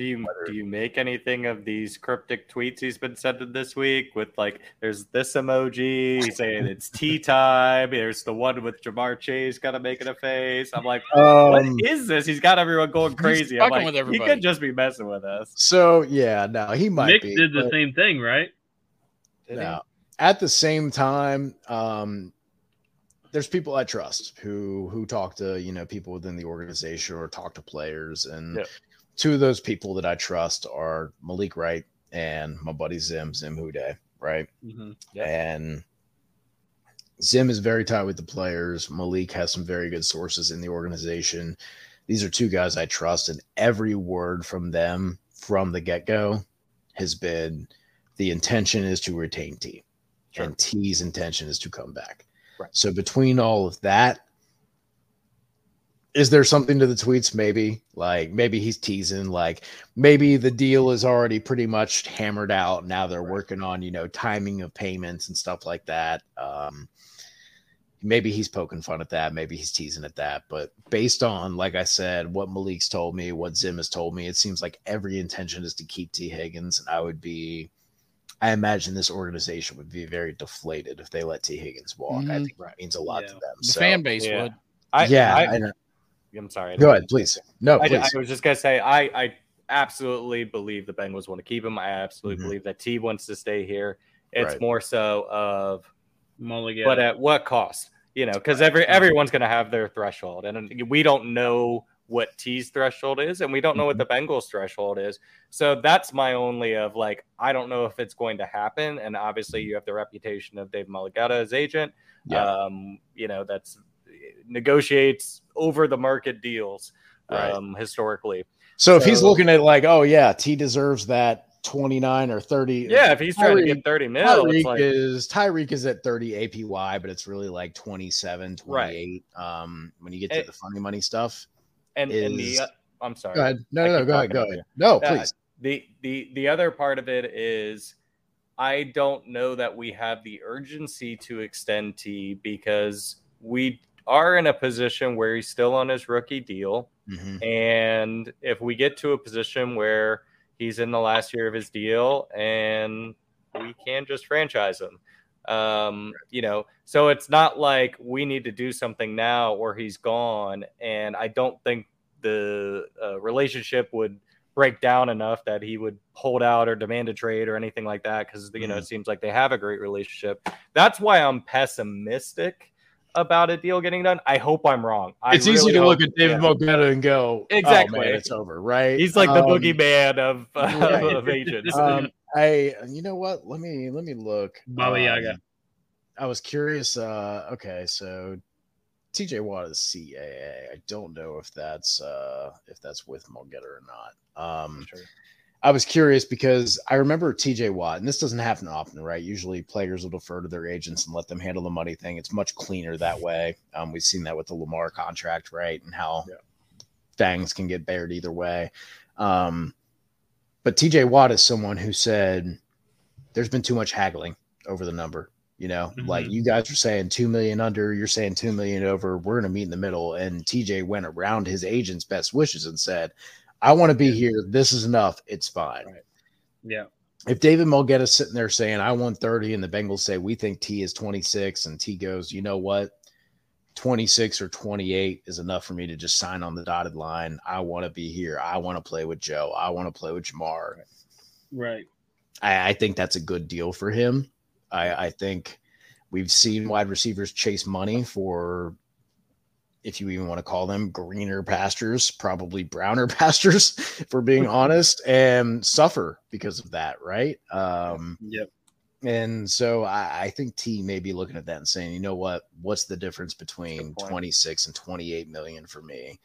Speaker 7: Do you do you make anything of these cryptic tweets he's been sending this week with like there's this emoji saying it's tea time. There's the one with Ja'Marr Chase kind of making a face. I'm like, what
Speaker 3: Um,
Speaker 7: is this? He's got everyone going crazy. I'm like,
Speaker 6: with
Speaker 7: he could just be messing with us.
Speaker 3: So yeah, no, he might
Speaker 5: Nick
Speaker 3: be.
Speaker 5: did the same thing, right?
Speaker 7: Did he?
Speaker 3: No. At the same time, um, there's people I trust who who talk to you know people within the organization or talk to players, and
Speaker 7: Yeah.
Speaker 3: Two of those people that I trust are Malik Wright and my buddy Zim Zim Hude, right?
Speaker 7: Mhm. Yeah.
Speaker 3: And Zim is very tight with the players. Malik has some very good sources in the organization. These are two guys I trust, and every word from them from the get go has been the intention is to retain Tee,
Speaker 7: Sure.
Speaker 3: and Tee's intention is to come back.
Speaker 7: Right.
Speaker 3: So between all of that, is there something to the tweets? Maybe like maybe he's teasing, like maybe the deal is already pretty much hammered out. Now they're working on you know timing of payments and stuff like that. Um, maybe he's poking fun at that. Maybe he's teasing at that. But based on, like I said, what Malik's told me, what Zim has told me, it seems like every intention is to keep Tee Higgins. And I would be, I imagine this organization would be very deflated if they let Tee Higgins walk. I
Speaker 6: Mhm.
Speaker 3: think that means a lot to them.
Speaker 6: The
Speaker 3: So,
Speaker 6: fan base
Speaker 7: yeah.
Speaker 6: would.
Speaker 7: I,
Speaker 3: yeah,
Speaker 7: I,
Speaker 3: I know.
Speaker 7: am sorry.
Speaker 3: Go ahead, please. No,
Speaker 7: I,
Speaker 3: please.
Speaker 7: I was just gonna say I, I absolutely believe the Bengals want to keep him. I absolutely
Speaker 3: Mhm.
Speaker 7: believe that Tee wants to stay here. It's
Speaker 3: Right.
Speaker 7: more so of
Speaker 5: Mulligan.
Speaker 7: but at what cost? You know, because every everyone's gonna have their threshold, and we don't know what Tee's threshold is, and we don't know what the
Speaker 3: Mm-hmm.
Speaker 7: Bengals threshold is. So that's my only of like I don't know if it's going to happen. And obviously, you have the reputation of Dave Mulugheta as agent.
Speaker 3: Yeah.
Speaker 7: Um, you know, that's negotiates over the market deals
Speaker 3: Right.
Speaker 7: um, historically.
Speaker 3: so if he's looking at like, oh yeah, Tee deserves that 29 or 30.
Speaker 7: Yeah, if he's trying to get 30 mil,
Speaker 3: Tyreek
Speaker 7: it's like
Speaker 3: is Tyreek is at 30 APY, but it's really like 27,
Speaker 7: Right.
Speaker 3: 28. Um, when you get to
Speaker 7: It-
Speaker 3: the funny money stuff.
Speaker 7: and, and the uh, I'm sorry.
Speaker 3: Go ahead. No,
Speaker 7: I
Speaker 3: no, no, go ahead. Go ahead. No,
Speaker 7: Uh,
Speaker 3: please.
Speaker 7: the the the other part of it is I don't know that we have the urgency to extend Tee because we are in a position where he's still on his rookie deal.
Speaker 3: Mhm.
Speaker 7: And if we get to a position where he's in the last year of his deal and we can just franchise him. Um, you know, so it's not like we need to do something now or he's gone. And I don't think the uh, relationship would break down enough that he would hold out or demand a trade or anything like that because you know it seems like they have a great relationship. That's why I'm pessimistic about a deal getting done. I hope I'm wrong. I
Speaker 3: it's easy to look at David
Speaker 7: yeah.
Speaker 3: Mulugheta and go,
Speaker 7: Exactly.
Speaker 3: Oh, man, it's over, right?
Speaker 7: He's like the
Speaker 3: Um,
Speaker 7: boogeyman of,
Speaker 3: right.
Speaker 7: of agents.
Speaker 3: Um, I, you know what? Let me let me look.
Speaker 5: Baba
Speaker 3: Um,
Speaker 5: Yaga.
Speaker 3: I was curious. Uh, okay, so TJ Watt is CAA. I don't know if that's uh, if that's with Mulugheta or not. Um,
Speaker 7: Sure.
Speaker 3: I was curious because I remember TJ Watt, and this doesn't happen often, right? Usually players will defer to their agents and let them handle the money thing. It's much cleaner that way. Um, we've seen that with the Lamar contract, right? And how things can get bared either way. Um, but TJ Watt is someone who said there's been too much haggling over the number. You know,
Speaker 5: Mhm.
Speaker 3: like you guys are saying two million under, you're saying two million over. We're going to meet in the middle. And TJ went around his agent's best wishes and said, I want to be here. This is enough. It's fine.
Speaker 7: Right.
Speaker 5: Yeah.
Speaker 3: If David Mulugheta's sitting there saying, I want 30, and the Bengals say, we think Tee is 26, and Tee goes, you know what? 26 or 28 is enough for me to just sign on the dotted line. I want to be here. I want to play with Joe. I want to play with Ja'Marr.
Speaker 5: Right.
Speaker 3: I, I think that's a good deal for him. I, I think we've seen wide receivers chase money for, if you even want to call them greener pastures, probably browner pastures, for being honest, and suffer because of that, right? Um,
Speaker 5: Yep.
Speaker 3: and so I, I think Tee may be looking at that and saying, you know what? What's the difference between 26 and 28 million for me?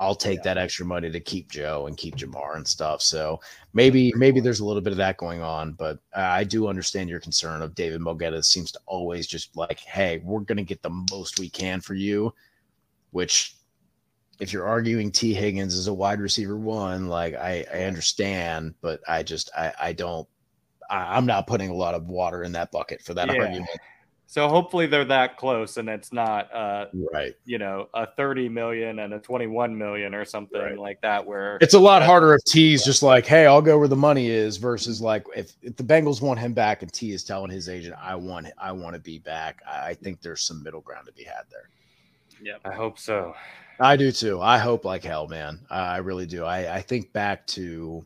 Speaker 3: I'll take that extra money to keep Joe and keep Ja'Marr and stuff. So maybe maybe there's a little bit of that going on, but I do understand your concern of David Mulugheta seems to always just like, hey, we're gonna get the most we can for you, which if you're arguing Tee Higgins is a wide receiver one, like I, I understand, but I just I, I don't I, I'm not putting a lot of water in that bucket for that
Speaker 7: Yeah.
Speaker 3: argument.
Speaker 7: So hopefully they're that close, and it's not, uh,
Speaker 3: Right.
Speaker 7: you know, a 30 million and a 21 million or something
Speaker 3: Right.
Speaker 7: like that. Where
Speaker 3: It's a lot
Speaker 7: uh,
Speaker 3: harder if Tee is just like, "Hey, I'll go where the money is," versus like if, if the Bengals want him back and Tee is telling his agent, "I want I want to be back." I, I think there's some middle ground to be had there.
Speaker 7: I hope so.
Speaker 3: I do too. I hope like hell, man. I, I really do. I, I think back to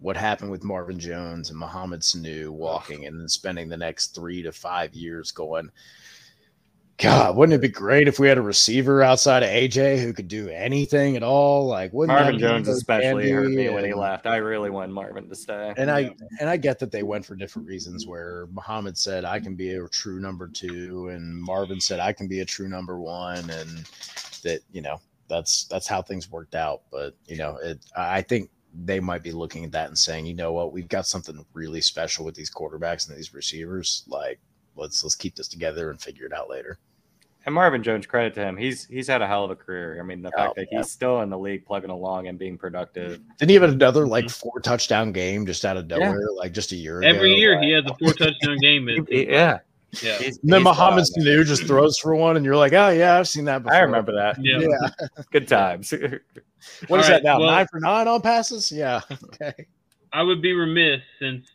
Speaker 3: what happened with Marvin Jones and Mohamed Sanu walking and then spending the next three to five years going, God, wouldn't it be great if we had a receiver outside of AJ who could do anything at all? Like, wouldn't
Speaker 7: Marvin Jones especially hurt me
Speaker 3: dandy?
Speaker 7: when he left. I really wanted Marvin to stay.
Speaker 3: And I and I get that they went for different reasons. Where Mohamed said I can be a true number two, and Marvin said I can be a true number one, and that you know that's that's how things worked out. But you know, it I think they might be looking at that and saying, you know what, we've got something really special with these quarterbacks and these receivers. Like let's let's keep this together and figure it out later.
Speaker 7: And Marvin Jones, credit to him, he's he's had a hell of a career. I mean, the fact
Speaker 3: Oh,
Speaker 7: that
Speaker 3: yeah.
Speaker 7: he's still in the league, plugging along and being productive.
Speaker 3: Didn't he have another like four touchdown game just out of
Speaker 7: Mm-hmm. Yeah.
Speaker 3: nowhere, like just a year ago?
Speaker 5: Every year
Speaker 3: Like,
Speaker 5: he has a four touchdown game. It-
Speaker 7: Yeah,
Speaker 5: yeah.
Speaker 7: he's,
Speaker 3: And then
Speaker 7: he's Mohamed.
Speaker 3: Sanu just throws for one, and you're like, oh yeah, I've seen that before.
Speaker 7: I remember that.
Speaker 5: Yeah.
Speaker 3: Yeah.
Speaker 7: Good times.
Speaker 3: What is
Speaker 5: All
Speaker 3: that
Speaker 5: right,
Speaker 3: now?
Speaker 5: well-
Speaker 3: nine for nine on passes? Yeah. Okay.
Speaker 5: I would be remiss since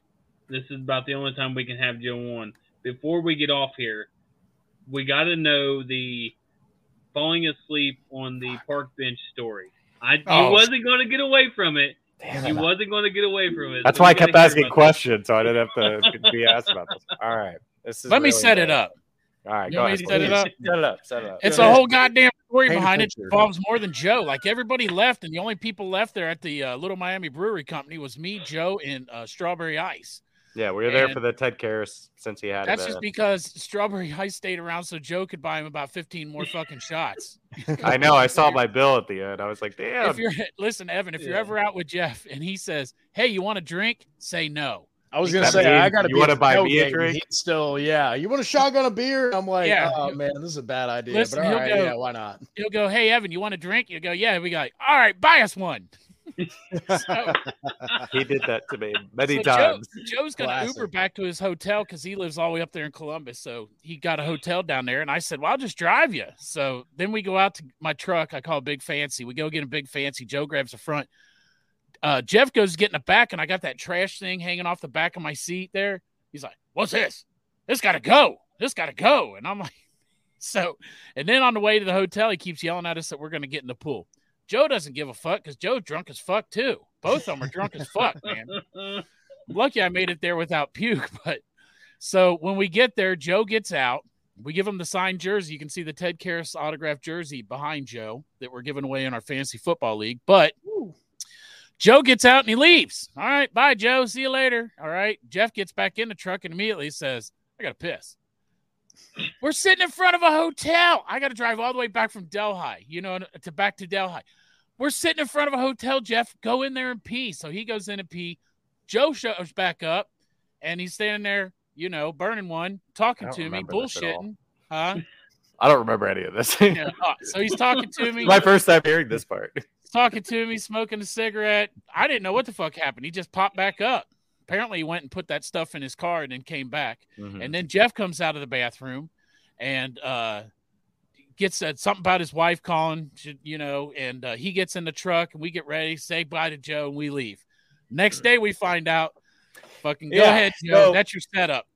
Speaker 5: this is about the only time we can have Joe on. Before we get off here, we got to know the falling asleep on the park bench story. I you
Speaker 6: Oh.
Speaker 5: wasn't going to get away from it.
Speaker 7: Damn
Speaker 5: You
Speaker 7: it.
Speaker 5: wasn't going to get away from it.
Speaker 7: That's
Speaker 5: So
Speaker 7: why I kept asking
Speaker 5: about
Speaker 7: questions, so I didn't have to be asked about this. All right, this is
Speaker 6: Let me
Speaker 7: really
Speaker 6: set it up.
Speaker 7: All right,
Speaker 6: You
Speaker 7: go ahead.
Speaker 6: to set it up?
Speaker 7: Set it up. Set it up.
Speaker 6: It's
Speaker 7: Go
Speaker 6: a
Speaker 7: ahead.
Speaker 6: whole goddamn story
Speaker 3: Paint a
Speaker 6: behind it.
Speaker 3: picture.
Speaker 6: Involves more than Joe. Like everybody left, and the only people left there at the uh, Little Miami Brewery Company was me, Joe, and uh, Strawberry Ice.
Speaker 7: Yeah, we were there
Speaker 6: And-
Speaker 7: for the Ted Karras since he had
Speaker 6: That's
Speaker 7: it.
Speaker 6: just because Strawberry Ice stayed around so Joe could buy him about 15 more fucking shots.
Speaker 7: I know. I saw my bill at the end. I was like, damn.
Speaker 6: If you're listen, Evan, if you're ever out with Jeff and he says, "Hey, you want a drink?" Say no.
Speaker 3: I was gonna say
Speaker 7: means
Speaker 3: I gotta
Speaker 7: you wanna buy me a
Speaker 3: tailgate,
Speaker 7: drink?
Speaker 3: Still, yeah. You want a shotgun a beer? I'm like,
Speaker 6: Yeah.
Speaker 3: oh man, this is a bad idea.
Speaker 6: Listen,
Speaker 3: but all
Speaker 6: go-
Speaker 3: yeah, why not?
Speaker 6: He'll go, "Hey, Evan, you want a drink?" You go, "Yeah." We go, "All right, buy us one." So,
Speaker 7: he did that to me many
Speaker 6: so Joe-
Speaker 7: times.
Speaker 6: Joe's gonna
Speaker 3: Classic.
Speaker 6: Uber back to his hotel because he lives all the way up there in Columbus. So he got a hotel down there, and I said, "Well, I'll just drive you." So then we go out to my truck. I call Big Fancy. We go get a Big Fancy. Joe grabs the front. Uh, Jeff goes getting the back, and I got that trash thing hanging off the back of my seat there. He's like, "What's this? This got to go. This got to go." And I'm like, "So," and then on the way to the hotel, he keeps yelling at us that we're going to get in the pool. Joe doesn't give a fuck because Joe's drunk as fuck too. Both of them are drunk as fuck, man. Lucky I made it there without puke. But so when we get there, Joe gets out. We give him the signed jersey. You can see the Ted Karras autographed jersey behind Joe that we're giving away in our fantasy football league. But Joe gets out and he leaves. All right, bye, Joe. See you later. All right. Jeff gets back in the truck and immediately says, I got to piss. We're sitting in front of a hotel. I got to drive all the way back from Delhi, you know, to back to Delhi. We're sitting in front of a hotel, Jeff. Go in there and pee. So he goes in and pee. Joe shows back up and he's standing there, you know, burning one, talking to me,
Speaker 7: remember this at all.
Speaker 6: bullshitting. Huh?
Speaker 7: I don't remember any of this.
Speaker 6: Yeah. Uh, so he's talking to me,
Speaker 7: My first time hearing this part.
Speaker 6: he's talking to me, smoking a cigarette. I didn't know what the fuck happened. He just popped back up. Apparently, he went and put that stuff in his car and then came back.
Speaker 7: Mhm.
Speaker 6: And then Jeff comes out of the bathroom and uh, gets uh, something about his wife calling, you know, and uh, he gets in the truck and we get ready, say bye to Joe, and we leave. Next day, we find out. Fucking go
Speaker 7: Yeah,
Speaker 6: ahead, Joe.
Speaker 7: so-
Speaker 6: That's your setup.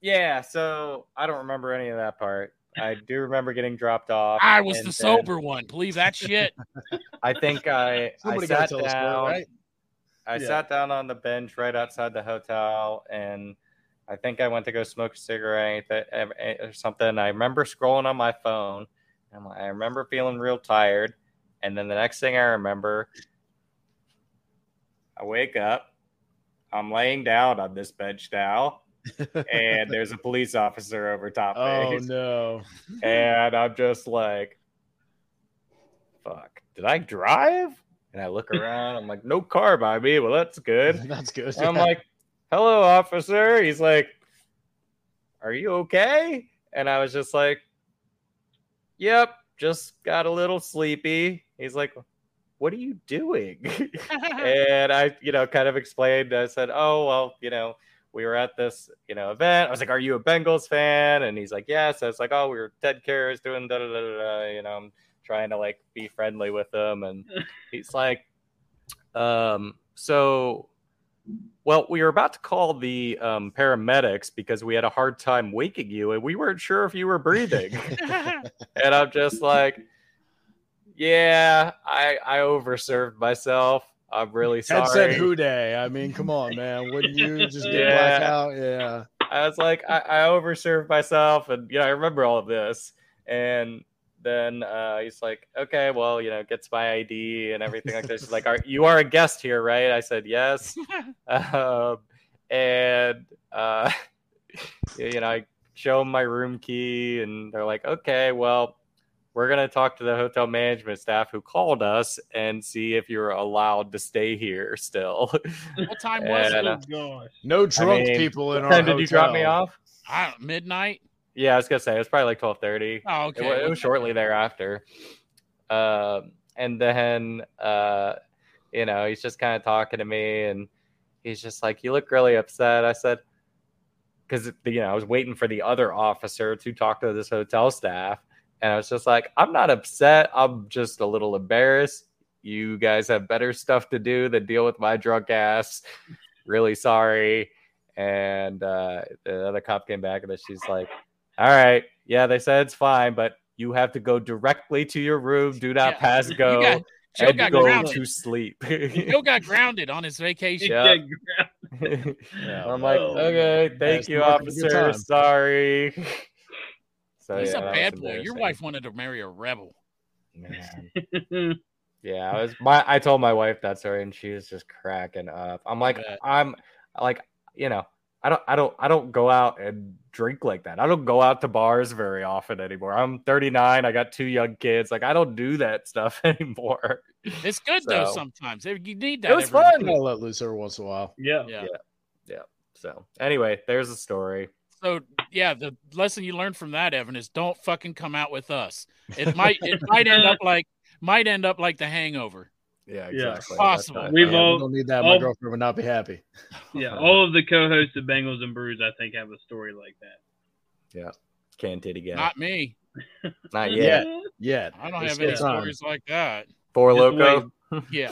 Speaker 7: Yeah, so I don't remember any of that part. I do remember getting dropped off.
Speaker 6: I was
Speaker 7: and
Speaker 6: the
Speaker 7: then
Speaker 6: sober one. Believe that shit.
Speaker 7: I think I I
Speaker 3: Somebody gotta
Speaker 7: sat
Speaker 3: tell us
Speaker 7: down.
Speaker 3: right?
Speaker 7: I
Speaker 3: Yeah.
Speaker 7: sat down on the bench right outside the hotel, and I think I went to go smoke a cigarette eh, or something. I remember scrolling on my phone. And I remember feeling real tired, and then the next thing I remember, I wake up. I'm laying down on this bench now, and there's a police officer over top
Speaker 3: oh
Speaker 7: me,
Speaker 3: no.
Speaker 7: and I'm just like, "Fuck! Did I drive?" And I look around. I'm like, "No car by me." Well, that's good.
Speaker 3: That's good.
Speaker 7: I'm like, hello, officer. He's like, are you okay? And I was just like, yep, just got a little sleepy. He's like, what are you doing? and I, you know, kind of explained. I said, oh, well, you know, we were at this, you know, event. I was like, "Are you a Bengals fan?" And he's like, "Yes." I was like, "Oh, we were Ted Karras doing da da da da." da," You know, trying to like be friendly with him, and he's like, um, "So, well, we were about to call the um, paramedics because we had a hard time waking you, and we weren't sure if you were breathing." and I'm just like, "Yeah, I I overserved myself. I'm really
Speaker 3: Ted
Speaker 7: sorry."
Speaker 3: said who dey. I mean, come on, man. Wouldn't you just get
Speaker 7: Yeah.
Speaker 3: black out? Yeah.
Speaker 7: I was like, I, I overserved myself, and you know, I remember all of this. And then uh, he's like, okay, well, you know, gets my ID and everything like this. He's like, are, you are a guest here, right? I said yes. um, and uh, you know, I show them my room key, and they're like, okay, well, we're gonna talk to the hotel management staff who called us and see if you're allowed to stay here still.
Speaker 6: What time was
Speaker 7: And,
Speaker 6: it?
Speaker 7: uh,
Speaker 5: gosh.
Speaker 3: No drunk
Speaker 7: mean,
Speaker 3: people in our
Speaker 7: time did you drop me off?
Speaker 6: I midnight.
Speaker 7: Yeah, I was gonna say it was probably like twelve thirty.
Speaker 6: Oh,
Speaker 7: It,
Speaker 6: okay.
Speaker 7: wa- it was shortly thereafter. Um, and then, uh, you know, he's just kind of talking to me, and he's just like, "You look really upset." I said, "Because you know, I was waiting for the other officer to talk to this hotel staff, and I was just like, I'm not upset. I'm just a little embarrassed. You guys have better stuff to do than deal with my drunk ass. Really sorry." And uh, the other cop came back, and then she's like, "All right, yeah, they said it's fine, but." You have to go directly to your room. Do not
Speaker 6: Yeah.
Speaker 7: pass
Speaker 6: You
Speaker 7: go
Speaker 6: got- Joe
Speaker 7: and
Speaker 6: got
Speaker 7: go
Speaker 6: grounded.
Speaker 7: to sleep.
Speaker 6: Joe got grounded on his vacation.
Speaker 7: Yeah.
Speaker 3: Yeah,
Speaker 7: I'm like,
Speaker 5: well,
Speaker 7: okay, thank you,
Speaker 3: marking a good
Speaker 7: officer. Sorry. So
Speaker 6: He's
Speaker 7: yeah,
Speaker 6: a bad boy. Your wife wanted to marry a rebel.
Speaker 7: Man. Yeah, I was my I told my wife that story and she was just cracking up. I'm like. I'm like, you know, I don't I don't I don't go out and drink like that. I don't go out to bars very often anymore. I'm 39, I got two young kids. Like I don't do that stuff anymore.
Speaker 6: It's good though.
Speaker 7: So-
Speaker 6: Sometimes you need that.
Speaker 7: It was fun.
Speaker 3: You gotta let loose every once in a while.
Speaker 5: Yeah.
Speaker 6: Yeah. Yeah.
Speaker 7: So anyway, there's a story.
Speaker 6: So yeah, the lesson you learned from that, Evan, is don't fucking come out with us. It might it might end up like might end up like the hangover.
Speaker 7: Yeah,
Speaker 5: Yeah.
Speaker 7: exactly.
Speaker 6: Possible.
Speaker 7: That's
Speaker 5: We've
Speaker 7: right.
Speaker 3: Yeah,
Speaker 5: all-
Speaker 3: we don't need that.
Speaker 5: all-
Speaker 3: My girlfriend would not be happy.
Speaker 5: Yeah. All of the co-hosts of Bengals and Brews, I think, have a story like that.
Speaker 7: Yeah, can titty gal.
Speaker 6: Not me.
Speaker 7: Not
Speaker 3: yet.
Speaker 7: yet.
Speaker 6: I don't
Speaker 3: There's
Speaker 6: have any
Speaker 3: time.
Speaker 6: stories like that.
Speaker 7: Four
Speaker 5: Just
Speaker 7: loco.
Speaker 6: Yeah.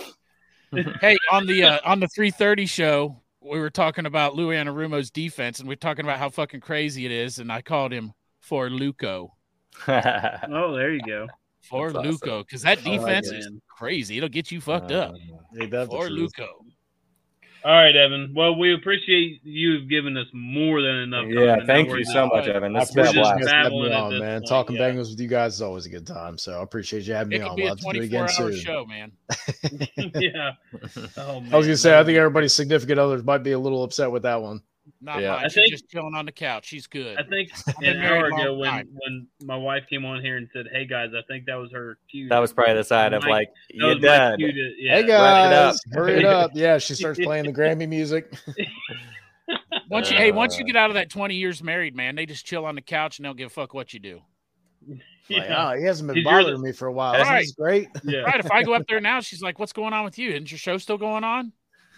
Speaker 6: hey, on the uh, on the 330 show, we were talking about Lou Anarumo's defense, and we are talking about how fucking crazy it is, and I called him for Luco.
Speaker 5: Oh, there you go.
Speaker 6: For
Speaker 7: That's.
Speaker 6: Luco, because that
Speaker 5: I like
Speaker 6: defense
Speaker 5: it.
Speaker 6: is crazy. It'll get you fucked up.
Speaker 3: Ain't that the
Speaker 6: For? Luco.
Speaker 5: All right, Evan. Well, we appreciate you giving us more than enough.
Speaker 7: yeah, thank you so
Speaker 5: is
Speaker 7: much. Evan.
Speaker 3: I
Speaker 7: This has been a
Speaker 3: appreciate
Speaker 5: just
Speaker 7: blast.
Speaker 3: having me
Speaker 5: babbling
Speaker 3: on, man.
Speaker 5: point,
Speaker 3: Talking
Speaker 5: yeah.
Speaker 3: Bengals with you guys is always a good time. So I appreciate you having
Speaker 6: It
Speaker 3: me on.
Speaker 6: be
Speaker 3: We'll
Speaker 6: a
Speaker 3: have to do it
Speaker 6: 24
Speaker 3: again
Speaker 6: hour
Speaker 3: soon.
Speaker 6: show, man.
Speaker 5: yeah. Oh,
Speaker 3: I was gonna say, I think everybody's significant others might be a little upset with that one.
Speaker 6: Not
Speaker 7: Yeah.
Speaker 6: mine.
Speaker 5: I
Speaker 6: She's
Speaker 5: think-
Speaker 6: just chilling on the couch. She's good.
Speaker 5: I think an hour ago when,
Speaker 6: time.
Speaker 5: when my wife came on here and said, "Hey guys, I think that was her cue."
Speaker 7: That was probably the sign of like
Speaker 5: that
Speaker 7: you're dead.
Speaker 5: to- yeah.
Speaker 3: hey
Speaker 7: wrap it up.
Speaker 3: guys, hurry it up! Yeah, she starts playing the Grammy music.
Speaker 6: once you, hey, once you
Speaker 7: Uh,
Speaker 6: get out of that 20 years married, man, they just chill on the couch and don't give a fuck what you do.
Speaker 3: Like,
Speaker 5: Yeah.
Speaker 3: oh, he hasn't been
Speaker 5: Because you're the-
Speaker 3: bothering me for a while.
Speaker 6: Right.
Speaker 3: This is great.
Speaker 5: yeah.
Speaker 6: Right. If I go up there now, she's like, "What's going on with you? Isn't your show still going on?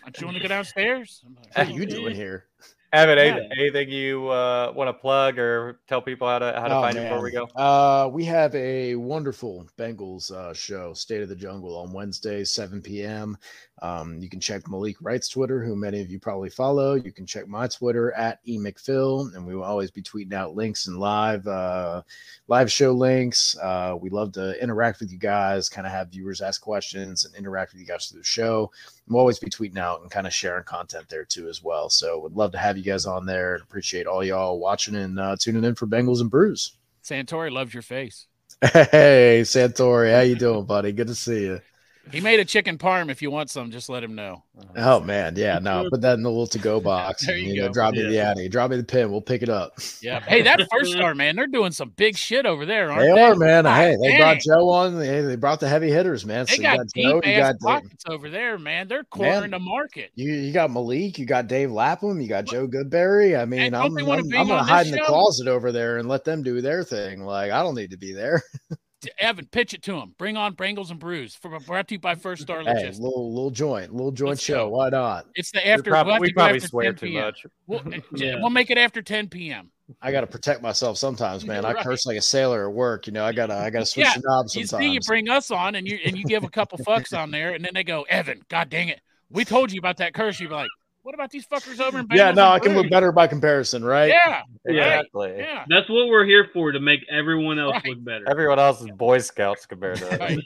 Speaker 6: Aren't you want to go downstairs?" I'm like,
Speaker 3: What are you doing here?
Speaker 7: Evan,
Speaker 6: Yeah.
Speaker 7: anything, you uh, want to plug or tell people how to how to
Speaker 3: Oh,
Speaker 7: find you before we go?
Speaker 3: Uh, we have a wonderful Bengals uh, show, State of the Jungle, on Wednesday, 7 p.m. Um, you can check Malik Wright's Twitter, who many of you probably follow. You can check my Twitter at emcphil, and we will always be tweeting out links and live uh, live show links. Uh, we love to interact with you guys, kind of have viewers ask questions and interact with you guys through the show. We'll always be tweeting out and kind of sharing content there too as well. So would love to have you guys on there and appreciate all y'all watching and uh, tuning in for Bengals and Brews.
Speaker 6: Santori loves your face.
Speaker 3: Hey, Santori, how you doing, buddy? Good to see you.
Speaker 6: He made a chicken parm. If you want some, just let him know.
Speaker 3: Oh, oh man, yeah, no, put that in the little to-go box.
Speaker 6: There
Speaker 3: and,
Speaker 6: you
Speaker 3: you know,
Speaker 6: go.
Speaker 3: drop me the
Speaker 5: Yeah.
Speaker 3: Addy, drop me the pin. We'll pick it up.
Speaker 6: Yeah. Hey, that first star, man, they're doing some big shit over there, aren't
Speaker 3: They
Speaker 6: they?
Speaker 3: are, man.
Speaker 6: God
Speaker 3: Hey, they
Speaker 6: dang.
Speaker 3: brought Joe on. They, they brought the heavy hitters, man.
Speaker 6: They
Speaker 3: So
Speaker 6: got
Speaker 3: got
Speaker 6: deep
Speaker 3: Joe, you
Speaker 6: ass
Speaker 3: got
Speaker 6: pockets over there, man. They're cornering the market.
Speaker 3: you, you got Malik, you got Dave Lapham, you got Joe Goodberry. I mean,
Speaker 6: don't
Speaker 3: I'm, I'm, I'm gonna hide
Speaker 6: this
Speaker 3: in the closet over there and let them do their thing. Like I don't need to be there.
Speaker 6: Evan, pitch it to him. Bring on Bangles and Brews. For, brought to you by First Star
Speaker 3: Hey,
Speaker 6: Logistics.
Speaker 3: little little joint, little joint
Speaker 6: Let's
Speaker 3: show.
Speaker 6: go.
Speaker 3: Why not?
Speaker 6: It's the after.
Speaker 7: prob-
Speaker 6: we'll
Speaker 7: we probably
Speaker 6: after
Speaker 7: swear too
Speaker 6: p.m.
Speaker 7: much.
Speaker 6: We'll, uh,
Speaker 5: Yeah.
Speaker 6: we'll make it after 10 p.m.
Speaker 3: I got to protect myself sometimes, man. I curse like a sailor at work. You know, I gotta I gotta switch
Speaker 6: Yeah,
Speaker 3: the knobs
Speaker 6: You
Speaker 3: sometimes.
Speaker 6: see, you bring us on, and you and you give a couple fucks on there, and then they go, Evan, God dang it, we told you about that curse. You're like, what about these fuckers over in
Speaker 3: yeah, no, I can look better by comparison, right?
Speaker 6: Yeah,
Speaker 7: Exactly.
Speaker 6: yeah.
Speaker 5: That's what we're here for to make everyone else
Speaker 6: Right.
Speaker 5: look better.
Speaker 7: Everyone else is Boy Scouts compared to us.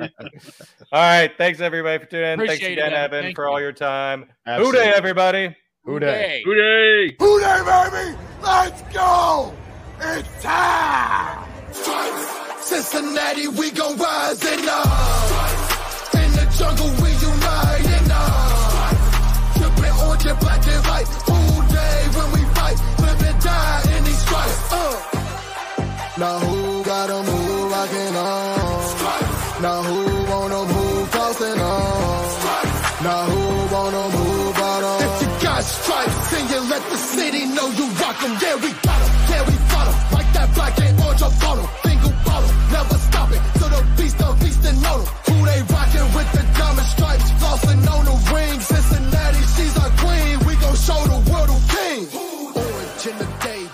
Speaker 7: All right. Thanks everybody for tuning in. Thanks
Speaker 6: Appreciate it,
Speaker 7: again,
Speaker 6: Evan.
Speaker 7: Evan,
Speaker 6: Thank
Speaker 7: for
Speaker 6: you.
Speaker 7: all your time. Who
Speaker 3: Absolutely.
Speaker 7: day, everybody?
Speaker 3: Who Dey?
Speaker 6: Hooray.
Speaker 5: Hooray!
Speaker 9: Who Dey, baby? Let's go! It's time! Cincinnati, we gon' rise and up. In the jungle, we united up talking black and white. Who Dey when we fight? live Women die in these stripes. Uh. Now who got a move rocking on? Stripes. Now who wanna move crossing on? Now who wanna move out on? If you got stripes, then you let the city know you rock 'em. Yeah, we got 'em. Yeah, we fought 'em. Like that black and orange, I fought 'em.